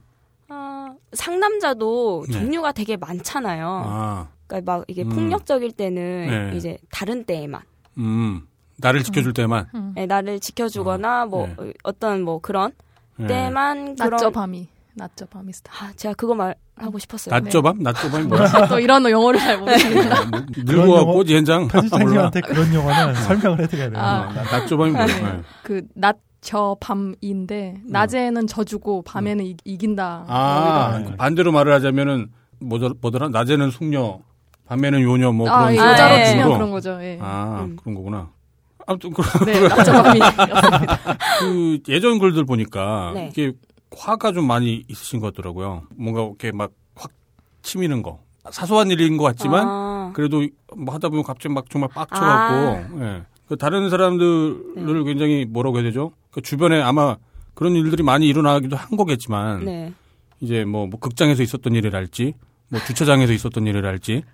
[SPEAKER 6] 아, 상남자도
[SPEAKER 2] 네.
[SPEAKER 6] 종류가 되게 많잖아요.
[SPEAKER 2] 아,
[SPEAKER 6] 그러니까 막 이게
[SPEAKER 2] 음.
[SPEAKER 6] 폭력적일 때는
[SPEAKER 2] 네.
[SPEAKER 6] 이제 다른 때에만
[SPEAKER 2] 음, 나를 지켜줄 때만.
[SPEAKER 6] 네, 나를 지켜주거나 뭐
[SPEAKER 2] 네.
[SPEAKER 6] 어, 어떤 뭐 그런
[SPEAKER 2] 네.
[SPEAKER 6] 때만 그런
[SPEAKER 3] 낮저 밤이 낮저 밤이 스타일.
[SPEAKER 6] 아, 제가 그거 말하고 싶었어요.
[SPEAKER 2] 낮저 밤? 낮저 밤이 뭐야?
[SPEAKER 3] 또 이런 영어를 잘 모르시는구나.
[SPEAKER 2] 뭐, 늙어 갖고 젠장. 몰라.
[SPEAKER 1] 편집장님한테 그런 용어는 설명을 해드려야 돼요.
[SPEAKER 3] 아.
[SPEAKER 2] 어, 나- 낮저 밤이 뭐야?
[SPEAKER 3] 네.
[SPEAKER 2] 네.
[SPEAKER 3] 그낮 저 밤인데 낮에는 져주고 밤에는 이, 이긴다. 뭐
[SPEAKER 2] 아,
[SPEAKER 3] 이런.
[SPEAKER 2] 그 반대로 말을 하자면은 뭐더, 뭐더라? 낮에는 숙녀, 밤에는 요녀 뭐
[SPEAKER 3] 아,
[SPEAKER 2] 그런
[SPEAKER 3] 예,
[SPEAKER 2] 식으로.
[SPEAKER 3] 여자로
[SPEAKER 6] 예.
[SPEAKER 3] 치면 그런 거죠. 예.
[SPEAKER 2] 아,
[SPEAKER 6] 음.
[SPEAKER 2] 그런 거구나. 아무튼 그,
[SPEAKER 3] 네, 낮저 밤이었습니다.
[SPEAKER 2] 그 예전 글들 보니까
[SPEAKER 6] 네.
[SPEAKER 2] 이게 화가 좀 많이 있으신 것 같더라고요. 뭔가 이렇게 막 확 치미는 거. 사소한 일인 것 같지만
[SPEAKER 6] 아,
[SPEAKER 2] 그래도 뭐 하다 보면 갑자기 막 정말 빡쳐갖고 예. 그 다른 사람들을 굉장히 뭐라고 해야 되죠? 그 주변에 아마 그런 일들이 많이 일어나기도 한 거겠지만
[SPEAKER 6] 네.
[SPEAKER 2] 이제 뭐, 뭐 극장에서 있었던 일이랄지 뭐 주차장에서 있었던 일이랄지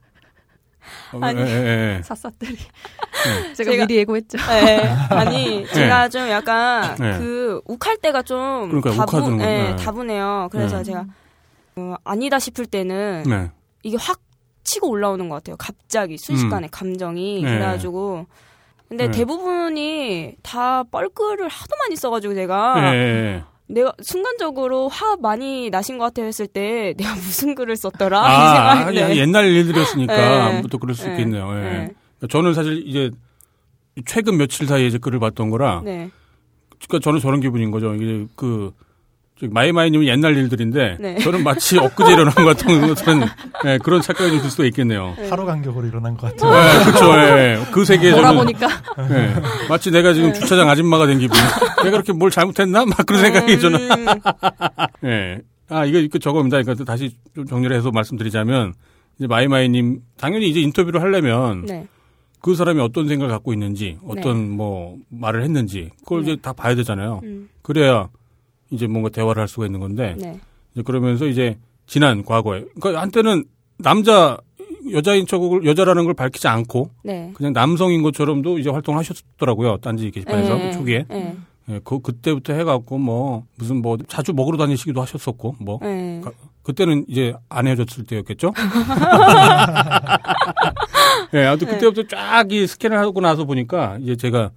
[SPEAKER 2] 어,
[SPEAKER 6] 아니.
[SPEAKER 2] 예, 예, 예.
[SPEAKER 3] 샅샅들이.
[SPEAKER 2] 네.
[SPEAKER 3] 제가,
[SPEAKER 6] 제가-
[SPEAKER 3] 미리 예고했죠.
[SPEAKER 6] 네. 아니, 제가 좀 약간
[SPEAKER 2] 네.
[SPEAKER 6] 그 욱할 때가 좀
[SPEAKER 2] 그러니까요,
[SPEAKER 6] 다분. 네,
[SPEAKER 2] 네.
[SPEAKER 6] 다분해요. 그래서
[SPEAKER 2] 네.
[SPEAKER 6] 제가 어, 아니다 싶을 때는
[SPEAKER 2] 네.
[SPEAKER 6] 이게 확 치고 올라오는 것 같아요. 갑자기 순식간에 감정이
[SPEAKER 2] 음. 네.
[SPEAKER 6] 그래가지고 근데
[SPEAKER 2] 네.
[SPEAKER 6] 대부분이 다 뻘글을 하도 많이 써가지고 제가
[SPEAKER 2] 예, 예.
[SPEAKER 6] 내가 순간적으로 화 많이 나신 것 같아 했을 때 내가 무슨 글을 썼더라 이
[SPEAKER 2] 아,
[SPEAKER 6] 생각인데
[SPEAKER 2] 아, 옛날 일들이었으니까
[SPEAKER 6] 네.
[SPEAKER 2] 아무것도 그럴 수
[SPEAKER 6] 네.
[SPEAKER 2] 있겠네요. 예.
[SPEAKER 6] 네.
[SPEAKER 2] 저는 사실 이제 최근 며칠 사이에 이제 글을 봤던 거라
[SPEAKER 6] 네.
[SPEAKER 2] 그러니까 저는 저런 기분인 거죠. 이게 그 마이마이님은 옛날 일들인데
[SPEAKER 6] 네.
[SPEAKER 2] 저는 마치 엊그제 일어난 것 같은 것은 예, 그런 착각이 좀 들 수가 있겠네요.
[SPEAKER 1] 하루 간격으로 일어난 것 같아요.
[SPEAKER 2] 예, 그렇죠. 예. 그 세계에 저는
[SPEAKER 3] 돌아보니까
[SPEAKER 2] 예, 마치 내가 지금 주차장 아줌마가 된 기분. 내가 그렇게 뭘 잘못했나? 막 그런 생각이 저는.
[SPEAKER 6] 음,
[SPEAKER 2] 예. 아 이거 이거 저겁니다. 그러니까 다시 좀 정리를 해서 말씀드리자면 이제 마이마이님 당연히 이제 인터뷰를 하려면
[SPEAKER 6] 네.
[SPEAKER 2] 그 사람이 어떤 생각을 갖고 있는지, 어떤 뭐 말을 했는지, 그걸
[SPEAKER 6] 네.
[SPEAKER 2] 이제 다 봐야 되잖아요.
[SPEAKER 6] 음,
[SPEAKER 2] 그래야 이제 뭔가 대화를 할 수가 있는 건데,
[SPEAKER 6] 네.
[SPEAKER 2] 이제 그러면서 이제 지난 과거에, 그러니까 한때는 남자, 여자인 척을, 여자라는 걸 밝히지 않고,
[SPEAKER 6] 네.
[SPEAKER 2] 그냥 남성인 것처럼도 이제 활동을 하셨더라고요. 딴지 게시판에서
[SPEAKER 6] 예,
[SPEAKER 2] 초기에.
[SPEAKER 6] 예,
[SPEAKER 2] 예, 그, 그때부터 해갖고 뭐, 무슨 뭐, 자주 먹으러 다니시기도 하셨었고, 뭐.
[SPEAKER 6] 예.
[SPEAKER 2] 가- 그때는 이제 안 헤어졌을 때였겠죠? 예, 아무튼 그때부터 쫙 이 스캔을 하고 나서 보니까 이제 제가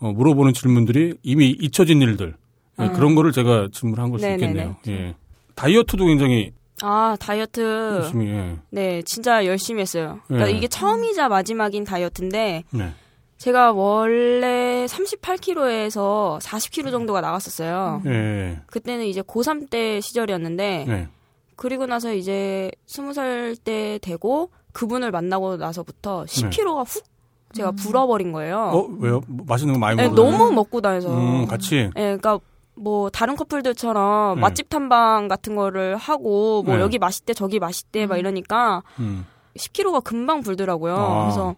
[SPEAKER 2] 어, 물어보는 질문들이 이미 잊혀진 일들. 예, 그런 거를 제가 질문한 걸 수. 있겠네요. 예. 다이어트도 굉장히
[SPEAKER 6] 아, 다이어트.
[SPEAKER 2] 열심히, 예.
[SPEAKER 6] 네, 진짜 열심히 했어요. 그러니까
[SPEAKER 2] 네.
[SPEAKER 6] 이게 처음이자 마지막인 다이어트인데,
[SPEAKER 2] 네.
[SPEAKER 6] 제가 원래 38kg에서 40kg 정도가 나갔었어요.
[SPEAKER 2] 예.
[SPEAKER 6] 그때는 이제 고3 때 시절이었는데,
[SPEAKER 2] 네.
[SPEAKER 6] 그리고 나서 이제 20살 때 되고, 그분을 만나고 나서부터 10kg가 훅 제가 불어버린 거예요.
[SPEAKER 2] 어, 왜요? 뭐 맛있는 거 많이
[SPEAKER 6] 네,
[SPEAKER 2] 먹어요?
[SPEAKER 6] 너무 먹고 다녀서.
[SPEAKER 2] 음, 같이.
[SPEAKER 6] 예, 그러니까 뭐 다른 커플들처럼
[SPEAKER 2] 네.
[SPEAKER 6] 맛집 탐방 같은 거를 하고 뭐
[SPEAKER 2] 네.
[SPEAKER 6] 여기 맛있대 저기 맛있대 막 이러니까
[SPEAKER 2] 음.
[SPEAKER 6] 10kg가 금방 불더라고요.
[SPEAKER 2] 아.
[SPEAKER 6] 그래서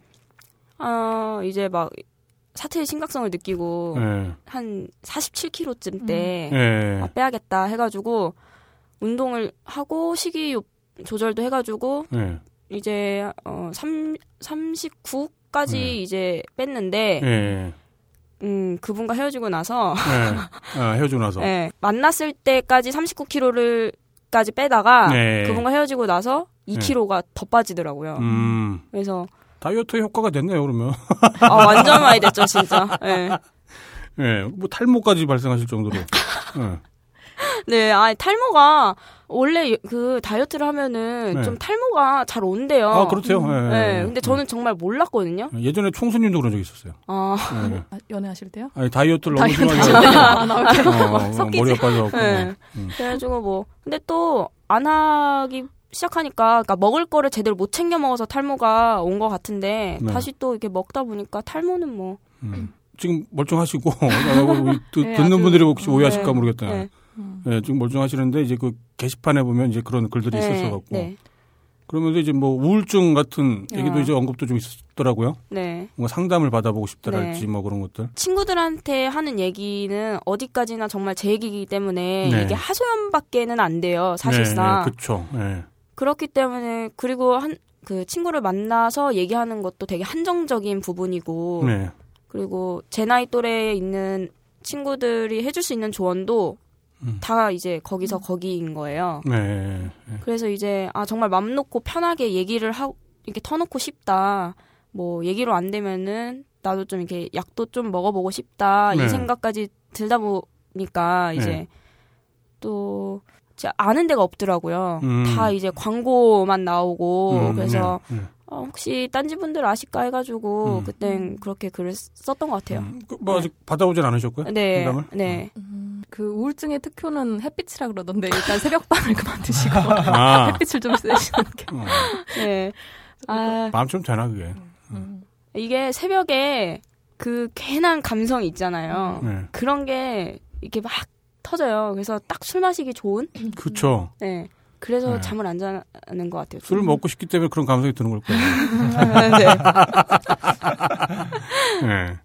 [SPEAKER 6] 아 이제 막 사태의 심각성을 느끼고
[SPEAKER 2] 예.
[SPEAKER 6] 한 47kg쯤 때
[SPEAKER 2] 예.
[SPEAKER 6] 아, 빼야겠다 해가지고 운동을 하고 식이 요- 조절도 해가지고
[SPEAKER 2] 예.
[SPEAKER 6] 이제 어 3, 39까지
[SPEAKER 2] 네.
[SPEAKER 6] 이제 뺐는데
[SPEAKER 2] 예.
[SPEAKER 6] 음 그분과 헤어지고 나서
[SPEAKER 2] 예. 아, 헤어지고 나서.
[SPEAKER 6] 네, 만났을 때까지 39kg를 까지 빼다가
[SPEAKER 2] 네.
[SPEAKER 6] 그분과 헤어지고 나서 2kg가 더 빠지더라고요.
[SPEAKER 2] 음.
[SPEAKER 6] 그래서
[SPEAKER 2] 다이어트 효과가 됐네요, 그러면.
[SPEAKER 6] 아, 완전 많이 됐죠, 진짜. 네.
[SPEAKER 2] 예. 뭐 탈모까지 발생하실 정도로. 예.
[SPEAKER 6] 네, 아 탈모가 원래 그 다이어트를 하면은
[SPEAKER 2] 네.
[SPEAKER 6] 좀 탈모가 잘 온대요.
[SPEAKER 2] 아, 그렇대요. 예, 예,
[SPEAKER 6] 네,
[SPEAKER 2] 예.
[SPEAKER 6] 근데 저는 정말 몰랐거든요.
[SPEAKER 2] 예. 예전에 총수님도 그런 적 있었어요.
[SPEAKER 6] 아,
[SPEAKER 2] 예.
[SPEAKER 3] 아, 연애하실 때요?
[SPEAKER 2] 아니, 다이어트를 너무
[SPEAKER 3] 아, 나 이렇게
[SPEAKER 2] 어, 어? 머리가 빠져갖고.
[SPEAKER 6] 네.
[SPEAKER 2] 뭐. 음.
[SPEAKER 6] 그래가지고 뭐 근데 또 안 하기 시작하니까 그러니까 먹을 거를 제대로 못 챙겨 먹어서 탈모가 온 것 같은데
[SPEAKER 2] 네.
[SPEAKER 6] 다시 또 이렇게 먹다 보니까 탈모는 뭐
[SPEAKER 2] 음. 지금 멀쩡하시고, 아, 듣-
[SPEAKER 3] 네,
[SPEAKER 2] 듣는
[SPEAKER 3] 아주-
[SPEAKER 2] 분들이 혹시 오해하실까
[SPEAKER 6] 네.
[SPEAKER 2] 모르겠다.
[SPEAKER 6] 네.
[SPEAKER 2] 예, 지금 멀쩡하시는데, 이제 그 게시판에 보면 이제 그런 글들이 있었어 갖고.
[SPEAKER 6] 네,
[SPEAKER 2] 그러면서 이제 뭐 우울증 같은 얘기도
[SPEAKER 6] 아.
[SPEAKER 2] 이제 언급도 좀 있었더라고요.
[SPEAKER 6] 네.
[SPEAKER 2] 뭔가 상담을 받아보고 싶다랄지
[SPEAKER 6] 네.
[SPEAKER 2] 뭐 그런 것들.
[SPEAKER 6] 친구들한테 하는 얘기는 어디까지나 정말 제 얘기이기 때문에
[SPEAKER 2] 네.
[SPEAKER 6] 이게 하소연밖에는 안 돼요 사실상
[SPEAKER 2] 네, 네. 예.
[SPEAKER 6] 그렇기 때문에 그리고 한 그 친구를 만나서 얘기하는 것도 되게 한정적인 부분이고
[SPEAKER 2] 네.
[SPEAKER 6] 그리고 제 나이 또래에 있는 친구들이 해줄 수 있는 조언도
[SPEAKER 2] 음.
[SPEAKER 6] 다 이제 거기서 거기인 거예요.
[SPEAKER 2] 네.
[SPEAKER 6] 그래서 이제 아 정말 맘 놓고 편하게 얘기를 하고 이렇게 터놓고 싶다. 뭐 얘기로 안 되면은 나도 좀 이렇게 약도 좀 먹어보고 싶다
[SPEAKER 2] 네.
[SPEAKER 6] 이 생각까지 들다 보니까 이제
[SPEAKER 2] 네.
[SPEAKER 6] 또 제가 아는 데가 없더라고요.
[SPEAKER 2] 음.
[SPEAKER 6] 다 이제 광고만 나오고
[SPEAKER 2] 음,
[SPEAKER 6] 그래서
[SPEAKER 2] 네, 네.
[SPEAKER 6] 어, 혹시 딴지 분들 아실까 해가지고
[SPEAKER 2] 음.
[SPEAKER 6] 그땐 그렇게 글을 썼던 것 같아요.
[SPEAKER 2] 음, 그, 뭐 아직 받아오진 않으셨고요?
[SPEAKER 6] 네,
[SPEAKER 2] 상담을?
[SPEAKER 6] 네.
[SPEAKER 3] 그 우울증의 특효는 햇빛이라 그러던데 일단 새벽밤을 그만 드시고
[SPEAKER 2] 아,
[SPEAKER 3] 햇빛을 좀 쐬시는 게
[SPEAKER 2] 어,
[SPEAKER 6] 네. 아,
[SPEAKER 2] 마음 좀 되나 그게?
[SPEAKER 6] 이게 새벽에 그 괜한 감성이 있잖아요.
[SPEAKER 2] 네.
[SPEAKER 6] 그런 게 이렇게 막 터져요. 그래서 딱 술 마시기 좋은?
[SPEAKER 2] 그쵸.
[SPEAKER 6] 네. 그래서
[SPEAKER 2] 네.
[SPEAKER 6] 잠을 안 자는 것 같아요.
[SPEAKER 2] 술을 먹고 싶기 때문에 그런 감성이 드는 걸 거예요.
[SPEAKER 6] 네.
[SPEAKER 2] 네.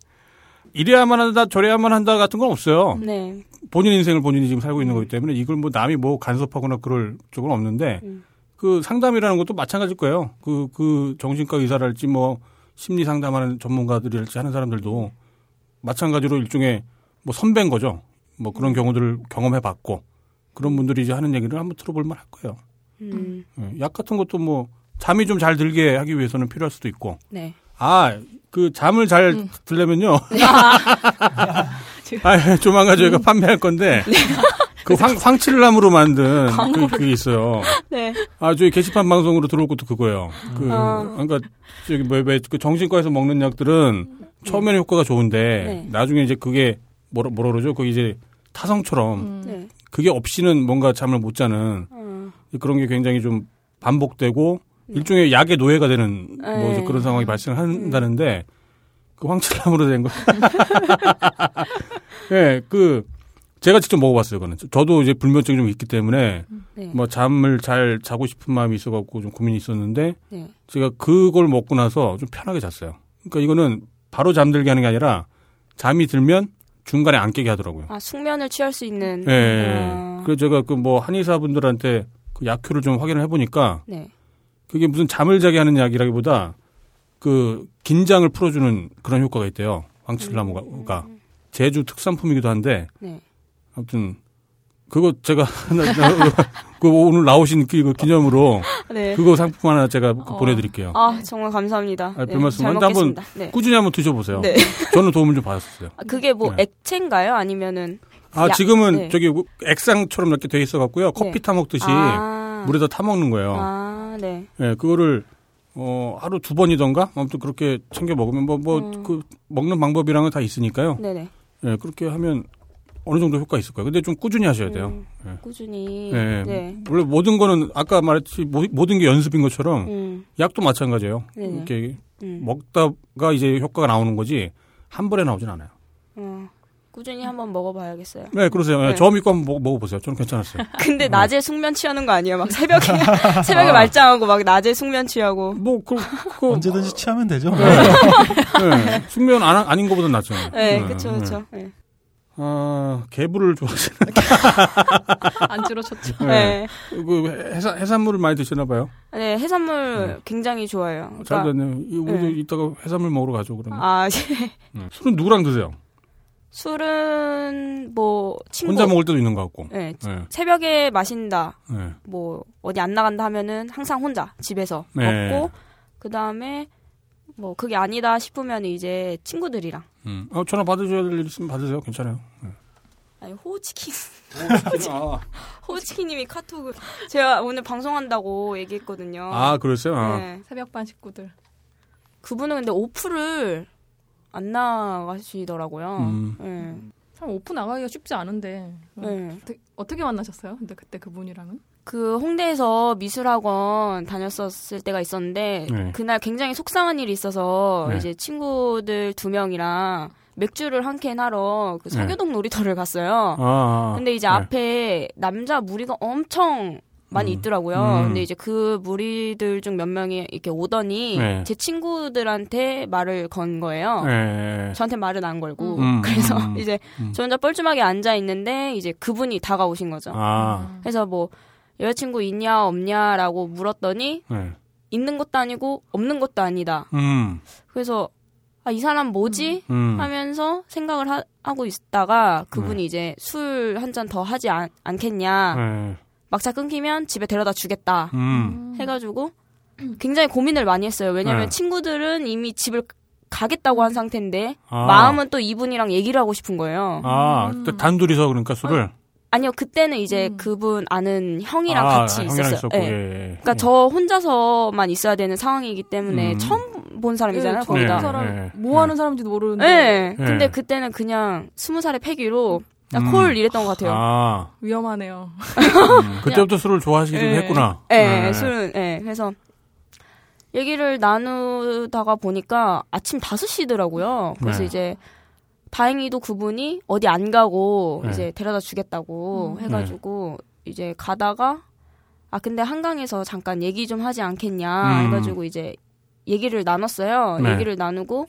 [SPEAKER 2] 이래야만 한다, 저래야만 한다 같은 건 없어요.
[SPEAKER 6] 네.
[SPEAKER 2] 본인 인생을 본인이 지금 살고 있는 거기 때문에 이걸 뭐 남이 뭐 간섭하거나 그럴 쪽은 없는데
[SPEAKER 6] 음.
[SPEAKER 2] 그 상담이라는 것도 마찬가지일 거예요. 그, 그 정신과 의사랄지 뭐 심리 상담하는 전문가들이랄지 하는 사람들도 마찬가지로 일종의 뭐 선배인 거죠. 뭐 그런 경우들을 경험해 봤고 그런 분들이 이제 하는 얘기를 한번 들어볼 만할 거예요.
[SPEAKER 6] 음,
[SPEAKER 2] 예, 약 같은 것도 뭐 잠이 좀 잘 들게 하기 위해서는 필요할 수도 있고
[SPEAKER 6] 네.
[SPEAKER 2] 아, 그 잠을 잘
[SPEAKER 6] 음.
[SPEAKER 2] 들려면요. 아, 조만간 저희가
[SPEAKER 6] 음.
[SPEAKER 2] 판매할 건데
[SPEAKER 6] 네.
[SPEAKER 2] 그 황, 황칠나무로 만든 그, 그게 있어요.
[SPEAKER 6] 네.
[SPEAKER 2] 아, 저희 게시판 방송으로 들어올 것도 그거예요. 그,
[SPEAKER 6] 어.
[SPEAKER 2] 그러니까 저기 뭐, 왜, 그 정신과에서 먹는 약들은 처음에는 효과가 좋은데
[SPEAKER 6] 네.
[SPEAKER 2] 나중에 이제 그게 뭐라, 뭐라 그러죠? 그 이제 타성처럼
[SPEAKER 6] 네.
[SPEAKER 2] 그게 없이는 뭔가 잠을 못 자는
[SPEAKER 6] 어,
[SPEAKER 2] 그런 게 굉장히 좀 반복되고 일종의 약의 노예가 되는 뭐
[SPEAKER 6] 네.
[SPEAKER 2] 이제 그런 상황이 발생한다는데 그 황칠나무로 된 거. 예, 그 제가 직접 먹어봤어요. 그거는 저도 이제 불면증이 좀 있기 때문에
[SPEAKER 6] 네.
[SPEAKER 2] 뭐 잠을 잘 자고 싶은 마음이 있어갖고 좀 고민이 있었는데
[SPEAKER 6] 네.
[SPEAKER 2] 제가 그걸 먹고 나서 좀 편하게 잤어요. 그러니까 이거는 바로 잠들게 하는 게 아니라 잠이 들면 중간에 안 깨게 하더라고요.
[SPEAKER 6] 아 숙면을 취할 수 있는.
[SPEAKER 2] 예. 예.
[SPEAKER 6] 아,
[SPEAKER 2] 그 제가 그 뭐 한의사분들한테 그 약효를 좀 확인을 해보니까
[SPEAKER 6] 네.
[SPEAKER 2] 그게 무슨 잠을 자게 하는 약이라기보다 그 긴장을 풀어주는 그런 효과가 있대요. 황칠나무가 제주 특산품이기도 한데
[SPEAKER 6] 네.
[SPEAKER 2] 아무튼 그거 제가 하나 그 오늘 나오신 그 기념으로
[SPEAKER 6] 네.
[SPEAKER 2] 그거 상품 하나 제가 그
[SPEAKER 3] 어.
[SPEAKER 2] 보내드릴게요.
[SPEAKER 6] 아 정말 감사합니다.
[SPEAKER 2] 아,
[SPEAKER 6] 네,
[SPEAKER 2] 별말씀.
[SPEAKER 6] 잘
[SPEAKER 2] 근데 한번.
[SPEAKER 6] 네.
[SPEAKER 2] 꾸준히 한번 드셔보세요.
[SPEAKER 6] 네.
[SPEAKER 2] 저는 도움을 좀 받았어요.
[SPEAKER 6] 아, 그게 뭐
[SPEAKER 2] 네.
[SPEAKER 6] 액체인가요? 아니면은
[SPEAKER 2] 아
[SPEAKER 6] 야-
[SPEAKER 2] 지금은
[SPEAKER 6] 네.
[SPEAKER 2] 저기 액상처럼 이렇게 돼 있어 갖고요. 커피
[SPEAKER 6] 네.
[SPEAKER 2] 타 먹듯이
[SPEAKER 6] 아,
[SPEAKER 2] 물에다 타 먹는 거예요.
[SPEAKER 6] 아, 네.
[SPEAKER 2] 예, 그거를 어 하루 두 번이던가 아무튼 그렇게 챙겨 먹으면 뭐뭐그
[SPEAKER 6] 음.
[SPEAKER 2] 먹는 방법이랑은 다 있으니까요.
[SPEAKER 6] 네네.
[SPEAKER 2] 예, 그렇게 하면 어느 정도 효과 있을 거예요. 근데 좀 꾸준히 하셔야 돼요.
[SPEAKER 6] 음,
[SPEAKER 2] 예.
[SPEAKER 6] 꾸준히.
[SPEAKER 2] 예.
[SPEAKER 6] 네.
[SPEAKER 2] 원래 모든 거는 아까 말했듯이 모- 모든 게 연습인 것처럼
[SPEAKER 6] 음,
[SPEAKER 2] 약도 마찬가지예요.
[SPEAKER 6] 네네.
[SPEAKER 2] 이렇게
[SPEAKER 6] 음.
[SPEAKER 2] 먹다가 이제 효과가 나오는 거지 한 번에 나오진 않아요.
[SPEAKER 6] 어, 꾸준히 한번 먹어봐야겠어요.
[SPEAKER 2] 네, 그러세요. 예,
[SPEAKER 6] 네.
[SPEAKER 2] 저 믿고 한번 먹, 먹어보세요. 저는 괜찮았어요.
[SPEAKER 6] 근데
[SPEAKER 2] 네.
[SPEAKER 6] 낮에 숙면 취하는 거 아니에요? 막 새벽에 새벽에
[SPEAKER 2] 아.
[SPEAKER 6] 말짱하고 막 낮에 숙면 취하고.
[SPEAKER 2] 뭐, 그, 그,
[SPEAKER 1] 언제든지 취하면 되죠.
[SPEAKER 2] 네. 숙면 안, 아닌 것보다 낫잖아요.
[SPEAKER 6] 네,
[SPEAKER 2] 네,
[SPEAKER 6] 그쵸,
[SPEAKER 2] 네.
[SPEAKER 6] 그쵸. 네.
[SPEAKER 2] 아, 개불을 좋아하시는.
[SPEAKER 3] 안 줄어쳤죠.
[SPEAKER 6] 네.
[SPEAKER 2] 그 해산, 해산물을 많이 드시나 봐요.
[SPEAKER 6] 네, 해산물 굉장히 좋아해요.
[SPEAKER 2] 잘
[SPEAKER 6] 그러니까-
[SPEAKER 2] 됐네요. 이- 우리
[SPEAKER 6] 네.
[SPEAKER 2] 이따가 해산물 먹으러 가죠, 그러면.
[SPEAKER 6] 아,
[SPEAKER 2] 음. 술은 누구랑 드세요?
[SPEAKER 6] 술은 뭐 친구
[SPEAKER 2] 혼자 먹을 때도 있는 것 같고.
[SPEAKER 6] 네,
[SPEAKER 2] 네.
[SPEAKER 6] 새벽에 마신다.
[SPEAKER 2] 네.
[SPEAKER 6] 뭐 어디 안 나간다 하면은 항상 혼자 집에서
[SPEAKER 2] 네.
[SPEAKER 6] 먹고 그 다음에 뭐 그게 아니다 싶으면 이제 친구들이랑
[SPEAKER 2] 음. 어, 전화 받으셔야 될 일 있으면 받으세요. 괜찮아요. 네.
[SPEAKER 6] 아니 호치킨
[SPEAKER 2] 아,
[SPEAKER 6] 호치킨님이 카톡을 제가 오늘 방송한다고 얘기했거든요.
[SPEAKER 2] 아, 그랬어요? 아.
[SPEAKER 6] 네.
[SPEAKER 3] 새벽반 식구들.
[SPEAKER 6] 그분은 근데 오프를 안 나가시더라고요.
[SPEAKER 2] 음.
[SPEAKER 6] 네.
[SPEAKER 3] 참 오프 나가기가 쉽지 않은데.
[SPEAKER 6] 네.
[SPEAKER 3] 어떻게, 어떻게 만나셨어요? 근데 그때 그분이랑은?
[SPEAKER 6] 그 홍대에서 미술학원 다녔었을 때가 있었는데
[SPEAKER 2] 네.
[SPEAKER 6] 그날 굉장히 속상한 일이 있어서
[SPEAKER 2] 네.
[SPEAKER 6] 이제 친구들 두 명이랑 맥주를 한 캔 하러 그
[SPEAKER 2] 네.
[SPEAKER 6] 서교동 놀이터를 갔어요.
[SPEAKER 2] 아, 아.
[SPEAKER 6] 근데 이제
[SPEAKER 2] 네.
[SPEAKER 6] 앞에 남자 무리가 엄청 많이
[SPEAKER 2] 음.
[SPEAKER 6] 있더라고요.
[SPEAKER 2] 음.
[SPEAKER 6] 근데 이제 그 무리들 중 몇 명이 이렇게 오더니
[SPEAKER 2] 네.
[SPEAKER 6] 제 친구들한테 말을 건 거예요.
[SPEAKER 2] 네.
[SPEAKER 6] 저한테 말은 안 걸고
[SPEAKER 2] 음,
[SPEAKER 6] 그래서
[SPEAKER 2] 음,
[SPEAKER 6] 이제
[SPEAKER 2] 음.
[SPEAKER 6] 저 혼자 뻘쭘하게 앉아 있는데 이제 그분이 다가오신 거죠.
[SPEAKER 2] 아,
[SPEAKER 6] 그래서 뭐 여자친구 있냐 없냐라고 물었더니
[SPEAKER 2] 네.
[SPEAKER 6] 있는 것도 아니고 없는 것도 아니다.
[SPEAKER 2] 음,
[SPEAKER 6] 그래서 아, 이 사람 뭐지?
[SPEAKER 2] 음.
[SPEAKER 6] 하면서 생각을 하, 고 있다가 그분이 이제 술 한 잔 더 하지 않, 않겠냐.
[SPEAKER 2] 네.
[SPEAKER 6] 막차 끊기면 집에 데려다 주겠다.
[SPEAKER 2] 음.
[SPEAKER 6] 해가지고 굉장히 고민을 많이 했어요. 왜냐면
[SPEAKER 2] 네.
[SPEAKER 6] 친구들은 이미 집을 가겠다고 한 상태인데
[SPEAKER 2] 아.
[SPEAKER 6] 마음은 또 이분이랑 얘기를 하고 싶은 거예요.
[SPEAKER 2] 아, 또 단둘이서 그러니까 술을.
[SPEAKER 6] 아니요, 그때는 이제
[SPEAKER 3] 음.
[SPEAKER 6] 그분 아는 형이랑
[SPEAKER 2] 아,
[SPEAKER 6] 같이
[SPEAKER 2] 형이랑
[SPEAKER 6] 있었어요.
[SPEAKER 2] 있었고,
[SPEAKER 6] 예.
[SPEAKER 2] 예, 예.
[SPEAKER 6] 그러니까 저 혼자서만 있어야 되는 상황이기 때문에
[SPEAKER 2] 음.
[SPEAKER 6] 처음 본 사람이잖아요,
[SPEAKER 3] 네, 처음
[SPEAKER 6] 거기다.
[SPEAKER 3] 본 사람
[SPEAKER 2] 네,
[SPEAKER 3] 뭐
[SPEAKER 2] 네.
[SPEAKER 3] 하는 사람인지도 모르는데
[SPEAKER 6] 네.
[SPEAKER 2] 네.
[SPEAKER 6] 근데 그때는 그냥 스무 살의 패기로 그냥
[SPEAKER 2] 음.
[SPEAKER 6] 콜 이랬던 것 같아요.
[SPEAKER 2] 아,
[SPEAKER 3] 위험하네요.
[SPEAKER 2] 음. 그때부터 술을 좋아하시기도
[SPEAKER 3] 네.
[SPEAKER 2] 했구나.
[SPEAKER 6] 예,
[SPEAKER 2] 네.
[SPEAKER 6] 술은, 예. 그래서 얘기를 나누다가 보니까 아침 5시더라고요. 그래서
[SPEAKER 2] 네.
[SPEAKER 6] 이제 다행히도 그분이 어디 안 가고
[SPEAKER 2] 네.
[SPEAKER 6] 이제 데려다 주겠다고
[SPEAKER 3] 음.
[SPEAKER 6] 해가지고 이제 가다가 아 근데 한강에서 잠깐 얘기 좀 하지 않겠냐
[SPEAKER 2] 음.
[SPEAKER 6] 해가지고 이제 얘기를 나눴어요.
[SPEAKER 2] 네.
[SPEAKER 6] 얘기를 나누고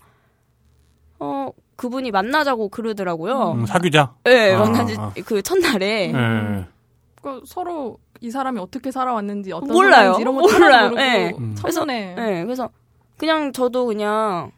[SPEAKER 6] 어 그분이 만나자고 그러더라고요.
[SPEAKER 2] 음, 사귀자.
[SPEAKER 6] 네,
[SPEAKER 2] 아,
[SPEAKER 6] 만난 지
[SPEAKER 2] 아.
[SPEAKER 6] 그 첫날에.
[SPEAKER 2] 예.
[SPEAKER 3] 그 서로 이 사람이 어떻게 살아왔는지 어떤
[SPEAKER 6] 몰라요.
[SPEAKER 3] 이런 거
[SPEAKER 6] 몰라요.
[SPEAKER 3] 모르고
[SPEAKER 6] 예.
[SPEAKER 2] 음.
[SPEAKER 3] 첫눈에
[SPEAKER 6] 네, 그래서 그냥 저도 그냥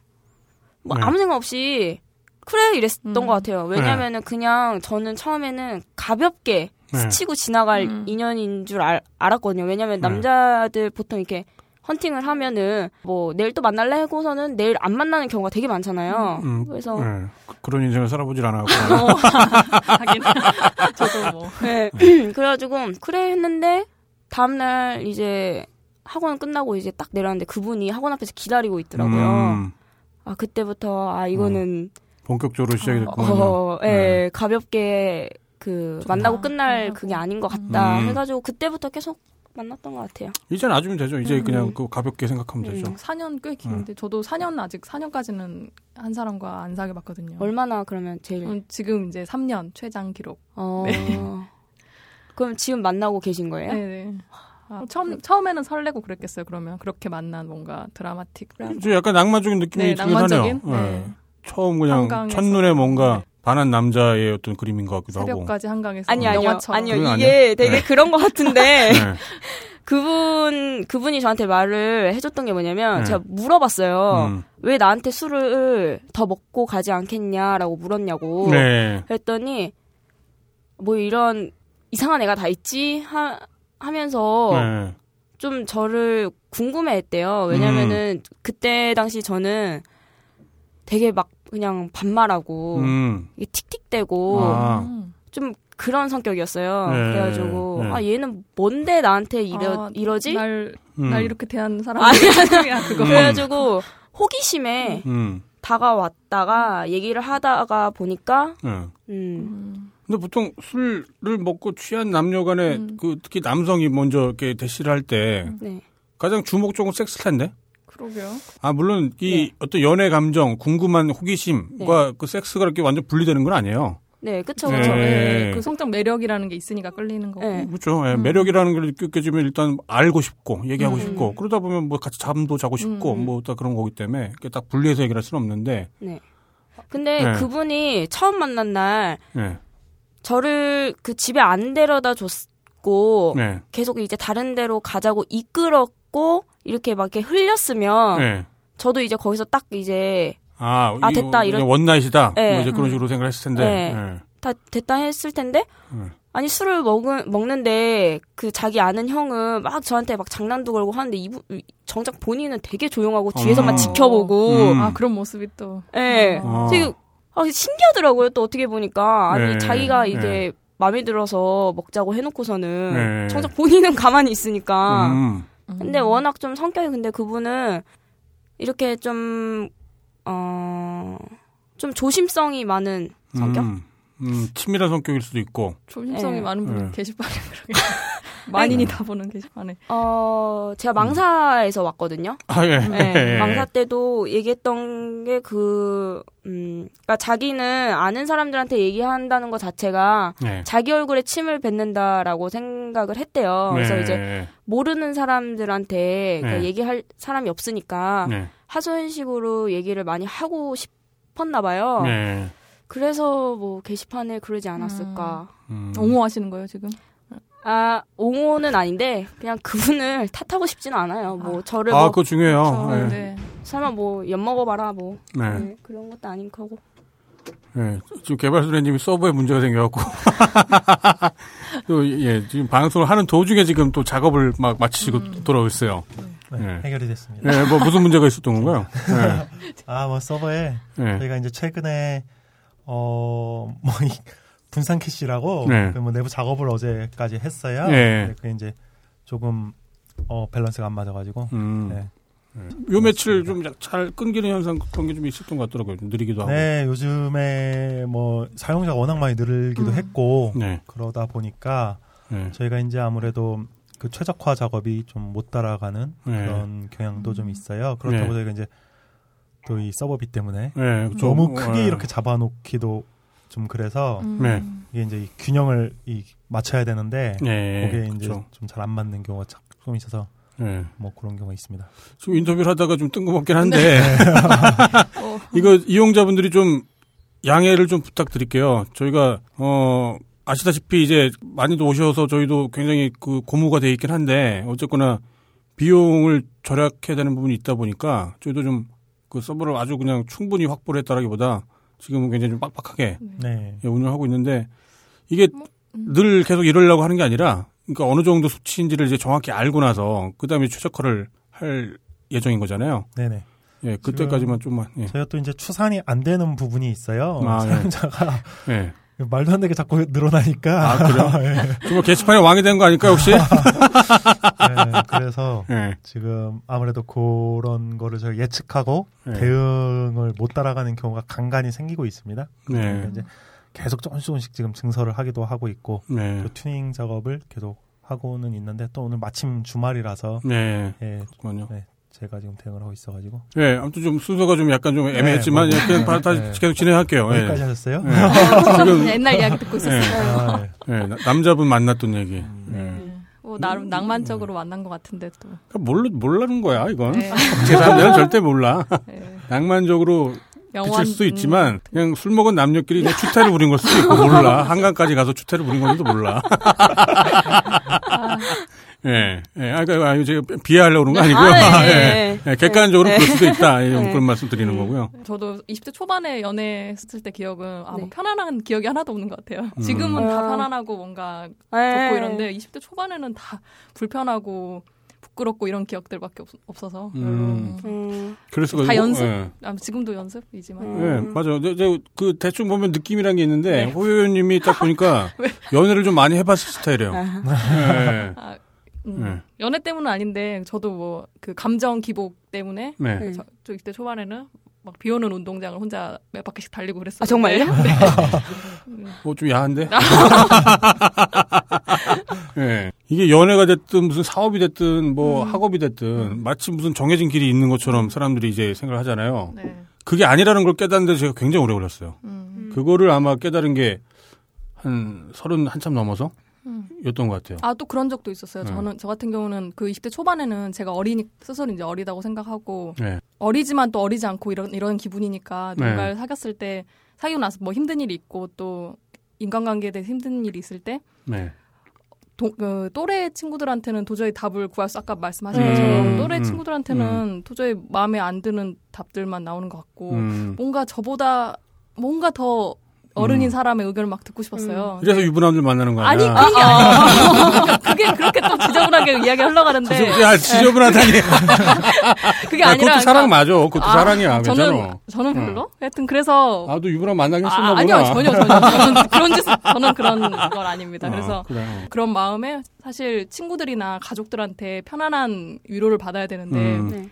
[SPEAKER 6] 뭐
[SPEAKER 2] 네.
[SPEAKER 6] 아무 생각 없이 그래 이랬던
[SPEAKER 3] 음.
[SPEAKER 6] 것 같아요. 왜냐면은 그냥 저는 처음에는 가볍게
[SPEAKER 2] 네.
[SPEAKER 6] 스치고 지나갈
[SPEAKER 3] 음.
[SPEAKER 6] 인연인 줄 알, 알았거든요. 왜냐면
[SPEAKER 2] 네.
[SPEAKER 6] 남자들 보통 이렇게 헌팅을 하면은 뭐 내일 또 만날래 하고서는 내일 안 만나는 경우가 되게 많잖아요.
[SPEAKER 2] 음,
[SPEAKER 6] 그래서
[SPEAKER 2] 예. 그- 그런 인생을 살아보질 않았고.
[SPEAKER 3] 어, 하긴 저도 뭐
[SPEAKER 6] 네. 그래가지고 그래 했는데 다음날 이제 학원 끝나고 이제 딱 내려왔는데 그분이 학원 앞에서 기다리고 있더라고요.
[SPEAKER 2] 음,
[SPEAKER 6] 아 그때부터 아 이거는
[SPEAKER 2] 본격적으로 시작이 됐군요.
[SPEAKER 6] 어, 예,
[SPEAKER 2] 네.
[SPEAKER 6] 가볍게 그 만나고
[SPEAKER 3] 아,
[SPEAKER 6] 끝날. 그게 아닌 것 같다
[SPEAKER 2] 음.
[SPEAKER 6] 해가지고 그때부터 계속 만났던 것 같아요.
[SPEAKER 2] 이제 놔주면 되죠. 이제
[SPEAKER 6] 음.
[SPEAKER 2] 그냥 그 가볍게 생각하면 되죠.
[SPEAKER 6] 음.
[SPEAKER 3] 4년 꽤 긴데 저도 4년 아직 4년까지는 한 사람과 안 사귀어 봤거든요.
[SPEAKER 6] 얼마나 그러면 제일
[SPEAKER 3] 음, 지금 이제 3년 최장 기록.
[SPEAKER 6] 어 그럼 지금 만나고 계신 거예요?
[SPEAKER 3] 네네. 아, 처음 처음에는 설레고 그랬겠어요. 그러면 그렇게 만난 뭔가 드라마틱.
[SPEAKER 2] 좀 약간 낭만적인 느낌이
[SPEAKER 3] 네,
[SPEAKER 2] 들긴 하네요.
[SPEAKER 3] 낭만적인.
[SPEAKER 2] 예.
[SPEAKER 3] 네.
[SPEAKER 2] 처음 그냥
[SPEAKER 3] 한강에서.
[SPEAKER 2] 첫눈에 뭔가
[SPEAKER 3] 네.
[SPEAKER 2] 반한 남자의 어떤 그림인 것 같기도 하고.
[SPEAKER 3] 새벽까지 한강에서
[SPEAKER 6] 아니 아니요
[SPEAKER 3] 영화처럼.
[SPEAKER 6] 아니요 이게 되게
[SPEAKER 2] 네.
[SPEAKER 6] 그런 것 같은데
[SPEAKER 2] 네.
[SPEAKER 6] 그분 그분이 저한테 말을 해줬던 게 뭐냐면
[SPEAKER 2] 네.
[SPEAKER 6] 제가 물어봤어요
[SPEAKER 2] 음.
[SPEAKER 6] 왜 나한테 술을 더 먹고 가지 않겠냐라고 물었냐고
[SPEAKER 2] 네.
[SPEAKER 6] 그랬더니 뭐 이런 이상한 애가 다 있지 하, 하면서
[SPEAKER 2] 네.
[SPEAKER 6] 좀 저를 궁금해 했대요. 왜냐면은 그때 당시 저는 되게 막 그냥 반말하고
[SPEAKER 2] 음.
[SPEAKER 6] 이게 틱틱대고
[SPEAKER 2] 아.
[SPEAKER 3] 음.
[SPEAKER 6] 좀 그런 성격이었어요.
[SPEAKER 2] 네,
[SPEAKER 6] 그래가지고
[SPEAKER 2] 네.
[SPEAKER 6] 아 얘는 뭔데 나한테 이러
[SPEAKER 3] 아,
[SPEAKER 6] 이러지?
[SPEAKER 3] 날,
[SPEAKER 2] 음.
[SPEAKER 3] 날 이렇게 대한 사람
[SPEAKER 6] 아니,
[SPEAKER 3] 아니야 그거.
[SPEAKER 6] 그래가지고 호기심에
[SPEAKER 2] 음.
[SPEAKER 6] 다가왔다가 얘기를 하다가 보니까
[SPEAKER 2] 네.
[SPEAKER 6] 음
[SPEAKER 3] 음.
[SPEAKER 2] 근데 보통 술을 먹고 취한 남녀간에
[SPEAKER 3] 음.
[SPEAKER 2] 그 특히 남성이 먼저 이렇게 대시를 할때
[SPEAKER 6] 네.
[SPEAKER 2] 가장 주목적은 섹스일 텐데.
[SPEAKER 3] 그러게요.
[SPEAKER 2] 아 물론 이
[SPEAKER 6] 네.
[SPEAKER 2] 어떤 연애 감정, 궁금한 호기심과 그 섹스가 이렇게 완전 분리되는 건 아니에요.
[SPEAKER 6] 네, 그쵸,
[SPEAKER 2] 네.
[SPEAKER 3] 네. 그 성적 매력이라는 게 있으니까 끌리는 거고.
[SPEAKER 6] 네.
[SPEAKER 2] 그렇죠. 예,
[SPEAKER 3] 음.
[SPEAKER 2] 매력이라는 걸 느껴지면 일단 알고 싶고 얘기하고
[SPEAKER 3] 음.
[SPEAKER 2] 싶고 그러다 보면 뭐 같이 잠도 자고 싶고
[SPEAKER 3] 음.
[SPEAKER 2] 뭐딱 그런 거기 때문에 딱 분리해서 얘기를 할 수는 없는데.
[SPEAKER 6] 근데
[SPEAKER 2] 네.
[SPEAKER 6] 그분이 처음 만난 날
[SPEAKER 2] 네.
[SPEAKER 6] 저를 그 집에 안 데려다 줬고
[SPEAKER 2] 네.
[SPEAKER 6] 계속 이제 다른 데로 가자고 이끌었고 이렇게 막 이렇게 흘렸으면
[SPEAKER 2] 네.
[SPEAKER 6] 저도 이제 거기서 딱 이제
[SPEAKER 2] 아,
[SPEAKER 6] 아, 됐다, 이런-
[SPEAKER 2] 원나잇이다.
[SPEAKER 6] 네.
[SPEAKER 2] 뭐 이제 그런
[SPEAKER 3] 음.
[SPEAKER 2] 식으로 생각했을 텐데.
[SPEAKER 6] 네.
[SPEAKER 2] 네.
[SPEAKER 6] 다 됐다 했을 텐데
[SPEAKER 2] 네.
[SPEAKER 6] 아니 술을 먹은 먹는데 그 자기 아는 형은 막 저한테 막 장난도 걸고 하는데 이분 정작 본인은 되게 조용하고 뒤에서만
[SPEAKER 2] 어.
[SPEAKER 6] 지켜보고
[SPEAKER 2] 음.
[SPEAKER 3] 아 그런 모습이 또.
[SPEAKER 6] 예.
[SPEAKER 2] 어.
[SPEAKER 6] 되게 아, 신기하더라고요. 또 어떻게 보니까 아니
[SPEAKER 2] 네.
[SPEAKER 6] 자기가
[SPEAKER 2] 네.
[SPEAKER 6] 이게 마음에 들어서 먹자고 해놓고서는
[SPEAKER 2] 네.
[SPEAKER 6] 정작 본인은 가만히 있으니까.
[SPEAKER 2] 음.
[SPEAKER 6] 근데 워낙 좀 성격이 근데 그분은 이렇게 좀 어. 좀 조심성이 많은 성격?
[SPEAKER 2] 음. 음, 치밀한 성격일 수도 있고.
[SPEAKER 3] 조심성이
[SPEAKER 6] 네.
[SPEAKER 3] 많은 분이
[SPEAKER 2] 네.
[SPEAKER 3] 게시판에 그러게. 많이니 다 보는 게시판에.
[SPEAKER 6] 어, 제가 망사에서 왔거든요.
[SPEAKER 2] 아, 예.
[SPEAKER 6] 네, 망사 때도 얘기했던 게 그, 음, 그니까 자기는 아는 사람들한테 얘기한다는 것 자체가
[SPEAKER 2] 네.
[SPEAKER 6] 자기 얼굴에 침을 뱉는다라고 생각을 했대요. 그래서
[SPEAKER 2] 네.
[SPEAKER 6] 이제 모르는 사람들한테 그
[SPEAKER 2] 네.
[SPEAKER 6] 얘기할 사람이 없으니까
[SPEAKER 2] 네.
[SPEAKER 6] 하소연식으로 얘기를 많이 하고 싶었나 봐요.
[SPEAKER 2] 네.
[SPEAKER 6] 그래서 뭐 게시판에 그러지 않았을까.
[SPEAKER 2] 음.
[SPEAKER 3] 옹호하시는 거예요 지금?
[SPEAKER 6] 아, 옹호는 아닌데 그냥 그분을 탓하고 싶지는 않아요. 뭐 저를
[SPEAKER 2] 아,
[SPEAKER 6] 뭐
[SPEAKER 2] 그거 중요해요.
[SPEAKER 3] 저,
[SPEAKER 2] 네.
[SPEAKER 3] 네.
[SPEAKER 6] 설마 뭐 엿 먹어봐라 뭐
[SPEAKER 2] 네.
[SPEAKER 6] 네, 그런 것도 아닌 거고.
[SPEAKER 2] 네. 지금 개발소장님이 서버에 문제가 생겨갖고. 또, 예, 지금 방송을 하는 도중에 지금 또 작업을 막 마치시고
[SPEAKER 3] 음.
[SPEAKER 2] 돌아오셨어요.
[SPEAKER 1] 네,
[SPEAKER 2] 네.
[SPEAKER 1] 해결이 됐습니다.
[SPEAKER 2] 네, 뭐 무슨 문제가 있었던 건가요? 네.
[SPEAKER 1] 아, 뭐 서버에
[SPEAKER 2] 네.
[SPEAKER 1] 저희가 이제 최근에 어, 뭐, 이 분산 캐시라고
[SPEAKER 2] 네.
[SPEAKER 1] 그 뭐 내부 작업을 어제까지 했어요.
[SPEAKER 2] 네.
[SPEAKER 1] 근데 그게 이제 조금 어, 밸런스가 안 맞아가지고
[SPEAKER 2] 음.
[SPEAKER 1] 네.
[SPEAKER 2] 요 며칠 좀 잘 끊기는 현상 그런 게 좀 있었던 것 같더라고요. 좀 느리기도 하고.
[SPEAKER 1] 네, 요즘에 뭐 사용자가 워낙 많이 늘기도
[SPEAKER 3] 음.
[SPEAKER 1] 했고
[SPEAKER 2] 네.
[SPEAKER 1] 그러다 보니까
[SPEAKER 2] 네.
[SPEAKER 1] 저희가 이제 아무래도 그 최적화 작업이 좀 못 따라가는
[SPEAKER 2] 네.
[SPEAKER 1] 그런 경향도 좀 있어요. 그렇다고
[SPEAKER 2] 네.
[SPEAKER 1] 저희가 이제 또 이 서버비 때문에
[SPEAKER 2] 네. 그쵸.
[SPEAKER 1] 너무 크게
[SPEAKER 2] 네.
[SPEAKER 1] 이렇게 잡아놓기도 좀 그래서
[SPEAKER 3] 음.
[SPEAKER 2] 네.
[SPEAKER 1] 이게 이제 이 균형을 이 맞춰야 되는데
[SPEAKER 2] 네.
[SPEAKER 1] 그게 이제
[SPEAKER 2] 그쵸.
[SPEAKER 1] 좀잘 안 맞는 경우가 조금 있어서
[SPEAKER 2] 네.
[SPEAKER 1] 뭐 그런 경우가 있습니다.
[SPEAKER 2] 지금 인터뷰를 하다가 좀 뜬금없긴 한데
[SPEAKER 3] 어.
[SPEAKER 2] 이거 이용자분들이 좀 양해를 좀 부탁드릴게요. 저희가 어 아시다시피 이제 많이도 오셔서 저희도 굉장히 그 고무가 돼 있긴 한데 어쨌거나 비용을 절약해야 되는 부분이 있다 보니까 저희도 좀 그 서버를 아주 그냥 충분히 확보를 했다라기보다 지금은 굉장히 좀 빡빡하게
[SPEAKER 1] 네.
[SPEAKER 2] 예, 운영하고 있는데 이게
[SPEAKER 3] 음.
[SPEAKER 2] 늘 계속 이러려고 하는 게 아니라 그러니까 어느 정도 수치인지를 이제 정확히 알고 나서 그다음에 최적화를 할 예정인 거잖아요.
[SPEAKER 1] 네네.
[SPEAKER 2] 예, 그때까지만 좀만. 예.
[SPEAKER 1] 저희가 또 이제 추산이 안 되는 부분이 있어요.
[SPEAKER 2] 아, 예.
[SPEAKER 1] 사용자가
[SPEAKER 2] 예.
[SPEAKER 1] 말도 안 되게 자꾸 늘어나니까.
[SPEAKER 2] 아, 그래요?
[SPEAKER 1] 예.
[SPEAKER 2] 정말 게시판에 왕이 된 거 아닐까 혹시?
[SPEAKER 1] 네, 그래서
[SPEAKER 2] 예.
[SPEAKER 1] 지금 아무래도 그런 거를 저희 예측하고
[SPEAKER 2] 예.
[SPEAKER 1] 대응을 못 따라가는 경우가 간간히 생기고 있습니다.
[SPEAKER 2] 네.
[SPEAKER 1] 이제 계속 조금씩 조금씩 지금 증설을 하기도 하고 있고
[SPEAKER 2] 네.
[SPEAKER 1] 또 튜닝 작업을 계속 하고는 있는데 또 오늘 마침 주말이라서
[SPEAKER 2] 네.
[SPEAKER 1] 예,
[SPEAKER 2] 그렇군요.
[SPEAKER 1] 네, 제가 지금 대응을 하고 있어가지고
[SPEAKER 2] 예, 아무튼 좀 순서가 좀 약간 좀 애매했지만
[SPEAKER 1] 네,
[SPEAKER 2] 예, 그냥 바- 다시
[SPEAKER 1] 네.
[SPEAKER 2] 계속 진행할게요. 예.
[SPEAKER 1] 여기까지 하셨어요?
[SPEAKER 2] 예.
[SPEAKER 3] 어,
[SPEAKER 2] 지금
[SPEAKER 3] 옛날 이야기 듣고 있었어요.
[SPEAKER 2] 예.
[SPEAKER 1] 아, 네.
[SPEAKER 2] 예, 나- 남자분 만났던 얘기. 예.
[SPEAKER 3] 네. 어, 뭐 나름 낭만적으로 만난 것 같은데 또.
[SPEAKER 2] 그러니까 몰라, 몰라는 거야, 이건.
[SPEAKER 3] 네.
[SPEAKER 2] 제 사람들은 절대 몰라.
[SPEAKER 3] 네.
[SPEAKER 2] 낭만적으로 비칠 수도
[SPEAKER 3] 음.
[SPEAKER 2] 있지만, 그냥 술 먹은 남녀끼리 그냥 추태를 부린 걸 수도 있고, 몰라. 한강까지 가서 추태를 부린 건지도 몰라. 예, 예, 아, 그, 아, 제가 비하하려고 그런 거 아니고요.
[SPEAKER 6] 아, 네,
[SPEAKER 2] 예,
[SPEAKER 6] 네.
[SPEAKER 2] 예, 객관적으로
[SPEAKER 6] 네.
[SPEAKER 2] 그럴 수도 있다. 예,
[SPEAKER 6] 네.
[SPEAKER 2] 그런 말씀 드리는 거고요.
[SPEAKER 3] 저도 20대 초반에 연애했을 때 기억은 아, 뭐
[SPEAKER 6] 네.
[SPEAKER 3] 편안한 기억이 하나도 없는 것 같아요. 지금은 다
[SPEAKER 6] 아.
[SPEAKER 3] 편안하고 뭔가
[SPEAKER 6] 네.
[SPEAKER 3] 좋고 이런데 20대 초반에는 다 불편하고 부끄럽고 이런 기억들밖에 없, 어서
[SPEAKER 2] 음.
[SPEAKER 6] 음,
[SPEAKER 2] 그래서
[SPEAKER 3] 다 연습?
[SPEAKER 2] 예.
[SPEAKER 3] 아, 지금도 연습이지만
[SPEAKER 6] 음.
[SPEAKER 2] 예, 맞아요. 저, 저, 그, 대충 보면 느낌이란 게 있는데,
[SPEAKER 3] 네.
[SPEAKER 2] 호요님이 딱 보니까, 연애를 좀 많이 해봤을 스타일이에요. 예.
[SPEAKER 3] 아, 음,
[SPEAKER 2] 네.
[SPEAKER 3] 연애 때문은 아닌데 저도 뭐 그 감정 기복 때문에
[SPEAKER 2] 네.
[SPEAKER 6] 네.
[SPEAKER 3] 저, 저 이때 초반에는 막 비오는 운동장을 혼자 몇 바퀴씩 달리고 그랬어요.
[SPEAKER 6] 아, 정말요?
[SPEAKER 2] 뭐좀 야한데? 예. 이게 연애가 됐든 무슨 사업이 됐든 뭐 학업이 됐든 마치 무슨 정해진 길이 있는 것처럼 사람들이 이제 생각을 하잖아요.
[SPEAKER 3] 네.
[SPEAKER 2] 그게 아니라는 걸 깨닫는데 제가 굉장히 오래 걸렸어요.
[SPEAKER 3] 음.
[SPEAKER 2] 그거를 아마 깨달은 게 한 서른 한참 넘어서
[SPEAKER 3] 음.
[SPEAKER 2] 였던 것 같아요.
[SPEAKER 3] 아, 또 그런 적도 있었어요.
[SPEAKER 2] 네.
[SPEAKER 3] 저는, 저 같은 경우는 그 20대 초반에는 제가 어리니, 스스로 이제 어리다고 생각하고,
[SPEAKER 2] 네.
[SPEAKER 3] 어리지만 또 어리지 않고 이런, 이런 기분이니까,
[SPEAKER 2] 네.
[SPEAKER 3] 누군가를 사귀었을 때, 사귀고 나서 뭐 힘든 일이 있고, 또, 인간관계에 대해서 힘든 일이 있을 때,
[SPEAKER 2] 네.
[SPEAKER 3] 도, 그, 또래 친구들한테는 도저히 답을 구할 수, 아까 말씀하신
[SPEAKER 2] 음,
[SPEAKER 3] 것처럼, 또래
[SPEAKER 2] 음,
[SPEAKER 3] 친구들한테는 도저히 마음에 안 드는 답들만 나오는 것 같고,
[SPEAKER 2] 음.
[SPEAKER 3] 뭔가 저보다, 뭔가 더 어른인
[SPEAKER 2] 음.
[SPEAKER 3] 사람의 의견을 막 듣고 싶었어요.
[SPEAKER 2] 그래서 유부남들 만나는 거
[SPEAKER 3] 아니,
[SPEAKER 2] 아니야?
[SPEAKER 3] 그게 아니라. 그게 그렇게 또 지저분하게 이야기가 흘러가는데.
[SPEAKER 2] 야, 지저분하다니.
[SPEAKER 3] 그게
[SPEAKER 2] 아,
[SPEAKER 3] 아니라.
[SPEAKER 2] 그것도 사랑
[SPEAKER 3] 그러니까-
[SPEAKER 2] 맞아. 그것도
[SPEAKER 3] 아,
[SPEAKER 2] 사랑이야.
[SPEAKER 3] 저는,
[SPEAKER 2] 괜찮아.
[SPEAKER 3] 저는 별로? 하여튼 그래서.
[SPEAKER 2] 나도 유부남 만나긴
[SPEAKER 3] 아,
[SPEAKER 2] 했었나
[SPEAKER 3] 아니요. 전혀, 전혀. 저는 그런 짓, 저는 그런 건 아닙니다.
[SPEAKER 2] 아,
[SPEAKER 3] 그래서
[SPEAKER 2] 그래.
[SPEAKER 3] 그런 마음에 사실 친구들이나 가족들한테 편안한 위로를 받아야 되는데
[SPEAKER 2] 음.
[SPEAKER 6] 네.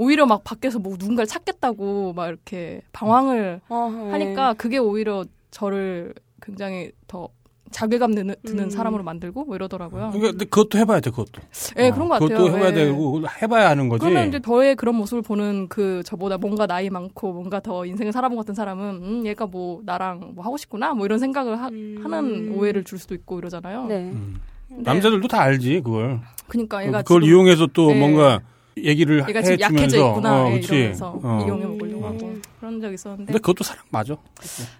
[SPEAKER 3] 오히려 막 밖에서 뭐 누군가를 찾겠다고 막 이렇게 방황을
[SPEAKER 6] 어, 네.
[SPEAKER 3] 하니까 그게 오히려 저를 굉장히 더 자괴감 드는, 드는
[SPEAKER 6] 음.
[SPEAKER 3] 사람으로 만들고 뭐 이러더라고요.
[SPEAKER 2] 근데 그것도 해봐야 돼, 그것도.
[SPEAKER 3] 예,
[SPEAKER 2] 어,
[SPEAKER 3] 그런 것 같아요.
[SPEAKER 2] 그것도 해봐야
[SPEAKER 3] 예.
[SPEAKER 2] 되고, 해봐야 하는 거지.
[SPEAKER 3] 그러면 이제 저의 그런 모습을 보는 그 저보다 뭔가 나이 많고 뭔가 더 인생을 살아본 것 같은 사람은 음, 얘가 뭐 나랑 뭐 하고 싶구나 뭐 이런 생각을 하,
[SPEAKER 6] 음.
[SPEAKER 3] 는 오해를 줄 수도 있고 이러잖아요.
[SPEAKER 6] 네.
[SPEAKER 2] 음. 남자들도 다 알지, 그걸.
[SPEAKER 3] 그러니까 얘가
[SPEAKER 2] 그걸
[SPEAKER 3] 지금
[SPEAKER 2] 이용해서 또
[SPEAKER 3] 네.
[SPEAKER 2] 뭔가 얘기를
[SPEAKER 3] 얘가 지금
[SPEAKER 2] 해주면서.
[SPEAKER 3] 약해져 있구나
[SPEAKER 2] 어,
[SPEAKER 3] 예. 이러면서
[SPEAKER 2] 어.
[SPEAKER 3] 이용해 먹으려고 하고
[SPEAKER 6] 음.
[SPEAKER 3] 그런 적 있었는데
[SPEAKER 2] 근데 그것도 사랑 맞아.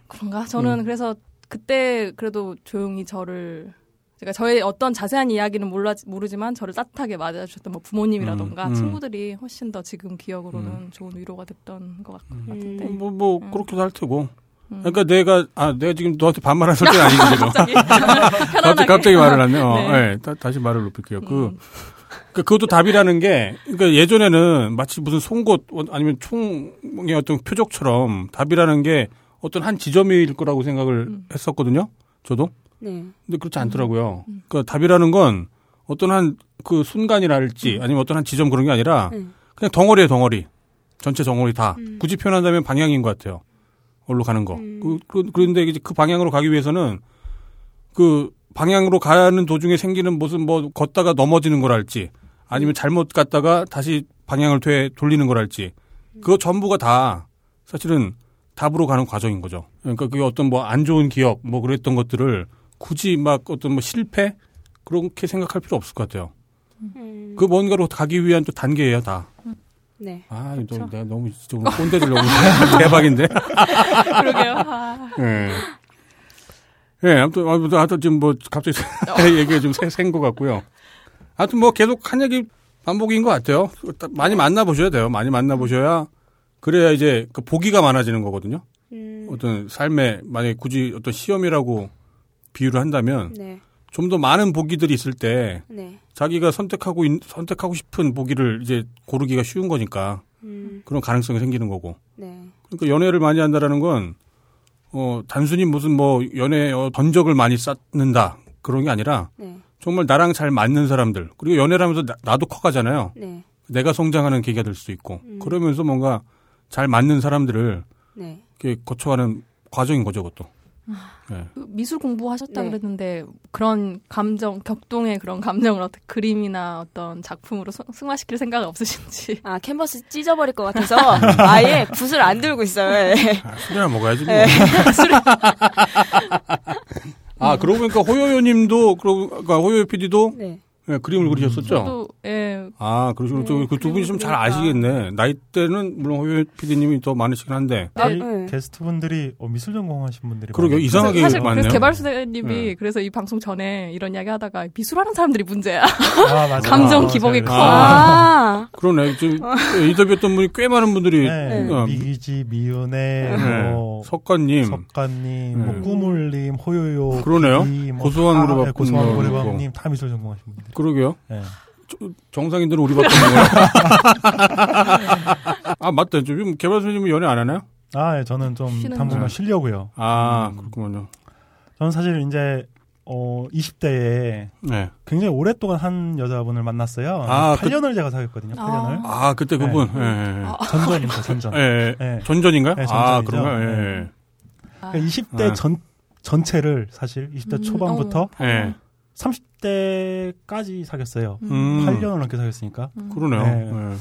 [SPEAKER 3] 그런가? 저는
[SPEAKER 2] 음.
[SPEAKER 3] 그래서 그때 그래도 조용히 저를 제가 저의 어떤 자세한 이야기는 몰라 모르지만 저를 따뜻하게 맞아주셨던 뭐 부모님이라던가
[SPEAKER 2] 음, 음.
[SPEAKER 3] 친구들이 훨씬 더 지금 기억으로는 좋은 위로가 됐던 것 같- 같은데
[SPEAKER 2] 뭐, 뭐,
[SPEAKER 3] 음.
[SPEAKER 2] 그렇게도 할 테고.
[SPEAKER 3] 음.
[SPEAKER 2] 그러니까 내가, 아, 내가 지금 너한테 반말할 설정 아니고 지금.
[SPEAKER 3] 갑자기
[SPEAKER 2] 갑자기, 말을 하네. 어,
[SPEAKER 3] 네.
[SPEAKER 2] 네, 다, 다시 말을 높일게요. 그,
[SPEAKER 3] 음.
[SPEAKER 2] 그, 그것도 답이라는 게, 그러니까 예전에는 마치 무슨 송곳 아니면 총의 어떤 표적처럼 답이라는 게 어떤 한 지점일 거라고 생각을
[SPEAKER 3] 음.
[SPEAKER 2] 했었거든요. 저도.
[SPEAKER 6] 네.
[SPEAKER 2] 근데 그렇지 않더라고요.
[SPEAKER 3] 음.
[SPEAKER 2] 그 답이라는 건 어떤 한 그 순간이랄지
[SPEAKER 3] 음.
[SPEAKER 2] 아니면 어떤 한 지점 그런 게 아니라
[SPEAKER 6] 네.
[SPEAKER 2] 그냥 덩어리에 덩어리. 전체 덩어리 다.
[SPEAKER 6] 음.
[SPEAKER 2] 굳이 표현한다면 방향인 것 같아요. 어디로 가는 거.
[SPEAKER 6] 음.
[SPEAKER 2] 그, 그, 그 런데 이제 그 방향으로 가기 위해서는 그 방향으로 가는 도중에 생기는 무슨 뭐 걷다가 넘어지는 거랄지 아니면 잘못 갔다가 다시 방향을 되, 돌리는 거랄지 그거 전부가 다 사실은 답으로 가는 과정인 거죠. 그러니까 그게 어떤 뭐 안 좋은 기억 뭐 그랬던 것들을 굳이 막 어떤 뭐 실패 그렇게 생각할 필요 없을 것 같아요.
[SPEAKER 6] 음.
[SPEAKER 2] 그 뭔가로 가기 위한 또 단계예요, 다.
[SPEAKER 6] 네.
[SPEAKER 2] 아, 너,
[SPEAKER 3] 그렇죠.
[SPEAKER 2] 내가 너무 오늘 꼰대 들려고 대박인데.
[SPEAKER 3] 그러게요. 아,
[SPEAKER 2] 예. 예, 아무튼, 아무튼, 하여튼 지금 뭐, 갑자기 얘기가 좀생것 같고요. 하여튼 뭐, 계속 한 얘기 반복인 것 같아요. 많이 만나보셔야 돼요. 많이 만나보셔야, 그래야 이제, 그 보기가 많아지는 거거든요.
[SPEAKER 6] 음.
[SPEAKER 2] 어떤 삶에, 만약에 굳이 어떤 시험이라고 비유를 한다면,
[SPEAKER 6] 네.
[SPEAKER 2] 좀더 많은 보기들이 있을 때,
[SPEAKER 6] 네.
[SPEAKER 2] 자기가 선택하고, 있- 선택하고 싶은 보기를 이제 고르기가 쉬운 거니까,
[SPEAKER 6] 음.
[SPEAKER 2] 그런 가능성이 생기는 거고.
[SPEAKER 6] 네.
[SPEAKER 2] 그러니까 연애를 많이 한다라는 건, 어, 단순히 무슨 뭐, 연애, 어, 전적을 많이 쌓는다. 그런 게 아니라,
[SPEAKER 6] 네.
[SPEAKER 2] 정말 나랑 잘 맞는 사람들. 그리고 연애를 하면서 나, 도 커가잖아요.
[SPEAKER 6] 네.
[SPEAKER 2] 내가 성장하는 계기가 될 수도 있고.
[SPEAKER 6] 음.
[SPEAKER 2] 그러면서 뭔가 잘 맞는 사람들을
[SPEAKER 6] 네.
[SPEAKER 2] 이렇게 거쳐가는 과정인 거죠, 그것도. 네.
[SPEAKER 3] 그 미술 공부하셨다
[SPEAKER 6] 네.
[SPEAKER 3] 그랬는데 그런 감정 격동의 그런 감정을 어떻게 그림이나 어떤 작품으로 승- 승화시킬 생각은 없으신지
[SPEAKER 6] 아, 캔버스 찢어버릴 것 같아서 아예 붓을 안 들고 있어요. 네.
[SPEAKER 2] 아, 술이나 먹어야지 뭐.
[SPEAKER 6] 네.
[SPEAKER 2] 아, 그러고 보니까 호요요 님도, 그러고, 그러니까 호요요 PD도,
[SPEAKER 6] 네.
[SPEAKER 2] 네, 그림을 그리셨었죠?
[SPEAKER 3] 저도 예.
[SPEAKER 2] 아, 그러시군요.
[SPEAKER 3] 네,
[SPEAKER 2] 그두 분이 좀 잘. 아시겠네. 나이대는 물론 호요 PD님이 더 많으시긴 한데.
[SPEAKER 3] 네,
[SPEAKER 1] 저희
[SPEAKER 6] 네.
[SPEAKER 1] 게스트분들이 어, 미술 전공하신 분들이
[SPEAKER 2] 그러게요.
[SPEAKER 1] 많아요.
[SPEAKER 2] 이상하게
[SPEAKER 3] 사실
[SPEAKER 2] 많네요.
[SPEAKER 3] 그래서 개발수님이
[SPEAKER 2] 네.
[SPEAKER 3] 그래서 이 방송 전에 이런 이야기 하다가 미술하는 사람들이 문제야.
[SPEAKER 1] 아, 맞아요.
[SPEAKER 3] 감정
[SPEAKER 1] 아,
[SPEAKER 3] 기복이. 커.
[SPEAKER 6] 아,
[SPEAKER 2] 그러네. 지금 인터뷰했던 분이 꽤 많은 분들이
[SPEAKER 1] 네,
[SPEAKER 2] 어,
[SPEAKER 1] 미기지, 미은혜,
[SPEAKER 2] 네.
[SPEAKER 1] 뭐
[SPEAKER 2] 석관님,
[SPEAKER 1] 석가님,
[SPEAKER 2] 네.
[SPEAKER 1] 뭐 꾸물님, 호요요,
[SPEAKER 2] 그러네요.
[SPEAKER 1] 뭐
[SPEAKER 2] 고소한
[SPEAKER 1] 다-
[SPEAKER 2] 노래방
[SPEAKER 1] 네, 고소한
[SPEAKER 2] 분도
[SPEAKER 1] 노래방님 다 미술 전공하신 분들.
[SPEAKER 2] 그러게요.
[SPEAKER 1] 네.
[SPEAKER 2] 정상인들은 우리밖에 거야. 아, 맞다. 지금 개발소님은 연애 안 하나요?
[SPEAKER 1] 아, 예, 저는 좀 당분간
[SPEAKER 2] 거.
[SPEAKER 1] 쉬려고요.
[SPEAKER 2] 아,
[SPEAKER 1] 음.
[SPEAKER 2] 그렇군요.
[SPEAKER 1] 저는 사실 이제 어 20대에
[SPEAKER 2] 네.
[SPEAKER 1] 굉장히 오랫동안 한 여자분을 만났어요.
[SPEAKER 2] 아, 그-
[SPEAKER 1] 8년을 제가 사귀었거든요. 8년을.
[SPEAKER 2] 아, 그때 그분. 예, 예, 예.
[SPEAKER 3] 아.
[SPEAKER 1] 전전입니다. 전전.
[SPEAKER 2] 예, 예.
[SPEAKER 1] 네.
[SPEAKER 2] 전전인가요?
[SPEAKER 1] 네,
[SPEAKER 2] 아,
[SPEAKER 1] 전전이죠.
[SPEAKER 2] 그런가요? 예,
[SPEAKER 1] 네.
[SPEAKER 2] 예.
[SPEAKER 3] 아,
[SPEAKER 1] 그러니까 20대
[SPEAKER 2] 네.
[SPEAKER 1] 전 전체를 사실 20대
[SPEAKER 3] 음,
[SPEAKER 1] 초반부터
[SPEAKER 3] 어.
[SPEAKER 2] 예.
[SPEAKER 1] 30대까지 사귀었어요.
[SPEAKER 2] 음.
[SPEAKER 1] 8년을 넘게 사귀었으니까
[SPEAKER 2] 그러네요.
[SPEAKER 1] 네.
[SPEAKER 2] 예.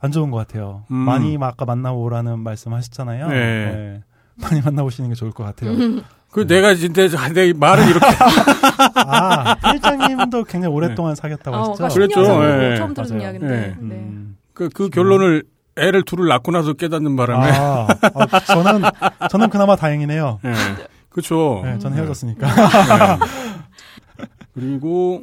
[SPEAKER 1] 안 좋은 것 같아요.
[SPEAKER 2] 음.
[SPEAKER 1] 많이 막 아까 만나보라는 말씀 하셨잖아요.
[SPEAKER 2] 네.
[SPEAKER 1] 네. 많이 만나보시는 게 좋을 것 같아요.
[SPEAKER 2] 그 내가 진짜 내 말을 이렇게
[SPEAKER 1] 아, 필장님도 굉장히 오랫동안 사귀었다고
[SPEAKER 3] 어,
[SPEAKER 1] 하셨죠?
[SPEAKER 3] 그러니까
[SPEAKER 2] 그랬죠.
[SPEAKER 3] 10년 전으로
[SPEAKER 2] 예.
[SPEAKER 3] 처음 들은
[SPEAKER 1] 맞아요.
[SPEAKER 3] 이야기인데.
[SPEAKER 2] 예.
[SPEAKER 3] 네.
[SPEAKER 1] 음.
[SPEAKER 2] 그, 그 결론을 애를 둘을 낳고 나서 깨닫는 바람에
[SPEAKER 1] 아, 아, 저는 저는 그나마 다행이네요.
[SPEAKER 2] 예. 그렇죠.
[SPEAKER 1] 네, 전 헤어졌으니까.
[SPEAKER 2] 네. 그리고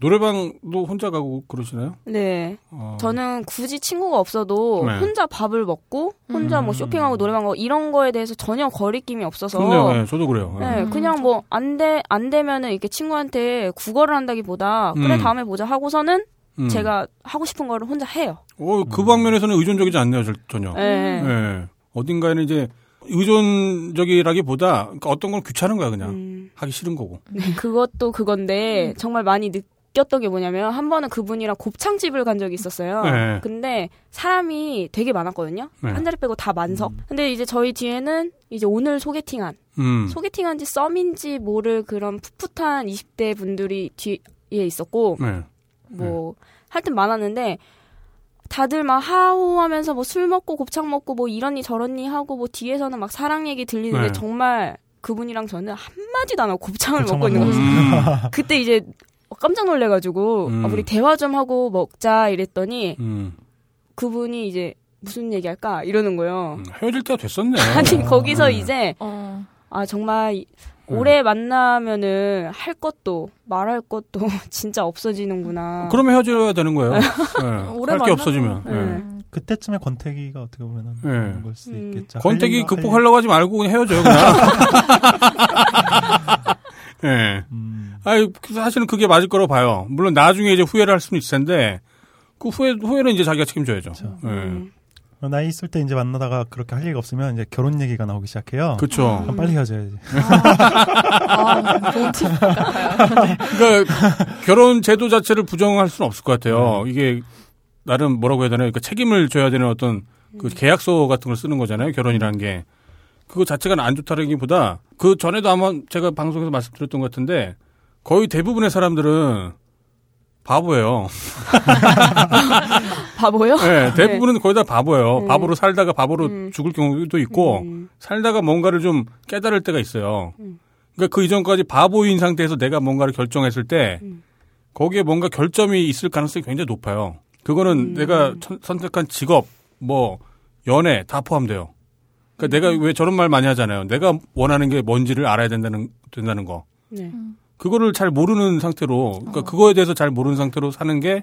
[SPEAKER 2] 노래방도 혼자 가고 그러시나요?
[SPEAKER 6] 네.
[SPEAKER 2] 어.
[SPEAKER 6] 저는 굳이 친구가 없어도
[SPEAKER 2] 네.
[SPEAKER 6] 혼자 밥을 먹고 혼자 뭐
[SPEAKER 1] 음.
[SPEAKER 6] 쇼핑하고 노래방 가고 이런 거에 대해서 전혀 거리낌이 없어서
[SPEAKER 2] 그렇네요. 네, 저도 그래요. 예.
[SPEAKER 6] 네,
[SPEAKER 3] 음.
[SPEAKER 6] 그냥 뭐 안 돼 안 되면은 이렇게 친구한테 구걸을 한다기보다 그래
[SPEAKER 2] 음.
[SPEAKER 6] 다음에 보자 하고서는
[SPEAKER 2] 음.
[SPEAKER 6] 제가 하고 싶은 거를 혼자 해요.
[SPEAKER 2] 어, 그 방면에서는 의존적이지 않네요, 저- 전혀.
[SPEAKER 6] 네.
[SPEAKER 2] 예. 어딘가에는 이제 의존적이라기보다 그러니까 어떤 건 귀찮은 거야 그냥
[SPEAKER 6] 음,
[SPEAKER 2] 하기 싫은 거고.
[SPEAKER 6] 그것도 그건데 정말 많이 느꼈던 게 뭐냐면 한 번은 그분이랑 곱창집을 간 적이 있었어요.
[SPEAKER 2] 네.
[SPEAKER 6] 근데 사람이 되게 많았거든요.
[SPEAKER 2] 네.
[SPEAKER 6] 한 자리 빼고 다 만석. 근데 이제 저희 뒤에는 이제 오늘 소개팅한
[SPEAKER 2] 음.
[SPEAKER 6] 소개팅한지 썸인지 모를 그런 풋풋한 20대 분들이 뒤에 있었고
[SPEAKER 2] 네.
[SPEAKER 6] 뭐 하여튼 많았는데 다들 막 하호하면서 뭐 술 먹고 곱창 먹고 뭐 이러니 저러니 하고 뭐 뒤에서는 막 사랑 얘기 들리는데
[SPEAKER 2] 네.
[SPEAKER 6] 정말 그분이랑 저는 한 마디도 안 하고 곱창을 먹고 있는 거예요.
[SPEAKER 2] 음.
[SPEAKER 6] 그때 이제 깜짝 놀래가지고
[SPEAKER 2] 음.
[SPEAKER 6] 아, 우리 대화 좀 하고 먹자 이랬더니
[SPEAKER 2] 음.
[SPEAKER 6] 그분이 이제 무슨 얘기할까 이러는 거예요.
[SPEAKER 2] 음. 헤어질 때가 됐었네.
[SPEAKER 6] 아니 거기서
[SPEAKER 2] 네.
[SPEAKER 6] 이제
[SPEAKER 3] 어.
[SPEAKER 6] 아 정말 이-
[SPEAKER 2] 네.
[SPEAKER 6] 오래 만나면은 할 것도 말할 것도 진짜 없어지는구나.
[SPEAKER 2] 그러면 헤어져야 되는 거예요. 네.
[SPEAKER 3] 오래
[SPEAKER 2] 할게
[SPEAKER 3] 만나면-
[SPEAKER 2] 없어지면.
[SPEAKER 6] 네.
[SPEAKER 2] 네.
[SPEAKER 1] 그때쯤에 권태기가 어떻게 보면
[SPEAKER 2] 네.
[SPEAKER 1] 은 그럴 수
[SPEAKER 6] 음.
[SPEAKER 1] 있겠죠.
[SPEAKER 2] 권태기
[SPEAKER 1] 할
[SPEAKER 2] 극복하려고 하지 말고 그냥 헤어져요, 그냥. 예.
[SPEAKER 1] 음.
[SPEAKER 2] 아이, 사실은 그게 맞을 거라고 봐요. 물론 나중에 이제 후회를 할 수는 있을 텐데, 그 후회, 후회는 이제 자기가 책임져야죠.
[SPEAKER 1] 그렇죠.
[SPEAKER 2] 예.
[SPEAKER 6] 음.
[SPEAKER 1] 나이 있을 때 이제 만나다가 그렇게 할 얘기가 없으면 이제 결혼 얘기가 나오기 시작해요.
[SPEAKER 2] 그쵸.
[SPEAKER 1] 그럼 빨리 헤어져야지.
[SPEAKER 3] 아, 같아요.
[SPEAKER 2] 그러니까 결혼 제도 자체를 부정할 수는 없을 것 같아요. 이게 나름 뭐라고 해야 되나요? 그러니까 책임을 져야 되는 어떤 그 계약서 같은 걸 쓰는 거잖아요. 결혼이라는 게. 그거 자체가 안 좋다라기보다 그 전에도 아마 제가 방송에서 말씀드렸던 것 같은데 거의 대부분의 사람들은 바보예요.
[SPEAKER 6] 바보요?
[SPEAKER 2] 네, 대부분은 거의 다 바보예요.
[SPEAKER 6] 음.
[SPEAKER 2] 바보로 살다가 바보로
[SPEAKER 6] 음.
[SPEAKER 2] 죽을 경우도 있고
[SPEAKER 6] 음.
[SPEAKER 2] 살다가 뭔가를 좀 깨달을 때가 있어요.
[SPEAKER 6] 음.
[SPEAKER 2] 그러니까 그 이전까지 바보인 상태에서 내가 뭔가를 결정했을 때
[SPEAKER 6] 음.
[SPEAKER 2] 거기에 뭔가 결점이 있을 가능성이 굉장히 높아요. 그거는
[SPEAKER 6] 음.
[SPEAKER 2] 내가 천- 선택한 직업, 뭐 연애 다 포함돼요. 그러니까 내가 왜 저런 말 많이 하잖아요. 내가 원하는 게 뭔지를 알아야 된다는 된다는 거.
[SPEAKER 6] 네.
[SPEAKER 2] 그거를 잘 모르는 상태로, 그러니까 그거에 대해서 잘 모르는 상태로 사는 게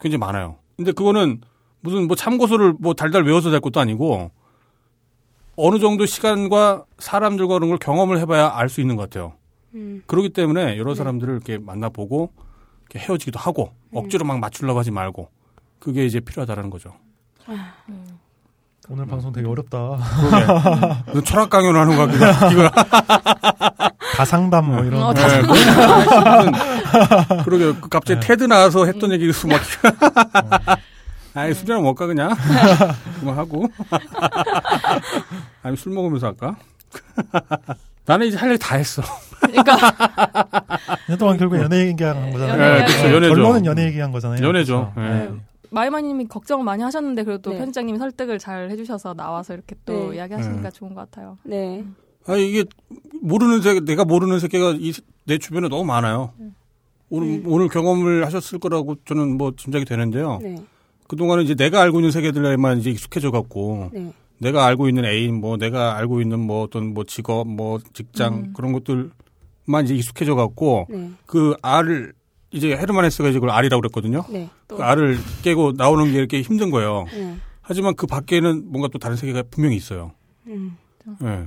[SPEAKER 2] 굉장히 많아요. 근데 그거는 무슨 뭐 참고서를 뭐 달달 외워서 될 것도 아니고 어느 정도 시간과 사람들과 그런 걸 경험을 해봐야 알 수 있는 것 같아요.
[SPEAKER 6] 음.
[SPEAKER 2] 그렇기 때문에 여러 사람들을 이렇게 만나보고 이렇게 헤어지기도 하고 억지로 막 맞추려고 하지 말고 그게 이제 필요하다라는 거죠.
[SPEAKER 1] 오늘 방송 되게 어렵다.
[SPEAKER 2] 무슨 철학 강연을 하는 거 같기도 하고.
[SPEAKER 1] 다상담 뭐 이런.
[SPEAKER 3] 어,
[SPEAKER 1] 거.
[SPEAKER 3] 다-
[SPEAKER 2] 네, 무슨- 그러게 그 갑자기
[SPEAKER 1] 네.
[SPEAKER 2] 테드 나와서 했던 얘기 막 아이 술이나 먹까 그냥 그만 하고 아니 술 먹으면서 할까? 나는 이제 할 일 다 했어.
[SPEAKER 3] 그러니까
[SPEAKER 1] 년 동안 결국 연애 얘기한 거잖아요.
[SPEAKER 3] 네, 그쵸,
[SPEAKER 2] 연애죠.
[SPEAKER 1] 결론은 연애 얘기한 거잖아요.
[SPEAKER 2] 연애죠. 네.
[SPEAKER 3] 마이마님이 걱정을 많이 하셨는데 그래도
[SPEAKER 6] 네.
[SPEAKER 3] 편집장님이 설득을 잘 해주셔서 나와서 이렇게 또
[SPEAKER 6] 네.
[SPEAKER 3] 이야기하시니까
[SPEAKER 2] 네.
[SPEAKER 3] 좋은 것 같아요.
[SPEAKER 6] 네.
[SPEAKER 2] 아 이게 모르는 세계 내가 모르는 세계가 이, 내 주변에 너무 많아요. 오늘
[SPEAKER 6] 음.
[SPEAKER 2] 오늘 경험을 하셨을 거라고 저는 뭐 짐작이 되는데요.
[SPEAKER 6] 네.
[SPEAKER 2] 그 동안은 이제 내가 알고 있는 세계들에만 이제 익숙해져 갖고
[SPEAKER 6] 네.
[SPEAKER 2] 내가 알고 있는 애인 뭐 내가 알고 있는 뭐 어떤 뭐 직업 뭐 직장
[SPEAKER 3] 음.
[SPEAKER 2] 그런 것들만 이제 익숙해져 갖고
[SPEAKER 6] 네.
[SPEAKER 2] 그 알을 이제 헤르만 헤스가 이제 그걸 알이라고 그랬거든요.
[SPEAKER 6] 네.
[SPEAKER 2] 그 알을 깨고 나오는 게 이렇게 힘든 거예요.
[SPEAKER 6] 네.
[SPEAKER 2] 하지만 그 밖에는 뭔가 또 다른 세계가 분명히 있어요.
[SPEAKER 6] 음.
[SPEAKER 2] 예.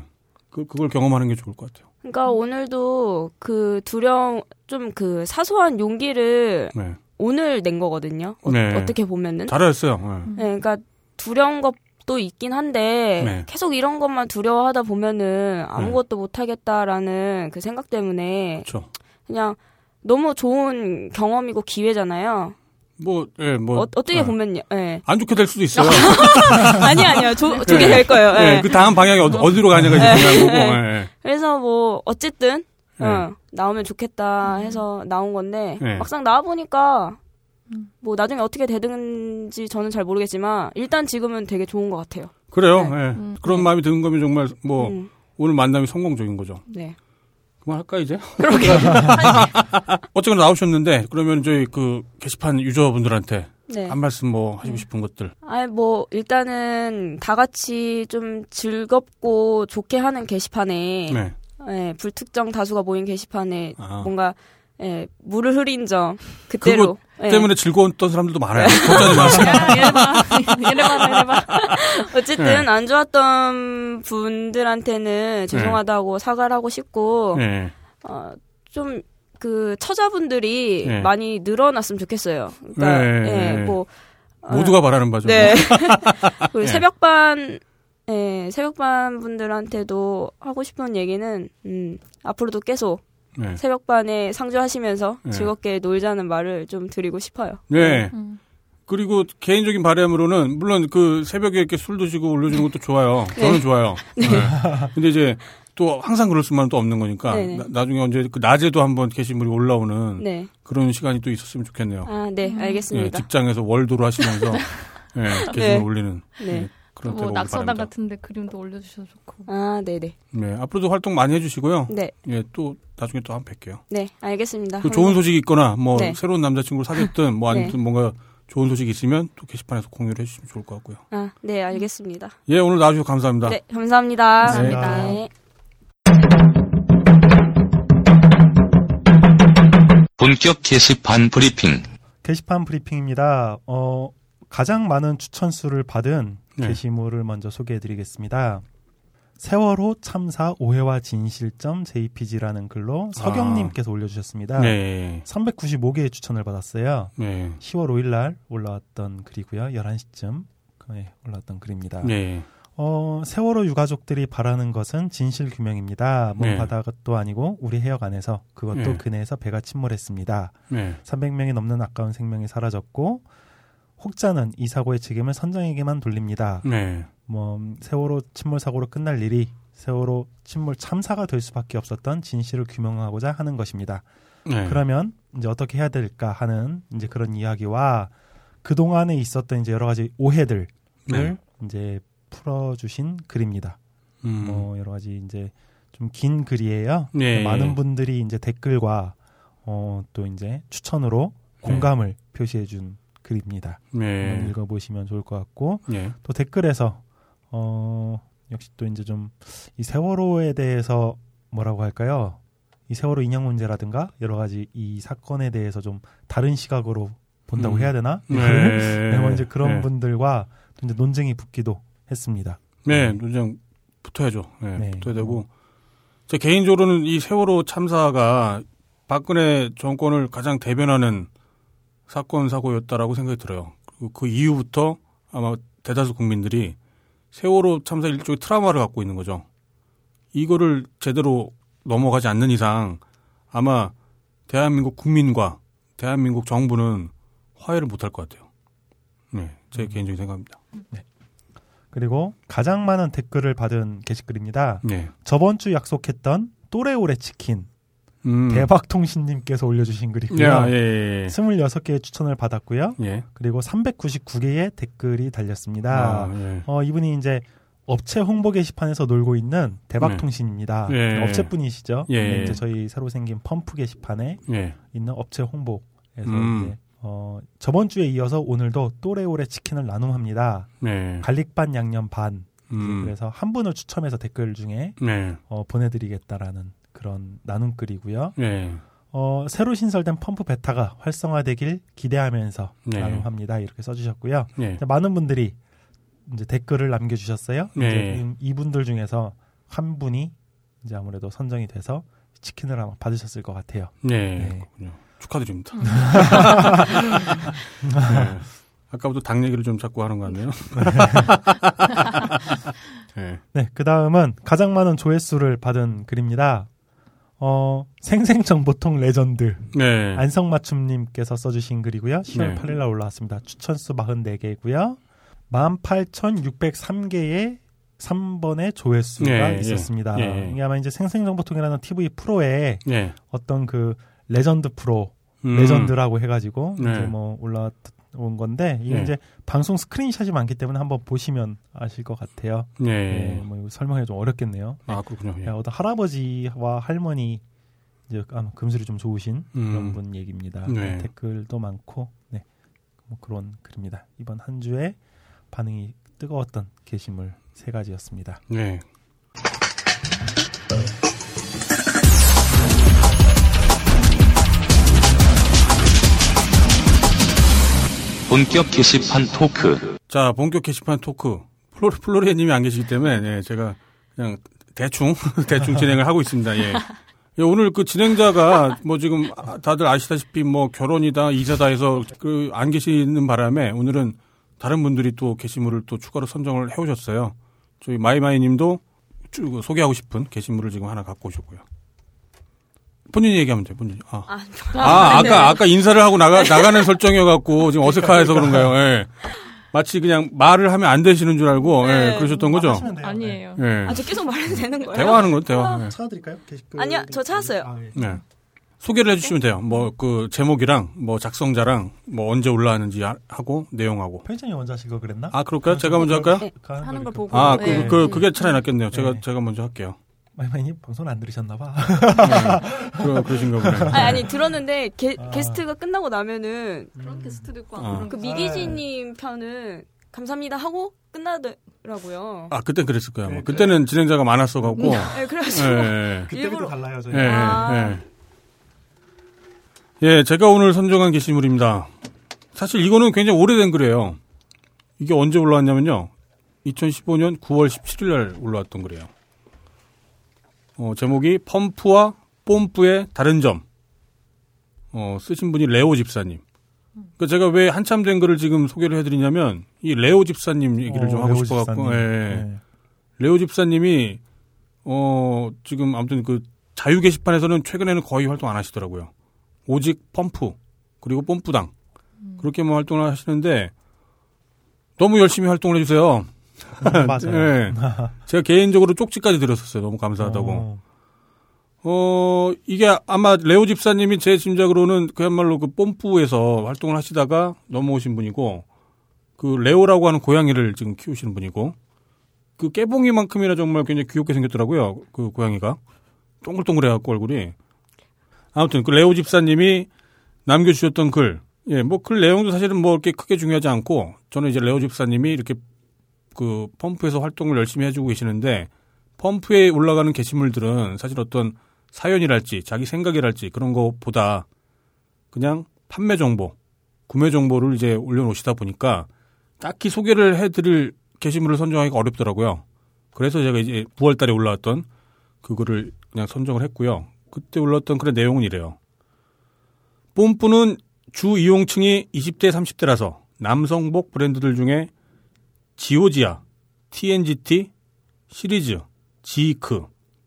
[SPEAKER 2] 그 그걸 경험하는 게 좋을 것 같아요.
[SPEAKER 6] 그러니까 오늘도 그 두려움 좀 그 사소한 용기를
[SPEAKER 2] 네.
[SPEAKER 6] 오늘 낸 거거든요. 어,
[SPEAKER 2] 네.
[SPEAKER 6] 떻게 보면은.
[SPEAKER 2] 잘하셨어요. 예.
[SPEAKER 6] 네, 그러니까 두려운 것도 있긴 한데
[SPEAKER 2] 네.
[SPEAKER 6] 계속 이런 것만 두려워하다 보면은 아무것도 못 하겠다라는 그 생각 때문에
[SPEAKER 2] 그렇죠.
[SPEAKER 6] 그냥 너무 좋은 경험이고 기회잖아요.
[SPEAKER 2] 뭐, 예, 뭐.
[SPEAKER 6] 어, 떻게
[SPEAKER 2] 예.
[SPEAKER 6] 보면요. 예.
[SPEAKER 2] 안 좋게 될 수도 있어요.
[SPEAKER 6] 아니 아니요. 조, 좋게 될 거예요.
[SPEAKER 2] 예,
[SPEAKER 6] 예.
[SPEAKER 2] 그 다음 방향이 어디, 어디로 가냐가 이제 중요한 거고. 예.
[SPEAKER 6] 그래서 뭐 어쨌든
[SPEAKER 2] 네.
[SPEAKER 6] 어, 나오면 좋겠다 해서 나온 건데
[SPEAKER 2] 네.
[SPEAKER 6] 막상 나와 보니까 뭐 나중에 어떻게 되든지 저는 잘 모르겠지만 일단 지금은 되게 좋은 것 같아요.
[SPEAKER 2] 그래요.
[SPEAKER 6] 네.
[SPEAKER 2] 예.
[SPEAKER 3] 음.
[SPEAKER 2] 그런 마음이 드는 거면 정말 뭐
[SPEAKER 6] 음,
[SPEAKER 2] 오늘 만남이 성공적인 거죠.
[SPEAKER 6] 네.
[SPEAKER 2] 그만할까 이제? 어쨌거나 나오셨는데 그러면 저희 그 게시판 유저분들한테
[SPEAKER 6] 네.
[SPEAKER 2] 한 말씀 뭐 하시고 싶은 것들.
[SPEAKER 6] 아니 뭐 일단은 다 같이 좀 즐겁고 좋게 하는 게시판에
[SPEAKER 2] 네.
[SPEAKER 6] 예, 불특정 다수가 모인 게시판에
[SPEAKER 2] 아.
[SPEAKER 6] 뭔가 예, 물을 흐린 점 그대로 예.
[SPEAKER 2] 때문에 즐거웠던 사람들도 많아요. 걱정하지 마세요.
[SPEAKER 6] 얘네봐, 얘네봐, 얘네봐. 어쨌든
[SPEAKER 2] 네.
[SPEAKER 6] 안 좋았던 분들한테는 죄송하다고 사과를 하고 싶고
[SPEAKER 2] 네.
[SPEAKER 6] 어, 좀 그 처자분들이
[SPEAKER 2] 네.
[SPEAKER 6] 많이 늘어났으면 좋겠어요. 그러니까
[SPEAKER 2] 네,
[SPEAKER 6] 예,
[SPEAKER 2] 네.
[SPEAKER 6] 뭐 어,
[SPEAKER 2] 모두가 바라는 바죠.
[SPEAKER 6] 네. 그
[SPEAKER 2] 네.
[SPEAKER 6] 새벽반 예, 새벽반 분들한테도 하고 싶은 얘기는 음, 앞으로도 계속
[SPEAKER 2] 네.
[SPEAKER 6] 새벽반에 상주하시면서
[SPEAKER 2] 네.
[SPEAKER 6] 즐겁게 놀자는 말을 좀 드리고 싶어요.
[SPEAKER 2] 네.
[SPEAKER 3] 음.
[SPEAKER 2] 그리고 개인적인 바람으로는 물론 그 새벽에 이렇게 술 드시고 올려주는 것도 좋아요. 저는
[SPEAKER 6] 네.
[SPEAKER 2] 좋아요. 네. 근데 이제 또 항상 그럴 수만은 또 없는 거니까
[SPEAKER 6] 네네.
[SPEAKER 2] 나, 중에 언제 그 낮에도 한번 게시물이 올라오는
[SPEAKER 6] 네.
[SPEAKER 2] 그런 시간이 또 있었으면 좋겠네요.
[SPEAKER 6] 아, 네,
[SPEAKER 3] 음.
[SPEAKER 2] 예,
[SPEAKER 6] 알겠습니다.
[SPEAKER 2] 직장에서 월도를 하시면서 예, 게시물
[SPEAKER 6] 네.
[SPEAKER 2] 올리는
[SPEAKER 6] 네.
[SPEAKER 3] 뭐 낙서당. 같은데 그림도 올려주셔도 좋고.
[SPEAKER 6] 아, 네, 네.
[SPEAKER 2] 네, 앞으로도 활동 많이 해주시고요.
[SPEAKER 6] 네,
[SPEAKER 2] 예, 또 나중에 또 한 번 뵐게요.
[SPEAKER 6] 네, 알겠습니다.
[SPEAKER 2] 그 좋은 소식 이 있거나 뭐
[SPEAKER 6] 네.
[SPEAKER 2] 새로운 남자친구를 사귀었든 뭐
[SPEAKER 6] 네.
[SPEAKER 2] 아니면 뭔가 좋은 소식 이 있으면 또 게시판에서 공유를 해주시면 좋을 것 같고요.
[SPEAKER 6] 아, 네, 알겠습니다.
[SPEAKER 2] 예, 오늘 나와주셔서 감사합니다.
[SPEAKER 6] 네, 감사합니다.
[SPEAKER 3] 감사합니다.
[SPEAKER 6] 네.
[SPEAKER 4] 본격 게시판 브리핑.
[SPEAKER 1] 게시판 브리핑입니다. 어, 가장 많은 추천 수를 받은
[SPEAKER 2] 네.
[SPEAKER 1] 게시물을 먼저 소개해드리겠습니다. 세월호 참사 오해와 진실점 JPG라는 글로 서경님께서 올려주셨습니다.
[SPEAKER 2] 아. 네.
[SPEAKER 1] 395개의 추천을 받았어요.
[SPEAKER 2] 네.
[SPEAKER 1] 10월 5일 날 올라왔던 글이고요. 11시쯤 올라왔던 글입니다.
[SPEAKER 2] 네.
[SPEAKER 1] 어, 세월호 유가족들이 바라는 것은 진실 규명입니다. 먼
[SPEAKER 2] 네.
[SPEAKER 1] 바다도 아니고 우리 해역 안에서 그것도
[SPEAKER 2] 네.
[SPEAKER 1] 근해에서 배가 침몰했습니다.
[SPEAKER 2] 네.
[SPEAKER 1] 300명이 넘는 아까운 생명이 사라졌고 혹자는 이 사고의 책임을 선장에게만 돌립니다.
[SPEAKER 2] 네.
[SPEAKER 1] 뭐 세월호 침몰 사고로 끝날 일이 세월호 침몰 참사가 될 수밖에 없었던 진실을 규명하고자 하는 것입니다.
[SPEAKER 2] 네.
[SPEAKER 1] 그러면 이제 어떻게 해야 될까 하는 이제 그런 이야기와 그 동안에 있었던 이제 여러 가지 오해들을
[SPEAKER 2] 네.
[SPEAKER 1] 이제 풀어주신 글입니다.
[SPEAKER 2] 음.
[SPEAKER 1] 뭐 여러 가지 이제 좀 긴 글이에요.
[SPEAKER 2] 네.
[SPEAKER 1] 많은 분들이 이제 댓글과 어, 또 이제 추천으로 공감을 표시해준 글입니다.
[SPEAKER 2] 네.
[SPEAKER 1] 읽어보시면 좋을 것 같고
[SPEAKER 2] 네.
[SPEAKER 1] 또 댓글에서 어, 역시 또 이제 좀 이 세월호에 대해서 뭐라고 할까요? 이 세월호 인양 문제라든가 여러 가지 이 사건에 대해서 좀 다른 시각으로 본다고
[SPEAKER 2] 음.
[SPEAKER 1] 해야 되나?
[SPEAKER 2] 네.
[SPEAKER 1] 네, 뭐 이제 그런
[SPEAKER 2] 네.
[SPEAKER 1] 분들과 또 이제 논쟁이 붙기도 했습니다.
[SPEAKER 2] 네, 논쟁 붙어야죠. 네,
[SPEAKER 1] 네.
[SPEAKER 2] 붙어야 되고. 제 개인적으로는 이 세월호 참사가 박근혜 정권을 가장 대변하는 사건 사고였다라고 생각이 들어요. 그리고 그 이후부터 아마 대다수 국민들이 세월호 참사 일종의 트라우마를 갖고 있는 거죠. 이거를 제대로 넘어가지 않는 이상 아마 대한민국 국민과 대한민국 정부는 화해를 못할 것 같아요. 네, 제 개인적인 생각입니다.
[SPEAKER 1] 그리고 가장 많은 댓글을 받은 게시글입니다.
[SPEAKER 2] 네.
[SPEAKER 1] 저번 주 약속했던 또래오래 치킨
[SPEAKER 2] 음.
[SPEAKER 1] 대박통신님께서 올려주신 글이고요.
[SPEAKER 2] 야, 예, 예,
[SPEAKER 1] 26개의 추천을 받았고요.
[SPEAKER 2] 예. 예.
[SPEAKER 1] 그리고 399개의 댓글이 달렸습니다.
[SPEAKER 2] 아, 예.
[SPEAKER 1] 어, 이분이 이제 업체 홍보 게시판에서 놀고 있는 대박통신입니다.
[SPEAKER 2] 예.
[SPEAKER 1] 업체분이시죠.
[SPEAKER 2] 예.
[SPEAKER 1] 네, 이제 저희 새로 생긴 펌프 게시판에
[SPEAKER 2] 예.
[SPEAKER 1] 있는 업체 홍보에서
[SPEAKER 2] 음.
[SPEAKER 1] 이제 어, 저번 주에 이어서 오늘도 또래오래 치킨을 나눔합니다.
[SPEAKER 2] 네.
[SPEAKER 1] 갈릭 반 양념 반.
[SPEAKER 2] 음.
[SPEAKER 1] 그래서 한 분을 추첨해서 댓글 중에
[SPEAKER 2] 네.
[SPEAKER 1] 어, 보내드리겠다라는 그런 나눔글이고요.
[SPEAKER 2] 네.
[SPEAKER 1] 어, 새로 신설된 펌프 베타가 활성화되길 기대하면서
[SPEAKER 2] 네.
[SPEAKER 1] 나눔합니다. 이렇게 써주셨고요.
[SPEAKER 2] 네.
[SPEAKER 1] 많은 분들이 이제 댓글을 남겨주셨어요.
[SPEAKER 2] 네.
[SPEAKER 1] 이제 이- 이분들 중에서 한 분이 이제 아무래도 선정이 돼서 치킨을 아마 받으셨을 것 같아요.
[SPEAKER 2] 네.
[SPEAKER 1] 네.
[SPEAKER 2] 축하드립니다. 네. 아까부터 당 얘기를 좀 자꾸 하는 것 같네요. 네.
[SPEAKER 1] 네, 그 다음은 가장 많은 조회수를 받은 글입니다. 어, 생생정보통 레전드.
[SPEAKER 2] 네.
[SPEAKER 1] 안성맞춤님께서 써주신 글이고요. 10월
[SPEAKER 2] 네.
[SPEAKER 1] 8일날 올라왔습니다. 추천수 44개고요. 18,603개의 3번의 조회수가
[SPEAKER 2] 예, 예,
[SPEAKER 1] 있었습니다.
[SPEAKER 2] 예.
[SPEAKER 1] 이게 아마 이제 생생정보통이라는 TV 프로에
[SPEAKER 2] 네.
[SPEAKER 1] 어떤 그 레전드 프로,
[SPEAKER 2] 음.
[SPEAKER 1] 레전드라고 해가지고
[SPEAKER 2] 네.
[SPEAKER 1] 이제 뭐 올라 온 건데 이게
[SPEAKER 2] 네.
[SPEAKER 1] 이제 방송 스크린샷이 많기 때문에 한번 보시면 아실 것 같아요.
[SPEAKER 2] 네.
[SPEAKER 1] 네, 뭐 설명이 좀 어렵겠네요.
[SPEAKER 2] 아, 그렇군요. 예.
[SPEAKER 1] 야, 어떤 할아버지와 할머니 이제 아마 금슬이 좀 좋으신 그런
[SPEAKER 2] 음.
[SPEAKER 1] 분 얘기입니다.
[SPEAKER 2] 네.
[SPEAKER 1] 댓글도 많고 네. 뭐 그런 글입니다. 이번 한 주에 반응이 뜨거웠던 게시물 세 가지였습니다.
[SPEAKER 2] 네.
[SPEAKER 4] 본격 게시판 토크.
[SPEAKER 2] 자, 본격 게시판 토크. 플로리, 플로리아님이 안 계시기 때문에, 네, 제가 그냥 대충, 대충 진행을 하고 있습니다. 예. 예, 오늘 그 진행자가 뭐 지금 다들 아시다시피 뭐 결혼이다, 이사다 해서 그 안 계시는 바람에 오늘은 다른 분들이 또 게시물을 또 추가로 선정을 해 오셨어요. 저희 마이마이 님도 쭉 소개하고 싶은 게시물을 지금 하나 갖고 오셨고요. 본인이 얘기하면 돼요, 본인이. 아.
[SPEAKER 6] 아,
[SPEAKER 2] 아, 아 까, 아까 인사를 하고 나가, 나가는 설정이어갖고, 지금 어색해서 그런가요? 예. 마치 그냥 말을 하면 안 되시는 줄 알고, 예,
[SPEAKER 6] 네.
[SPEAKER 2] 그러셨던 거죠?
[SPEAKER 1] 하시면 돼요.
[SPEAKER 3] 아니에요.
[SPEAKER 2] 예.
[SPEAKER 6] 아, 저 계속 말해도 되는 거예요?
[SPEAKER 2] 대화하는 거죠, 대화. 예.
[SPEAKER 1] 찾아드릴까요? 게시글.
[SPEAKER 6] 아니요, 저 찾았어요.
[SPEAKER 1] 아, 예.
[SPEAKER 2] 네. 소개를 해주시면 돼요. 뭐, 그, 제목이랑, 뭐, 작성자랑, 뭐, 언제 올라왔는지 하- 하고, 내용하고.
[SPEAKER 1] 편집장이 먼저 거 그랬나?
[SPEAKER 2] 아, 그럴까요? 제가 먼저 할까요?
[SPEAKER 6] 네.
[SPEAKER 1] 하는
[SPEAKER 6] 걸 보고.
[SPEAKER 2] 아,
[SPEAKER 6] 네.
[SPEAKER 2] 그, 그, 그게 차라리 낫겠네요. 제가,
[SPEAKER 1] 네.
[SPEAKER 2] 제가 먼저 할게요.
[SPEAKER 1] 마이마이님 방송 안 들으셨나 봐.
[SPEAKER 2] 그러, 그러신가 보네.
[SPEAKER 6] 아니, 아니, 들었는데, 게,
[SPEAKER 1] 아.
[SPEAKER 6] 게스트가 끝나고 나면,
[SPEAKER 3] 그런 게스트도 있고
[SPEAKER 2] 어.
[SPEAKER 6] 안그
[SPEAKER 3] 그런
[SPEAKER 6] 미기진님 편은, 감사합니다 하고 끝나더라고요.
[SPEAKER 2] 아, 그땐 그랬을 거예요. 뭐.
[SPEAKER 1] 네,
[SPEAKER 2] 그때는 진행자가 많았어갖고.
[SPEAKER 6] 네, 그래가지고.
[SPEAKER 2] 예.
[SPEAKER 1] 그때 그때
[SPEAKER 6] 일부러-
[SPEAKER 1] 달라요 저희.
[SPEAKER 2] 예,
[SPEAKER 6] 아.
[SPEAKER 2] 예. 예, 제가 오늘 선정한 게시물입니다. 사실 이거는 굉장히 오래된 글이에요. 이게 언제 올라왔냐면요. 2015년 9월 17일 날 올라왔던 글이에요. 어, 제목이 펌프와 뽐프의 다른 점. 어, 쓰신 분이 레오 집사님. 그 제가 왜 한참 된 글을 지금 소개를 해드리냐면 이 레오 집사님 얘기를 좀
[SPEAKER 1] 어,
[SPEAKER 2] 하고
[SPEAKER 1] 레오
[SPEAKER 2] 싶어 갖고,
[SPEAKER 1] 집사님.
[SPEAKER 2] 예.
[SPEAKER 1] 네.
[SPEAKER 2] 레오 집사님이 어 지금 아무튼 그 자유 게시판에서는 최근에는 거의 활동 안 하시더라고요. 오직 펌프 그리고 뽐뿌당 그렇게만 활동을 하시는데 너무 열심히 활동을 해주세요.
[SPEAKER 1] 음, 맞아요.
[SPEAKER 2] 네. 제가 개인적으로 쪽지까지 드렸었어요. 너무 감사하다고.
[SPEAKER 1] 어,
[SPEAKER 2] 어, 이게 아마 레오 집사님이 제 짐작으로는 그야말로 그 뽐뿌에서 활동을 하시다가 넘어오신 분이고, 그 레오라고 하는 고양이를 지금 키우시는 분이고, 그 깨봉이만큼이나 정말 굉장히 귀엽게 생겼더라고요. 그 고양이가. 동글동글해갖고 얼굴이. 아무튼 그 레오 집사님이 남겨주셨던 글, 예, 뭐 글 내용도 사실은 뭐 이렇게 크게 중요하지 않고, 저는 이제 레오 집사님이 이렇게 그 펌프에서 활동을 열심히 해주고 계시는데, 펌프에 올라가는 게시물들은 사실 어떤 사연이랄지 자기 생각이랄지 그런 것보다 그냥 판매 정보, 구매 정보를 이제 올려놓으시다 보니까 딱히 소개를 해드릴 게시물을 선정하기가 어렵더라고요. 그래서 제가 이제 9월 달에 올라왔던 그거를 그냥 선정을 했고요. 그때 올라왔던 그런 내용은 이래요. 뽐뿌는 주 이용층이 20대, 30대라서 남성복 브랜드들 중에 지오지아, TNGT, 시리즈, 지이크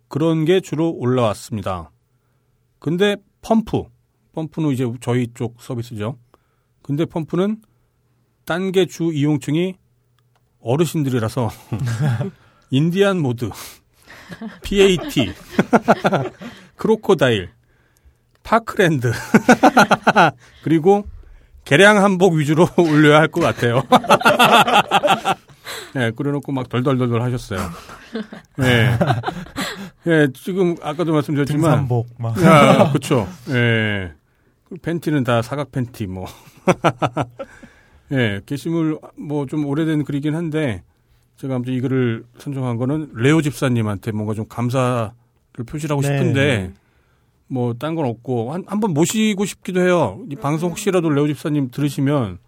[SPEAKER 2] 그런 게 주로 올라왔습니다. 근데 펌프, 펌프는 이제 저희 쪽 서비스죠. 근데 펌프는 딴 게 주 이용층이 어르신들이라서 인디안 모드, PAT, 크로코다일, 파크랜드 그리고 개량 한복 위주로 올려야 할 것 같아요. 예, 끓여놓고 막 덜덜덜덜 하셨어요. 예. 예, 지금 아까도 말씀드렸지만.
[SPEAKER 1] 등산복 막.
[SPEAKER 2] 야, 그쵸. 예. 그 팬티는 다 사각 팬티, 뭐. 예, 게시물, 뭐, 좀 오래된 글이긴 한데, 제가 아무튼 이 글을 선정한 거는 레오 집사님한테 뭔가 좀 감사를 표시하고
[SPEAKER 1] 네.
[SPEAKER 2] 싶은데, 뭐, 딴 건 없고, 한, 한 번 모시고 싶기도 해요. 이 방송 혹시라도 레오 집사님 들으시면,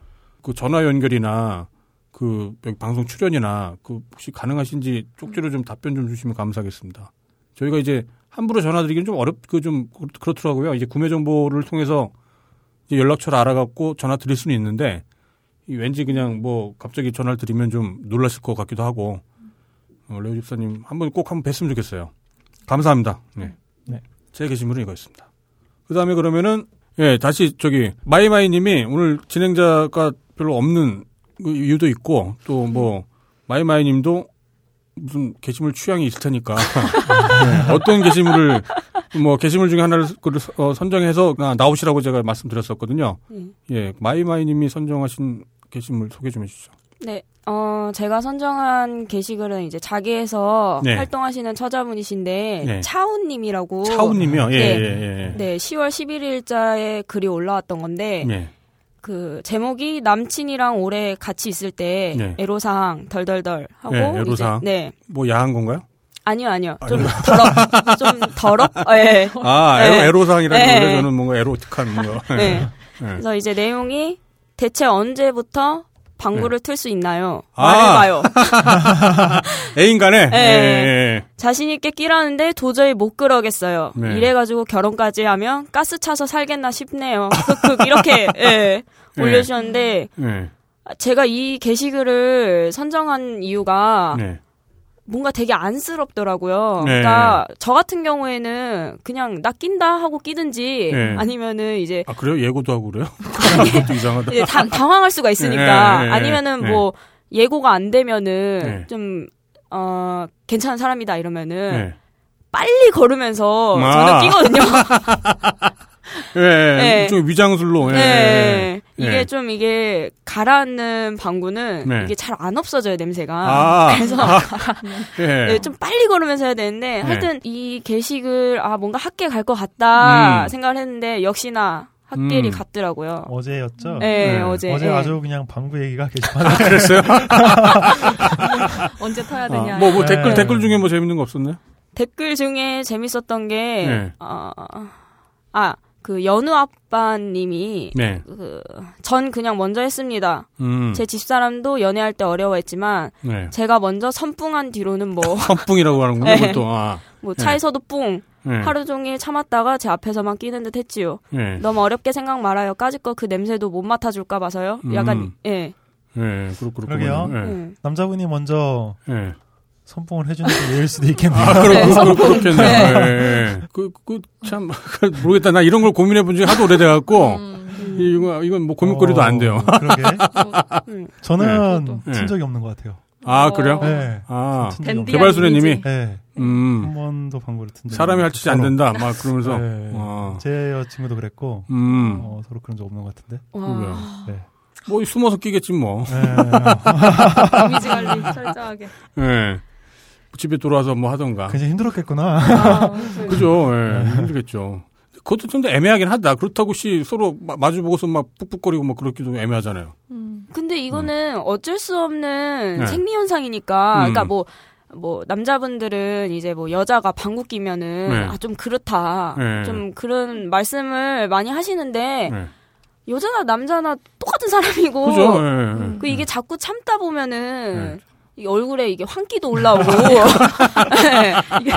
[SPEAKER 2] 그 전화 연결이나, 그, 방송 출연이나, 그, 혹시 가능하신지 쪽지로 좀 답변 좀 주시면 감사하겠습니다. 저희가 이제 함부로 전화 드리기는 좀 어렵, 그 좀 그렇더라고요. 이제 구매 정보를 통해서 이제 연락처를 알아갖고 전화 드릴 수는 있는데, 이 왠지 그냥 뭐 갑자기 전화를 드리면 좀 놀라실 것 같기도 하고, 어, 레오 집사님 한번 꼭 한번 뵀으면 좋겠어요. 감사합니다. 네.
[SPEAKER 1] 네.
[SPEAKER 2] 제 게시물은 이거였습니다. 그 다음에 그러면은, 예, 다시 저기, 마이마이 님이 오늘 진행자가 별로 없는 그 이유도 있고, 또 뭐, 마이마이 님도 무슨 게시물 취향이 있을 테니까, 네, 어떤 게시물을, 뭐, 게시물 중에 하나를 그, 어, 선정해서 아, 나오시라고 제가 말씀드렸었거든요.
[SPEAKER 6] 음.
[SPEAKER 2] 예, 마이마이 님이 선정하신 게시물 소개 좀 해주시죠.
[SPEAKER 6] 네, 어, 제가 선정한 게시글은 이제 자게에서
[SPEAKER 2] 네.
[SPEAKER 6] 활동하시는 처자분이신데,
[SPEAKER 2] 네.
[SPEAKER 6] 차우님이라고.
[SPEAKER 2] 차우님이요? 예,
[SPEAKER 6] 네.
[SPEAKER 2] 예, 예.
[SPEAKER 6] 네, 10월 11일자에 글이 올라왔던 건데,
[SPEAKER 2] 예.
[SPEAKER 6] 그 제목이 남친이랑 오래 같이 있을 때
[SPEAKER 2] 네.
[SPEAKER 6] 애로사항 덜덜덜 하고
[SPEAKER 2] 네, 애로사항.
[SPEAKER 6] 네
[SPEAKER 2] 뭐 야한 건가요?
[SPEAKER 6] 아니요 아니요 좀 더럽 좀 더럽 예
[SPEAKER 2] 아,
[SPEAKER 6] 네.
[SPEAKER 2] 에로, 에로상이라는
[SPEAKER 6] 네.
[SPEAKER 2] 저는 뭔가 에로틱한 뭔가.
[SPEAKER 6] 네.
[SPEAKER 2] 네.
[SPEAKER 6] 그래서 이제 내용이 대체 언제부터 방구를 틀수 있나요?
[SPEAKER 2] 아.
[SPEAKER 6] 말해봐요.
[SPEAKER 2] 애인간에?
[SPEAKER 6] 네.
[SPEAKER 2] 예.
[SPEAKER 6] 자신 있게 끼라는데 도저히 못 그러겠어요.
[SPEAKER 2] 네.
[SPEAKER 6] 이래가지고 결혼까지 하면 가스 차서 살겠나 싶네요. 흑흑 이렇게 예,
[SPEAKER 2] 네.
[SPEAKER 6] 올려주셨는데
[SPEAKER 2] 예.
[SPEAKER 6] 제가 이 게시글을 선정한 이유가
[SPEAKER 2] 네.
[SPEAKER 6] 뭔가 되게 안쓰럽더라고요.
[SPEAKER 2] 네.
[SPEAKER 6] 그러니까 저 같은 경우에는 그냥 나 낀다 하고 끼든지
[SPEAKER 2] 네.
[SPEAKER 6] 아니면은 이제
[SPEAKER 2] 아, 그래요? 예고도 하고 그래요? 그것도 이상하다.
[SPEAKER 6] 이제 다- 당황할 수가 있으니까
[SPEAKER 2] 네, 네,
[SPEAKER 6] 아니면은
[SPEAKER 2] 네.
[SPEAKER 6] 뭐 예고가 안 되면은
[SPEAKER 2] 네.
[SPEAKER 6] 좀 어, 괜찮은 사람이다 이러면은
[SPEAKER 2] 네.
[SPEAKER 6] 빨리 걸으면서
[SPEAKER 2] 아.
[SPEAKER 6] 저는 끼거든요.
[SPEAKER 2] 예, 예.
[SPEAKER 6] 네.
[SPEAKER 2] 좀 위장술로. 예.
[SPEAKER 6] 네.
[SPEAKER 2] 예.
[SPEAKER 6] 이게 좀 이게 가라앉는 방구는
[SPEAKER 2] 네.
[SPEAKER 6] 이게 잘 안 없어져요 냄새가.
[SPEAKER 2] 아.
[SPEAKER 6] 그래서
[SPEAKER 2] 예.
[SPEAKER 6] 네, 좀 빨리 걸으면서 해야 되는데
[SPEAKER 2] 네.
[SPEAKER 6] 하여튼 이 게시글 아 뭔가 학계 갈 것 같다
[SPEAKER 2] 음.
[SPEAKER 6] 생각을 했는데 역시나 학계리
[SPEAKER 2] 음.
[SPEAKER 6] 같더라고요.
[SPEAKER 1] 어제였죠.
[SPEAKER 6] 네,
[SPEAKER 2] 네.
[SPEAKER 6] 어제.
[SPEAKER 1] 어제
[SPEAKER 6] 네.
[SPEAKER 1] 아주 그냥 방구 얘기가 게시판에
[SPEAKER 2] 그랬어요?
[SPEAKER 3] 언제 터야
[SPEAKER 2] 아,
[SPEAKER 3] 되냐.
[SPEAKER 2] 뭐, 뭐
[SPEAKER 1] 네.
[SPEAKER 2] 댓글, 댓글 중에 뭐 재밌는 거 없었나요?
[SPEAKER 6] 댓글 중에 재밌었던 게
[SPEAKER 2] 네.
[SPEAKER 6] 어, 아, 그 연우 아빠님이
[SPEAKER 2] 네.
[SPEAKER 6] 그, 전 그냥 먼저 했습니다.
[SPEAKER 2] 음.
[SPEAKER 6] 제 집사람도 연애할 때 어려워했지만
[SPEAKER 2] 네.
[SPEAKER 6] 제가 먼저 선풍한 뒤로는 뭐,
[SPEAKER 2] 선풍이라고 하는군요,
[SPEAKER 6] 네.
[SPEAKER 2] 그것도. 아.
[SPEAKER 6] 뭐
[SPEAKER 2] 네.
[SPEAKER 6] 차에서도 뿡
[SPEAKER 2] 네.
[SPEAKER 6] 하루 종일 참았다가 제 앞에서만 끼는 듯 했지요.
[SPEAKER 2] 네.
[SPEAKER 6] 너무 어렵게 생각 말아요. 까짓 거 그 냄새도 못 맡아줄까 봐서요. 약간
[SPEAKER 2] 음.
[SPEAKER 6] 예.
[SPEAKER 2] 예, 그렇, 그렇군요.
[SPEAKER 1] 그러게요.
[SPEAKER 2] 예.
[SPEAKER 6] 음.
[SPEAKER 1] 남자분이 먼저
[SPEAKER 2] 예.
[SPEAKER 1] 선풍을 해주는 게 예일 수도 있겠네요.
[SPEAKER 2] 아, 그렇,
[SPEAKER 6] 네,
[SPEAKER 2] 그,
[SPEAKER 6] 선풍.
[SPEAKER 2] 그, 그렇겠네요. 예, 예. 그, 그, 참, 모르겠다. 나 이런 걸 고민해 본 적이 하도 오래돼갖고,
[SPEAKER 3] 음,
[SPEAKER 2] 이거, 이건 뭐 고민거리도 안 돼요.
[SPEAKER 1] 어, 그러게.
[SPEAKER 6] 음.
[SPEAKER 1] 저는
[SPEAKER 2] 네.
[SPEAKER 1] 친 적이 없는 것 같아요.
[SPEAKER 2] 아, 그래요?
[SPEAKER 3] 어.
[SPEAKER 1] 네.
[SPEAKER 2] 아, 개발소녀님이,
[SPEAKER 1] 네.
[SPEAKER 2] 음,
[SPEAKER 1] 한 번도 방구를 튼 적이
[SPEAKER 2] 사람이 할 짓이 안. 된다. 막 그러면서,
[SPEAKER 1] 네.
[SPEAKER 2] 어,
[SPEAKER 1] 제 여친구도 그랬고
[SPEAKER 2] 음,
[SPEAKER 1] 어, 서로 그런 적 없는 것 같은데.
[SPEAKER 2] 그러게요.
[SPEAKER 1] 네.
[SPEAKER 2] 뭐 숨어서 끼겠지 뭐.
[SPEAKER 1] 네.
[SPEAKER 3] 이미지 관리 철저하게.
[SPEAKER 2] 예. 집에 돌아와서 뭐 하던가.
[SPEAKER 1] 굉장히 힘들었겠구나.
[SPEAKER 3] 아,
[SPEAKER 2] 그죠, 예. 힘들겠죠. 그것도 좀 애매하긴 하다. 그렇다고 씨 서로 마- 마주보고서 막 푹푹거리고 막 그렇기도 애매하잖아요.
[SPEAKER 3] 음.
[SPEAKER 6] 근데 이거는 어쩔 수 없는
[SPEAKER 2] 네.
[SPEAKER 6] 생리 현상이니까.
[SPEAKER 2] 음.
[SPEAKER 6] 그러니까 뭐. 뭐 남자분들은 이제 뭐 여자가 방구 끼면은
[SPEAKER 2] 네.
[SPEAKER 6] 아좀 그렇다
[SPEAKER 2] 네.
[SPEAKER 6] 좀 그런 말씀을 많이 하시는데
[SPEAKER 2] 예.
[SPEAKER 6] 여자나 남자나 똑같은 사람이고
[SPEAKER 2] 그죠, 예.
[SPEAKER 6] 음. 그 이게 자꾸 참다 보면은
[SPEAKER 2] 네.
[SPEAKER 6] 이 얼굴에 이게 환기도 올라오고 네. 이게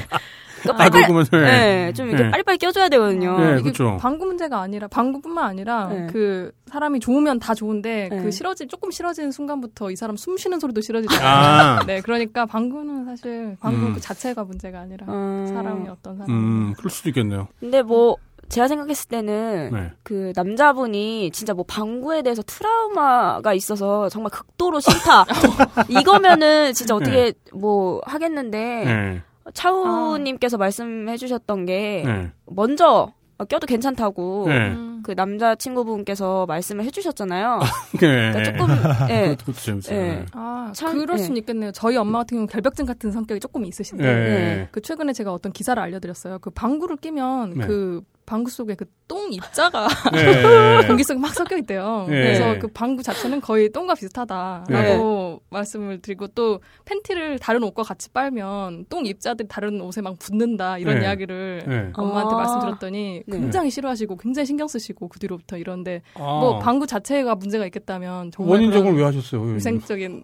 [SPEAKER 6] 그러니까
[SPEAKER 2] 아,
[SPEAKER 6] 빨리빨리
[SPEAKER 2] 그러면, 예.
[SPEAKER 6] 네, 좀 이게
[SPEAKER 2] 네.
[SPEAKER 6] 빨리빨리 껴줘야 되거든요.
[SPEAKER 2] 네,
[SPEAKER 3] 이게
[SPEAKER 2] 그쵸.
[SPEAKER 3] 방구 문제가 아니라 방구뿐만 아니라
[SPEAKER 6] 네.
[SPEAKER 3] 그 사람이 좋으면 다 좋은데
[SPEAKER 6] 네.
[SPEAKER 3] 그 싫어진 조금 싫어지는 순간부터 이 사람 숨 쉬는 소리도 싫어지잖아요.
[SPEAKER 2] 아,
[SPEAKER 3] 네, 그러니까 방구는 사실 방구
[SPEAKER 2] 음.
[SPEAKER 3] 그 자체가 문제가 아니라
[SPEAKER 6] 음.
[SPEAKER 3] 사람이 어떤 사람.
[SPEAKER 2] 음, 그럴 수도 있겠네요.
[SPEAKER 6] 근데 뭐 제가 생각했을 때는
[SPEAKER 2] 네.
[SPEAKER 6] 그 남자분이 진짜 뭐 방구에 대해서 트라우마가 있어서 정말 극도로 싫다. 이거면은 진짜 어떻게 뭐 하겠는데
[SPEAKER 2] 예.
[SPEAKER 6] 차우님께서 말씀해주셨던 게
[SPEAKER 2] 예.
[SPEAKER 6] 먼저 어, 껴도 괜찮다고
[SPEAKER 2] 네.
[SPEAKER 3] 음.
[SPEAKER 6] 그 남자 친구분께서 말씀을 해주셨잖아요.
[SPEAKER 2] 네.
[SPEAKER 6] 그러니까 조금 예.
[SPEAKER 2] 그것도 재밌어요.
[SPEAKER 6] 예.
[SPEAKER 3] 아,
[SPEAKER 6] 참,
[SPEAKER 3] 그럴
[SPEAKER 6] 예.
[SPEAKER 3] 수는 있겠네요. 저희 엄마 같은 경우는 결벽증 같은 성격이 조금 있으신데,
[SPEAKER 2] 예.
[SPEAKER 6] 네.
[SPEAKER 3] 그 최근에 제가 어떤 기사를 알려드렸어요. 그 방구를 끼면
[SPEAKER 2] 네.
[SPEAKER 3] 그 방구 속에 그 똥 입자가
[SPEAKER 2] 네.
[SPEAKER 3] 공기 속에 막 섞여 있대요.
[SPEAKER 2] 네.
[SPEAKER 3] 그래서 그 방구 자체는 거의 똥과 비슷하다라고
[SPEAKER 6] 네.
[SPEAKER 3] 말씀을 드리고 또 팬티를 다른 옷과 같이 빨면 똥 입자들이 다른 옷에 막 붙는다 이런
[SPEAKER 2] 네.
[SPEAKER 3] 이야기를
[SPEAKER 2] 네.
[SPEAKER 3] 엄마한테
[SPEAKER 6] 아.
[SPEAKER 3] 말씀드렸더니
[SPEAKER 6] 네.
[SPEAKER 3] 굉장히 싫어하시고 굉장히 신경 쓰시고 그 뒤로부터 이런데
[SPEAKER 2] 아.
[SPEAKER 3] 뭐 방구 자체가 문제가 있겠다면 정말
[SPEAKER 2] 원인적으로 왜 하셨어요?
[SPEAKER 3] 위생적인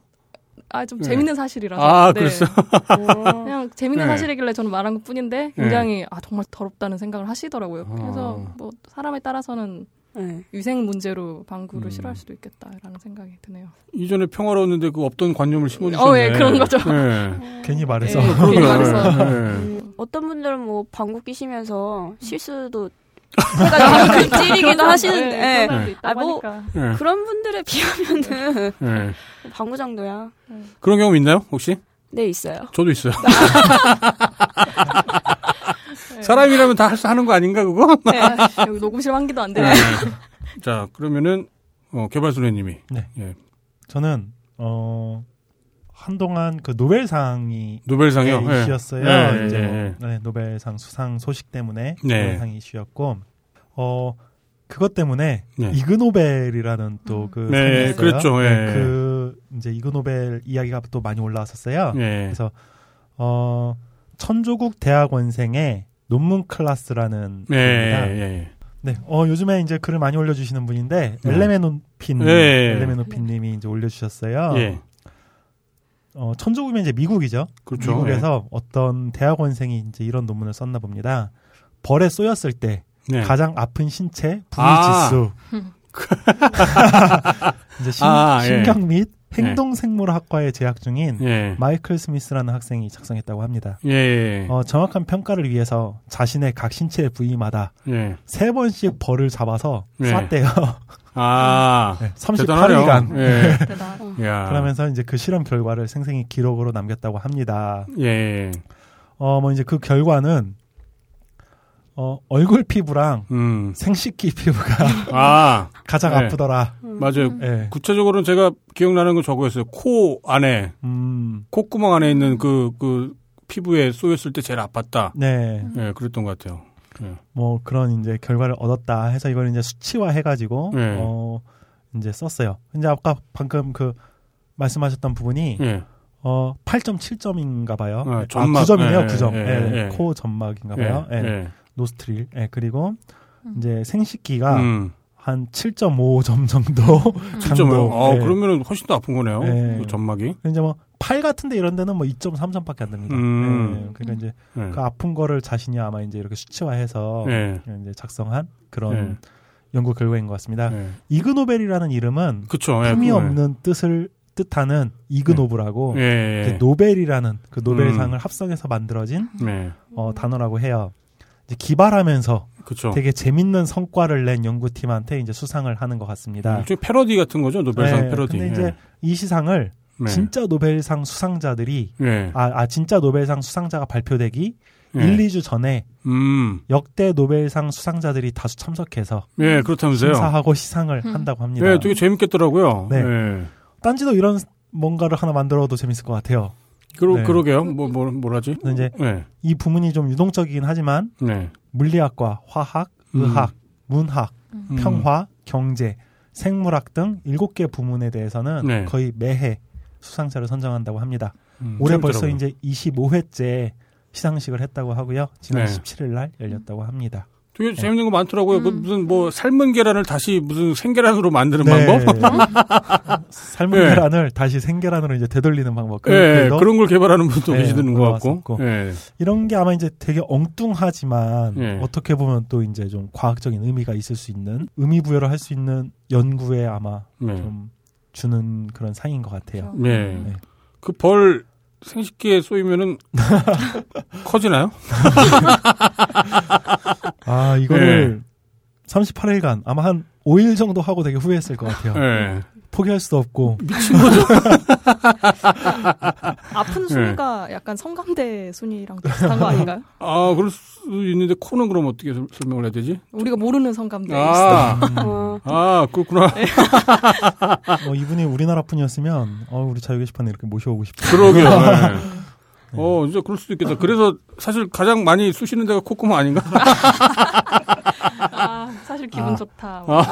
[SPEAKER 3] 아좀
[SPEAKER 2] 네.
[SPEAKER 3] 재밌는 사실이라서
[SPEAKER 2] 아,
[SPEAKER 3] 네.
[SPEAKER 2] 그랬어요?
[SPEAKER 3] 그냥 재밌는
[SPEAKER 2] 네.
[SPEAKER 3] 사실이길래 저는 말한 것 뿐인데 굉장히 아 정말 더럽다는 생각을 하시더라고요. 그래서
[SPEAKER 2] 아.
[SPEAKER 3] 뭐 사람에 따라서는
[SPEAKER 6] 네.
[SPEAKER 3] 위생 문제로 방구를
[SPEAKER 2] 음.
[SPEAKER 3] 싫어할 수도 있겠다라는 생각이 드네요.
[SPEAKER 2] 이전에 평화로웠는데 그 없던 관념을 심어주셨네.
[SPEAKER 3] 어, 예, 그런 거죠.
[SPEAKER 2] 네.
[SPEAKER 1] 괜히 말해서.
[SPEAKER 3] 예, 괜히 말해서.
[SPEAKER 2] 네.
[SPEAKER 6] 음, 어떤 분들은 뭐 방구 끼시면서 실수도 해가지고 찌르기도 하시는데
[SPEAKER 3] 네,
[SPEAKER 6] 예.
[SPEAKER 3] 있다고
[SPEAKER 6] 아, 뭐-.
[SPEAKER 2] 네.
[SPEAKER 6] 그런 분들에 비하면은
[SPEAKER 2] 네.
[SPEAKER 6] 방구 정도야.
[SPEAKER 2] 그런 경험 있나요? 혹시?
[SPEAKER 6] 네 있어요.
[SPEAKER 2] 저도 있어요. 사람이라면 다 할 수 하는 거 아닌가 그거?
[SPEAKER 3] 네. 여기 녹음실 환기도 안 되네.
[SPEAKER 2] 자 그러면은 어, 개발소녀님이
[SPEAKER 1] 네.
[SPEAKER 2] 예.
[SPEAKER 1] 저는 어 한동안 그 노벨상이
[SPEAKER 2] 노벨상이요.
[SPEAKER 1] 네,
[SPEAKER 2] 예.
[SPEAKER 1] 이슈였어요.
[SPEAKER 2] 예,
[SPEAKER 1] 이제
[SPEAKER 2] 예,
[SPEAKER 1] 뭐,
[SPEAKER 2] 예.
[SPEAKER 1] 네, 노벨상 수상 소식 때문에
[SPEAKER 2] 네.
[SPEAKER 1] 노벨상이 이슈였고 어 그것 때문에
[SPEAKER 2] 네.
[SPEAKER 1] 이그노벨이라는 또그
[SPEAKER 2] 네. 그랬죠. 예.
[SPEAKER 1] 네, 그 이제 이그노벨 이야기가 또 많이 올라왔었어요.
[SPEAKER 2] 예.
[SPEAKER 1] 그래서 어 천조국 대학원생의 논문 클래스라는
[SPEAKER 2] 예.
[SPEAKER 1] 겁니다.
[SPEAKER 2] 예.
[SPEAKER 1] 네, 어 요즘에 이제 글을 많이 올려주시는 분인데
[SPEAKER 2] 네.
[SPEAKER 1] 엘레메노핀,
[SPEAKER 2] 네.
[SPEAKER 1] 엘레메노핀님이 이제 올려주셨어요.
[SPEAKER 2] 예.
[SPEAKER 1] 어 천조국이면 이제 미국이죠.
[SPEAKER 2] 그렇죠.
[SPEAKER 1] 미국에서 어떤 대학원생이 이제 이런 논문을 썼나 봅니다. 벌에 쏘였을 때
[SPEAKER 2] 네.
[SPEAKER 1] 가장 아픈 신체 부위
[SPEAKER 2] 아.
[SPEAKER 1] 지수. 이제 신,
[SPEAKER 2] 아, 예.
[SPEAKER 1] 신경 및 행동생물학과에 재학 중인
[SPEAKER 2] 예.
[SPEAKER 1] 마이클 스미스라는 학생이 작성했다고 합니다.
[SPEAKER 2] 예. 예.
[SPEAKER 1] 어, 정확한 평가를 위해서 자신의 각 신체 부위마다
[SPEAKER 2] 예.
[SPEAKER 1] 세 번씩 벌을 잡아서
[SPEAKER 2] 네.
[SPEAKER 1] 쐈대요.
[SPEAKER 2] 아.
[SPEAKER 1] 네,
[SPEAKER 2] 대단하네요.
[SPEAKER 1] 38일간.
[SPEAKER 2] 예.
[SPEAKER 3] 대단.
[SPEAKER 2] 야.
[SPEAKER 1] 그러면서 이제 그 실험 결과를 생생히 기록으로 남겼다고 합니다.
[SPEAKER 2] 예.
[SPEAKER 1] 어, 뭐 이제 그 결과는 어, 얼굴 피부랑
[SPEAKER 2] 음.
[SPEAKER 1] 생식기 피부가
[SPEAKER 2] 아.
[SPEAKER 1] 가장
[SPEAKER 2] 네.
[SPEAKER 1] 아프더라.
[SPEAKER 2] 맞아요.
[SPEAKER 1] 예.
[SPEAKER 2] 구체적으로는 제가 기억나는 건 저거였어요. 코 안에,
[SPEAKER 1] 음,
[SPEAKER 2] 콧구멍 안에 있는 그, 그, 피부에 쏘였을 때 제일 아팠다.
[SPEAKER 1] 네.
[SPEAKER 2] 예, 그랬던 것 같아요. 예.
[SPEAKER 1] 뭐 그런 이제 결과를 얻었다 해서 이걸 이제 수치화 해가지고
[SPEAKER 2] 네.
[SPEAKER 1] 어 이제 썼어요. 근데 아까 방금 그 말씀하셨던 부분이
[SPEAKER 2] 예.
[SPEAKER 1] 어 8.7점인가 봐요.
[SPEAKER 2] 아,
[SPEAKER 1] 아,
[SPEAKER 2] 점막.
[SPEAKER 1] 9점이네요.
[SPEAKER 2] 예,
[SPEAKER 1] 9점.
[SPEAKER 2] 예,
[SPEAKER 1] 예,
[SPEAKER 2] 예.
[SPEAKER 1] 코 점막인가
[SPEAKER 2] 예.
[SPEAKER 1] 봐요. 예.
[SPEAKER 2] 예.
[SPEAKER 1] 노스트릴. 예, 그리고 이제 생식기가
[SPEAKER 2] 음.
[SPEAKER 1] 한 7.5점 정도
[SPEAKER 2] 진짜요? 아,
[SPEAKER 1] 예.
[SPEAKER 2] 그러면은 훨씬 더 아픈 거네요.
[SPEAKER 1] 예.
[SPEAKER 2] 그 점막이.
[SPEAKER 1] 이제 뭐 팔 같은데 이런 데는 뭐 2.3점 밖에 안 됩니다.
[SPEAKER 2] 음.
[SPEAKER 1] 예, 그러니까 이제
[SPEAKER 2] 예.
[SPEAKER 1] 그 아픈 거를 자신이 아마 이제 이렇게 수치화해서
[SPEAKER 2] 예.
[SPEAKER 1] 이제 작성한 그런
[SPEAKER 2] 예.
[SPEAKER 1] 연구 결과인 것 같습니다.
[SPEAKER 2] 예.
[SPEAKER 1] 이그노벨이라는 이름은
[SPEAKER 2] 그쵸. 예,
[SPEAKER 1] 품이. 없는 뜻을 뜻하는 이그노브라고
[SPEAKER 2] 예.
[SPEAKER 1] 그 노벨이라는 그 노벨상을
[SPEAKER 2] 음.
[SPEAKER 1] 합성해서 만들어진
[SPEAKER 2] 예.
[SPEAKER 1] 어, 단어라고 해요. 이제 기발하면서
[SPEAKER 2] 그쵸.
[SPEAKER 1] 되게 재밌는 성과를 낸 연구팀한테 이제 수상을 하는 것 같습니다.
[SPEAKER 2] 일종의 패러디 같은 거죠. 노벨상
[SPEAKER 1] 네,
[SPEAKER 2] 패러디.
[SPEAKER 1] 근데 이제 이 시상을
[SPEAKER 2] 예.
[SPEAKER 1] 진짜 노벨상 수상자들이
[SPEAKER 2] 예.
[SPEAKER 1] 아, 아 진짜 노벨상 수상자가 발표되기
[SPEAKER 2] 예.
[SPEAKER 1] 1, 2주 전에
[SPEAKER 2] 음.
[SPEAKER 1] 역대 노벨상 수상자들이 다수 참석해서
[SPEAKER 2] 예, 그렇다면서요.
[SPEAKER 1] 심사하고 시상을
[SPEAKER 3] 음.
[SPEAKER 1] 한다고 합니다.
[SPEAKER 2] 예, 되게 재밌겠더라고요.
[SPEAKER 1] 네.
[SPEAKER 2] 예.
[SPEAKER 1] 딴지도 이런 뭔가를 하나 만들어도 재밌을 것 같아요.
[SPEAKER 2] 그러,
[SPEAKER 1] 네.
[SPEAKER 2] 그러게요. 뭐, 뭐, 뭐라지?
[SPEAKER 1] 이제
[SPEAKER 2] 예.
[SPEAKER 1] 이 부문이 좀 유동적이긴 하지만
[SPEAKER 2] 네.
[SPEAKER 1] 물리학과, 화학,
[SPEAKER 2] 음.
[SPEAKER 1] 의학, 문학,
[SPEAKER 2] 음.
[SPEAKER 1] 평화, 경제, 생물학 등 7개 부문에 대해서는
[SPEAKER 2] 네.
[SPEAKER 1] 거의 매해 수상자를 선정한다고 합니다.
[SPEAKER 2] 음,
[SPEAKER 1] 올해 벌써. 이제 25회째 시상식을 했다고 하고요. 지난
[SPEAKER 2] 네.
[SPEAKER 1] 17일 날 열렸다고 합니다.
[SPEAKER 2] 되게 재밌는 거 많더라고요. 그
[SPEAKER 3] 음.
[SPEAKER 2] 무슨 뭐 삶은 계란을 다시 무슨 생계란으로 만드는
[SPEAKER 1] 네.
[SPEAKER 2] 방법?
[SPEAKER 1] 삶은
[SPEAKER 2] 네.
[SPEAKER 1] 계란을 다시 생계란으로 이제 되돌리는 방법.
[SPEAKER 2] 예,
[SPEAKER 1] 그런
[SPEAKER 2] 그런 걸 개발하는 분도
[SPEAKER 1] 네,
[SPEAKER 2] 계시는 것 같고. 예.
[SPEAKER 1] 이런 게 아마 이제 되게 엉뚱하지만
[SPEAKER 2] 네.
[SPEAKER 1] 어떻게 보면 또 이제 좀 과학적인 의미가 있을 수 있는 의미 부여를 할 수 있는 연구에 아마
[SPEAKER 2] 네.
[SPEAKER 1] 좀 주는 그런 상인 것 같아요.
[SPEAKER 2] 네.
[SPEAKER 1] 네.
[SPEAKER 2] 그벌 생식기에 쏘이면은 커지나요?
[SPEAKER 1] 아 이거를 38일간 아마 한 5일 정도 하고 되게 후회했을 것 같아요.
[SPEAKER 2] 예.
[SPEAKER 1] 포기할 수도 없고
[SPEAKER 3] 아픈
[SPEAKER 2] 네.
[SPEAKER 3] 순위가 약간 성감대 순위랑 비슷한 거 아닌가요?
[SPEAKER 2] 아, 그럴 수 있는데 코는 그럼 어떻게 설- 설명을 해야 되지?
[SPEAKER 3] 우리가 모르는 성감대.
[SPEAKER 2] 아,
[SPEAKER 6] 어,
[SPEAKER 2] 아, 그렇구나.
[SPEAKER 1] 뭐 이분이 우리나라 분이었으면 어, 우리 자유 게시판에 이렇게 모셔오고 싶다.
[SPEAKER 2] 그러게요. 네. 어, 이제 그럴 수도 있겠다. 그래서 사실 가장 많이 쑤시는 데가 콧구멍 아닌가?
[SPEAKER 3] 아, 사실 기분
[SPEAKER 1] 아.
[SPEAKER 3] 좋다.
[SPEAKER 2] 아.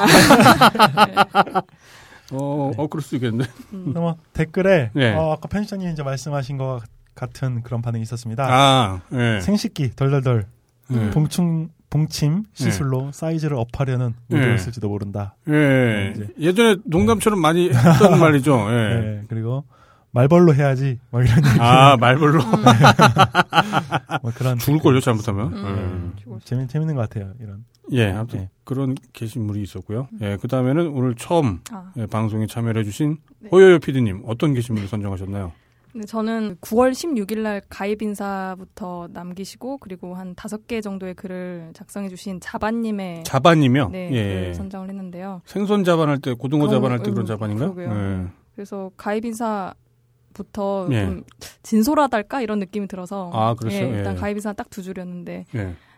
[SPEAKER 3] 네.
[SPEAKER 2] 어, 어, 그럴 수도 있겠네.
[SPEAKER 3] 음.
[SPEAKER 1] 뭐 댓글에
[SPEAKER 2] 네.
[SPEAKER 1] 어, 아까 편집장님 이제 말씀하신 것 같은 그런 반응이 있었습니다.
[SPEAKER 2] 아, 예.
[SPEAKER 1] 생식기 덜덜덜
[SPEAKER 2] 예.
[SPEAKER 1] 봉충 봉침 시술로 사이즈를 업하려는
[SPEAKER 2] 네.
[SPEAKER 1] 의도였을지도 모른다.
[SPEAKER 2] 예. 예전에 농담처럼 많이 했던 말이죠. 예.
[SPEAKER 1] 네, 그리고 말벌로 해야지 뭐 이런 얘기
[SPEAKER 2] 아, 말벌로.
[SPEAKER 1] 뭐 그런
[SPEAKER 2] 죽을 걸요, 잘못하면.
[SPEAKER 3] 음.
[SPEAKER 2] 예.
[SPEAKER 1] 재미 재밌는 것 같아요. 이런
[SPEAKER 2] 예, 아무튼
[SPEAKER 1] 네.
[SPEAKER 2] 그런 게시물이 있었고요. 예, 그 다음에는 오늘 처음
[SPEAKER 3] 아,
[SPEAKER 2] 예, 방송에 참여를 해주신
[SPEAKER 3] 네.
[SPEAKER 2] 호요요 PD님 어떤 게시물을 선정하셨나요?
[SPEAKER 3] 근데 저는 9월 16일 날 가입 인사부터 남기시고 그리고 한 다섯 개 정도의 글을 작성해 주신 자반님의
[SPEAKER 2] 자반이며
[SPEAKER 3] 네,
[SPEAKER 2] 예.
[SPEAKER 3] 선정을 했는데요.
[SPEAKER 2] 생선 자반할 때 고등어 자반할 때
[SPEAKER 3] 거,
[SPEAKER 2] 그런
[SPEAKER 3] 음,
[SPEAKER 2] 자반인가요?
[SPEAKER 3] 그러게요. 그래서 가입 인사부터
[SPEAKER 2] 예.
[SPEAKER 3] 좀 진솔하달까 이런 느낌이 들어서
[SPEAKER 2] 아, 그렇죠.
[SPEAKER 3] 예, 일단
[SPEAKER 2] 예.
[SPEAKER 3] 가입 인사 딱 두 줄이었는데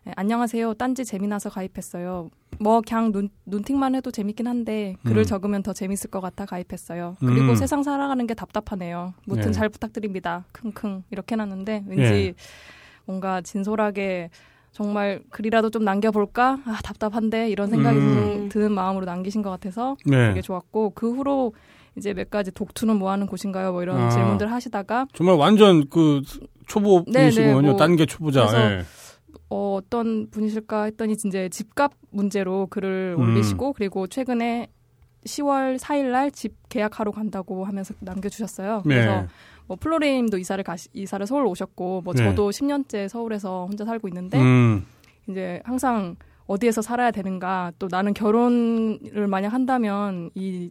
[SPEAKER 2] 예,
[SPEAKER 3] 안녕하세요. 딴지 재미나서 가입했어요. 뭐 그냥 눈, 눈팅만 해도 재밌긴 한데 글을
[SPEAKER 2] 음.
[SPEAKER 3] 적으면 더 재밌을 것 같아 가입했어요. 그리고
[SPEAKER 2] 음.
[SPEAKER 3] 세상 살아가는 게 답답하네요. 무튼
[SPEAKER 2] 예.
[SPEAKER 3] 잘 부탁드립니다. 킁킁 이렇게 해놨는데 왠지
[SPEAKER 2] 예.
[SPEAKER 3] 뭔가 진솔하게 정말 글이라도 좀 남겨볼까? 아 답답한데 이런 생각이
[SPEAKER 2] 음.
[SPEAKER 3] 좀 드는 마음으로 남기신 것 같아서
[SPEAKER 2] 네.
[SPEAKER 3] 되게 좋았고 그 후로 이제 몇 가지 독투는 뭐 하는 곳인가요? 뭐 이런
[SPEAKER 2] 아.
[SPEAKER 3] 질문들 하시다가
[SPEAKER 2] 정말 완전 그 초보
[SPEAKER 3] 네. 네, 뭐
[SPEAKER 2] 단계 초보자. 예.
[SPEAKER 3] 어, 어떤 분이실까 했더니 이제 집값 문제로 글을
[SPEAKER 2] 음.
[SPEAKER 3] 올리시고 그리고 최근에 10월 4일 날 집 계약하러 간다고 하면서 남겨주셨어요.
[SPEAKER 2] 네.
[SPEAKER 3] 그래서 뭐 플로리님도 이사를 가시, 이사를 서울 오셨고 뭐
[SPEAKER 2] 네.
[SPEAKER 3] 저도 10년째 서울에서 혼자 살고 있는데
[SPEAKER 2] 음.
[SPEAKER 3] 이제 항상 어디에서 살아야 되는가 또 나는 결혼을 만약 한다면 이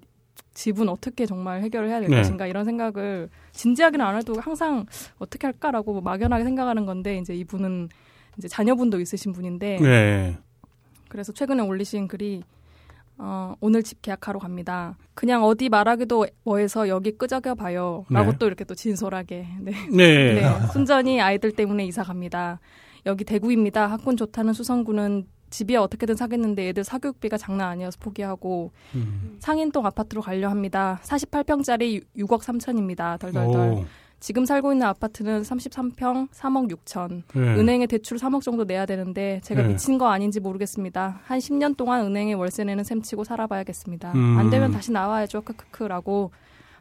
[SPEAKER 3] 집은 어떻게 정말 해결을 해야 될
[SPEAKER 2] 네.
[SPEAKER 3] 것인가 이런 생각을 진지하게는 안 해도 항상 어떻게 할까라고 막연하게 생각하는 건데 이제 이분은 이제 자녀분도 있으신 분인데
[SPEAKER 2] 네.
[SPEAKER 3] 그래서 최근에 올리신 글이 어, 오늘 집 계약하러 갑니다. 그냥 어디 말하기도 뭐해서 여기 끄적여 봐요. 라고
[SPEAKER 2] 네.
[SPEAKER 3] 또 이렇게 또 진솔하게. 네.
[SPEAKER 2] 네.
[SPEAKER 3] 네. 순전히 아이들 때문에 이사 갑니다. 여기 대구입니다. 학군 좋다는 수성구는 집이 어떻게든 사겠는데 애들 사교육비가 장난 아니어서 포기하고
[SPEAKER 2] 음.
[SPEAKER 3] 상인동 아파트로 가려 합니다. 48평짜리 6억 3천입니다. 덜덜덜.
[SPEAKER 2] 오.
[SPEAKER 3] 지금 살고 있는 아파트는 33평 3억 6천.
[SPEAKER 2] 네.
[SPEAKER 3] 은행에 대출 3억 정도 내야 되는데 제가
[SPEAKER 2] 네.
[SPEAKER 3] 미친 거 아닌지 모르겠습니다. 한 10년 동안 은행에 월세 내는 셈 치고 살아봐야겠습니다.
[SPEAKER 2] 음.
[SPEAKER 3] 안 되면 다시 나와야죠. 크크크라고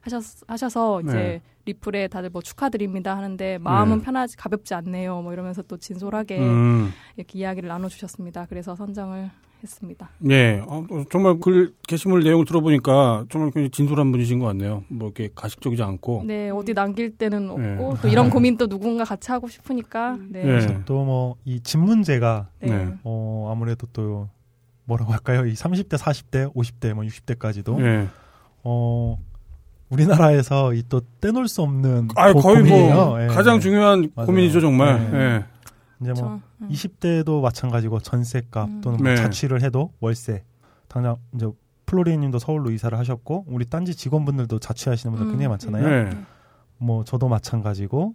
[SPEAKER 3] 하셨, 하셔서 이제
[SPEAKER 2] 네.
[SPEAKER 3] 리플에 다들 뭐 축하드립니다 하는데 마음은
[SPEAKER 2] 네.
[SPEAKER 3] 편하지 가볍지 않네요. 뭐 이러면서 또 진솔하게
[SPEAKER 2] 음.
[SPEAKER 3] 이렇게 이야기를 나눠주셨습니다. 그래서 선정을 했습니다.
[SPEAKER 2] 네. 어, 어, 정말 글 게시물 내용을 들어보니까 정말 굉장히 진솔한 분이신 것 같네요. 뭐 이렇게 가식적이지 않고.
[SPEAKER 3] 네 어디 남길 데는 없고
[SPEAKER 2] 네.
[SPEAKER 3] 또 이런 고민 또 누군가 같이 하고 싶으니까 네.
[SPEAKER 2] 네.
[SPEAKER 1] 또뭐 이 집 문제가
[SPEAKER 3] 네.
[SPEAKER 2] 네.
[SPEAKER 1] 어 아무래도 또 뭐라고 할까요? 이 30대, 40대, 50대, 뭐 60대까지도
[SPEAKER 2] 네.
[SPEAKER 1] 어 우리나라에서 이 또 떼놓을 수 없는
[SPEAKER 2] 아
[SPEAKER 1] 고-
[SPEAKER 2] 거의
[SPEAKER 1] 고민이에요.
[SPEAKER 2] 뭐
[SPEAKER 1] 예.
[SPEAKER 2] 가장 중요한
[SPEAKER 1] 맞아요.
[SPEAKER 2] 고민이죠 정말.
[SPEAKER 1] 네.
[SPEAKER 2] 예.
[SPEAKER 1] 이제 뭐
[SPEAKER 3] 저, 음.
[SPEAKER 1] 20대도 마찬가지고 전세값
[SPEAKER 3] 음.
[SPEAKER 1] 또는 뭐
[SPEAKER 2] 네.
[SPEAKER 1] 자취를 해도 월세. 당장 이제 플로리님도 서울로 이사를 하셨고 우리 딴지 직원분들도 자취하시는 분들
[SPEAKER 3] 음.
[SPEAKER 1] 굉장히 많잖아요.
[SPEAKER 2] 네.
[SPEAKER 1] 뭐 저도 마찬가지고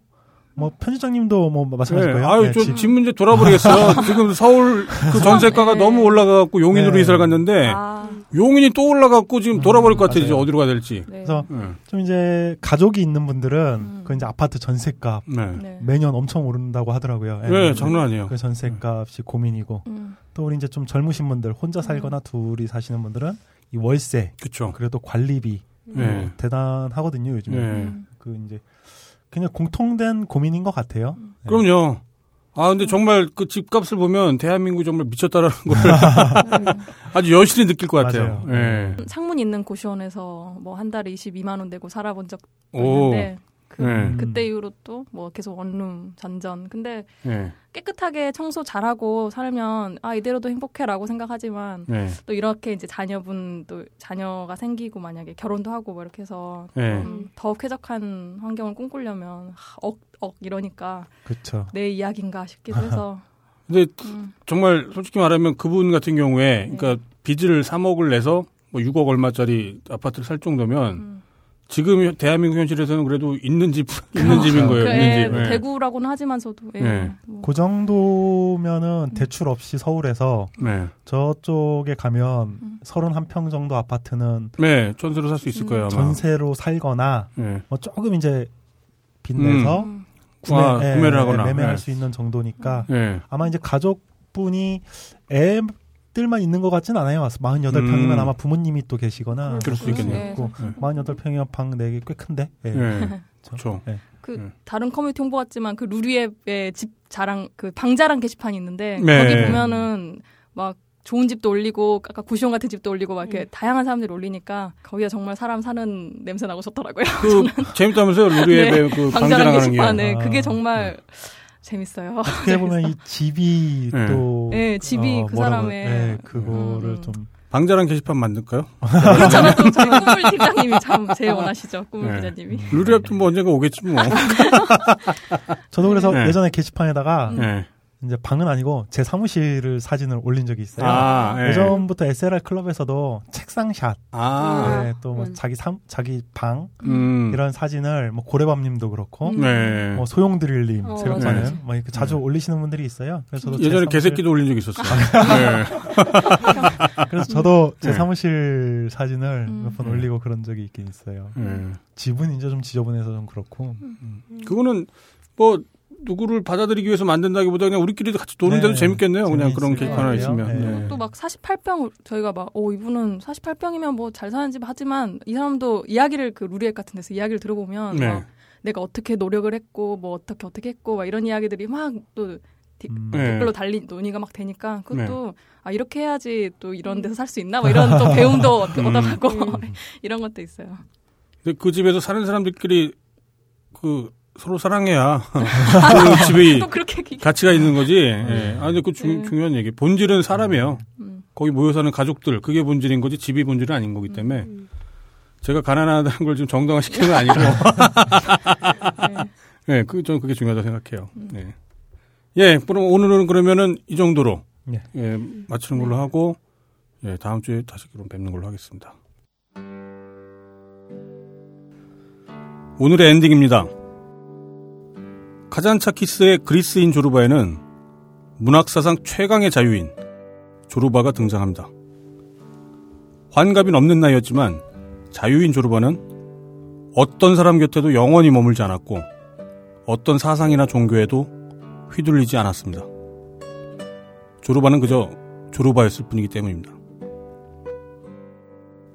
[SPEAKER 1] 뭐 편집장님도 뭐 마찬가지일
[SPEAKER 2] 네.
[SPEAKER 1] 거예요.
[SPEAKER 2] 아유,
[SPEAKER 1] 네,
[SPEAKER 2] 저
[SPEAKER 1] 지-
[SPEAKER 2] 집 문제 돌아버리겠어요. 지금 서울 그 전세가가
[SPEAKER 3] 네.
[SPEAKER 2] 너무 올라가갖고 용인으로
[SPEAKER 1] 네.
[SPEAKER 2] 이사를 갔는데
[SPEAKER 3] 아,
[SPEAKER 2] 용인이 또 올라갔고 지금
[SPEAKER 1] 음,
[SPEAKER 2] 돌아버릴 것 같아요.
[SPEAKER 1] 맞아요.
[SPEAKER 2] 이제 어디로 가야 될지.
[SPEAKER 3] 네.
[SPEAKER 1] 그래서
[SPEAKER 2] 네.
[SPEAKER 1] 좀 이제 가족이 있는 분들은
[SPEAKER 3] 음.
[SPEAKER 1] 그 이제 아파트 전세값
[SPEAKER 2] 네.
[SPEAKER 3] 네.
[SPEAKER 1] 매년 엄청 오른다고 하더라고요. 예.
[SPEAKER 2] 네, 장난 아니에요.
[SPEAKER 1] 그 전세값이 고민이고
[SPEAKER 3] 음.
[SPEAKER 1] 또 우리 이제 좀 젊으신 분들 혼자 살거나 둘이 사시는 분들은 이 월세
[SPEAKER 2] 그쵸.
[SPEAKER 1] 또 관리비
[SPEAKER 2] 네.
[SPEAKER 1] 대단하거든요 요즘에
[SPEAKER 2] 네.
[SPEAKER 3] 음.
[SPEAKER 1] 그 이제 그냥 공통된 고민인 것 같아요. 네.
[SPEAKER 2] 그럼요. 아, 근데 정말 그 집값을 보면 대한민국이 정말 미쳤다라는 걸 아주 여실히 느낄 것 같아요. 예.
[SPEAKER 3] 창문 있는 고시원에서 뭐 한 달에 22만 원 내고 살아본 적도
[SPEAKER 2] 오.
[SPEAKER 3] 있는데 그,
[SPEAKER 2] 네.
[SPEAKER 3] 그때 이후로 또 뭐 계속 원룸 전전. 근데
[SPEAKER 2] 예.
[SPEAKER 3] 깨끗하게 청소 잘하고 살면 아 이대로도 행복해라고 생각하지만
[SPEAKER 2] 예.
[SPEAKER 3] 또 이렇게 이제 자녀분 또 자녀가 생기고 만약에 결혼도 하고 뭐 이렇게 해서
[SPEAKER 2] 예.
[SPEAKER 3] 좀더 쾌적한 환경을 꿈꾸려면 억억 이러니까
[SPEAKER 1] 그렇죠.
[SPEAKER 3] 내 이야기인가 싶기도 해서
[SPEAKER 2] 근데
[SPEAKER 3] 음,
[SPEAKER 2] 정말 솔직히 말하면 그분 같은 경우에 그러니까 빚을 3억을 내서 뭐 6억 얼마짜리 아파트를 살 정도면
[SPEAKER 3] 음.
[SPEAKER 2] 지금 대한민국 현실에서는 그래도 있는 집 있는 집인 거예요.
[SPEAKER 3] 그,
[SPEAKER 2] 있는
[SPEAKER 3] 예,
[SPEAKER 2] 집. 예.
[SPEAKER 3] 대구라고는 하지만서도 예.
[SPEAKER 2] 네.
[SPEAKER 3] 뭐.
[SPEAKER 1] 그 정도면은 대출 없이 서울에서
[SPEAKER 2] 네.
[SPEAKER 1] 저쪽에 가면
[SPEAKER 3] 음.
[SPEAKER 1] 31평 정도 아파트는
[SPEAKER 2] 네, 전세로 살 수 있을
[SPEAKER 3] 음.
[SPEAKER 2] 거예요. 아마.
[SPEAKER 1] 전세로 살거나
[SPEAKER 2] 네.
[SPEAKER 1] 뭐 조금 이제 빚내서
[SPEAKER 3] 음.
[SPEAKER 2] 아,
[SPEAKER 1] 예,
[SPEAKER 2] 구매를
[SPEAKER 1] 예,
[SPEAKER 2] 하거나.
[SPEAKER 1] 매매할
[SPEAKER 2] 네.
[SPEAKER 1] 수 있는 정도니까
[SPEAKER 2] 네.
[SPEAKER 1] 아마 이제 가족분이 애 들만 있는 것 같진 않아요. 48평이면
[SPEAKER 2] 음.
[SPEAKER 1] 아마 부모님이 또 계시거나
[SPEAKER 2] 그럴 수 있겠네요. 네.
[SPEAKER 1] 48평이면 방 4개 꽤 큰데. 예.
[SPEAKER 2] 네. 그렇죠.
[SPEAKER 1] 예.
[SPEAKER 3] 그
[SPEAKER 2] 네.
[SPEAKER 3] 다른 커뮤니티 홍보 같지만 그 루리앱의 집 자랑 그 방 자랑 게시판이 있는데
[SPEAKER 2] 네.
[SPEAKER 3] 거기 보면은 막 좋은 집도 올리고 아까 구시온 같은 집도 올리고 막 이렇게 다양한 사람들이 올리니까 거기가 정말 사람 사는 냄새 나고 좋더라고요.
[SPEAKER 2] 그 재밌다면서요? 루리앱의 그
[SPEAKER 3] 방자랑
[SPEAKER 2] 하는 게.
[SPEAKER 1] 아.
[SPEAKER 3] 그게 정말 재밌어요.
[SPEAKER 1] 어떻게 보면 이 집이
[SPEAKER 2] 네.
[SPEAKER 1] 또
[SPEAKER 3] 네, 집이
[SPEAKER 1] 어,
[SPEAKER 3] 그
[SPEAKER 1] 뭐라고,
[SPEAKER 3] 사람의
[SPEAKER 1] 네, 그거를
[SPEAKER 3] 음.
[SPEAKER 1] 좀
[SPEAKER 2] 방자랑 게시판 만들까요?
[SPEAKER 3] 그렇잖아요. 또 저희 꿈물 팀장님이 참 제일 원하시죠. 꿈물
[SPEAKER 2] 네.
[SPEAKER 3] 기자님이.
[SPEAKER 2] 루리앱도 뭐 언젠가 오겠지 뭐.
[SPEAKER 1] 저도 그래서
[SPEAKER 2] 네.
[SPEAKER 1] 예전에 게시판에다가
[SPEAKER 2] 네.
[SPEAKER 1] 이제 방은 아니고 제 사무실을 사진을 올린 적이 있어요.
[SPEAKER 2] 아, 예.
[SPEAKER 1] 예전부터 SLR 클럽에서도 책상샷,
[SPEAKER 2] 아,
[SPEAKER 1] 네, 또뭐
[SPEAKER 6] 음.
[SPEAKER 1] 자기 삼, 자기 방
[SPEAKER 2] 음.
[SPEAKER 1] 이런 사진을 뭐 고래밤님도 그렇고
[SPEAKER 3] 음.
[SPEAKER 2] 네.
[SPEAKER 1] 뭐 소용드릴님
[SPEAKER 6] 어,
[SPEAKER 1] 새벽
[SPEAKER 2] 맞아,
[SPEAKER 1] 사는
[SPEAKER 6] 맞아.
[SPEAKER 1] 뭐 이렇게 자주
[SPEAKER 2] 네.
[SPEAKER 1] 올리시는 분들이 있어요. 그래서 저도 제
[SPEAKER 2] 예전에
[SPEAKER 1] 사무실-
[SPEAKER 2] 개새끼도 올린 적 있었어요. 네.
[SPEAKER 1] 그래서 저도 제
[SPEAKER 2] 네.
[SPEAKER 1] 사무실 사진을
[SPEAKER 3] 음.
[SPEAKER 1] 몇번
[SPEAKER 2] 네.
[SPEAKER 1] 올리고 그런 적이 있긴 있어요.
[SPEAKER 2] 네.
[SPEAKER 1] 집은 이제 좀 지저분해서 좀 그렇고.
[SPEAKER 2] 그거는 뭐 누구를 받아들이기 위해서 만든다기보다 그냥 우리끼리도 같이 노는데도
[SPEAKER 1] 네.
[SPEAKER 2] 재밌겠네요. 그냥 그런
[SPEAKER 1] 것
[SPEAKER 2] 게시판 하나. 있으면.
[SPEAKER 1] 네.
[SPEAKER 2] 네.
[SPEAKER 3] 또막 48평 저희가 막 어 이분은 48평이면 뭐 잘 사는 집 하지만 이 사람도 이야기를 그 루리앱 같은 데서 이야기를 들어보면
[SPEAKER 2] 네.
[SPEAKER 3] 막 내가 어떻게 노력을 했고 뭐 어떻게 어떻게 했고 막 이런 이야기들이 막또
[SPEAKER 1] 음.
[SPEAKER 2] 네.
[SPEAKER 3] 댓글로 달린 논의가 막 되니까 그것도 아 이렇게 해야지 또 이런 데서 살 수 있나 뭐 이런 또 배움도 얻-
[SPEAKER 2] 음.
[SPEAKER 3] 얻어가고
[SPEAKER 6] 음.
[SPEAKER 3] 이런 것도 있어요.
[SPEAKER 2] 근데 그 집에서 사는 사람들끼리 그 서로 사랑해야 그 집이 가치가 있는 거지. 예. 아, 근데 그 중,
[SPEAKER 3] 네.
[SPEAKER 2] 중요한 얘기. 본질은 사람이에요.
[SPEAKER 3] 음.
[SPEAKER 2] 거기 모여 사는 가족들, 그게 본질인 거지 집이 본질은 아닌 거기 때문에
[SPEAKER 6] 음.
[SPEAKER 2] 제가 가난하다는 걸 좀 정당화시키는 건 아니고.
[SPEAKER 3] 네.
[SPEAKER 2] 예, 그, 전 그게 중요하다고 생각해요. 예. 예, 그럼 오늘은 그러면은 이 정도로,
[SPEAKER 1] 네.
[SPEAKER 2] 예, 마치는 걸로 하고, 예, 다음 주에 다시 그럼 뵙는 걸로 하겠습니다. 오늘의 엔딩입니다. 카잔차키스의 그리스인 조르바에는 문학사상 최강의 자유인 조르바가 등장합니다. 환갑이 넘는 나이였지만 자유인 조르바는 어떤 사람 곁에도 영원히 머물지 않았고 어떤 사상이나 종교에도 휘둘리지 않았습니다. 조르바는 그저 조르바였을 뿐이기 때문입니다.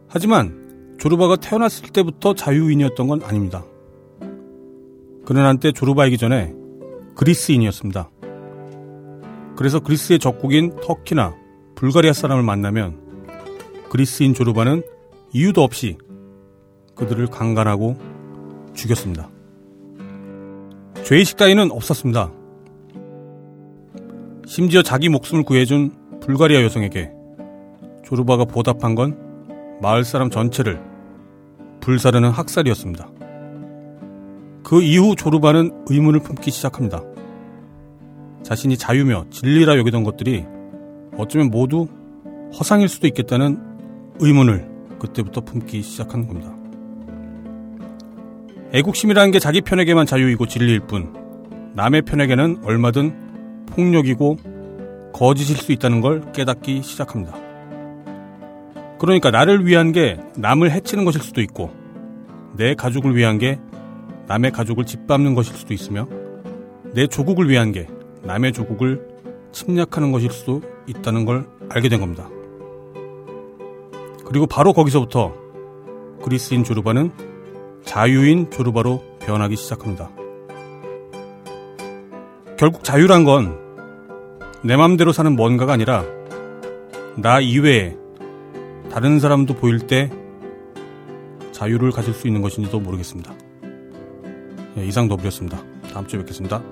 [SPEAKER 2] 하지만 조르바가 태어났을 때부터 자유인이었던 건 아닙니다. 그는 한때 조르바이기 전에 그리스인이었습니다. 그래서 그리스의 적국인 터키나 불가리아 사람을 만나면 그리스인 조르바는 이유도 없이 그들을 강간하고 죽였습니다. 죄의식 따위는 없었습니다. 심지어 자기 목숨을 구해준 불가리아 여성에게 조르바가 보답한 건 마을 사람 전체를 불사르는 학살이었습니다. 그 이후 조르바는 의문을 품기 시작합니다. 자신이 자유며 진리라 여기던 것들이 어쩌면 모두 허상일 수도 있겠다는 의문을 그때부터 품기 시작한 겁니다. 애국심이라는 게 자기 편에게만 자유이고 진리일 뿐 남의 편에게는 얼마든 폭력이고 거짓일 수 있다는 걸 깨닫기 시작합니다. 그러니까 나를 위한 게 남을 해치는 것일 수도 있고 내 가족을 위한 게 남의 가족을 짓밟는 것일 수도 있으며 내 조국을 위한 게 남의 조국을 침략하는 것일 수도 있다는 걸 알게 된 겁니다. 그리고 바로 거기서부터 그리스인 조르바는 자유인 조르바로 변하기 시작합니다. 결국 자유란 건 내 맘대로 사는 뭔가가 아니라 나 이외에 다른 사람도 보일 때 자유를 가질 수 있는 것인지도 모르겠습니다. 예, 이상 더블이었습니다. 다음 주에 뵙겠습니다.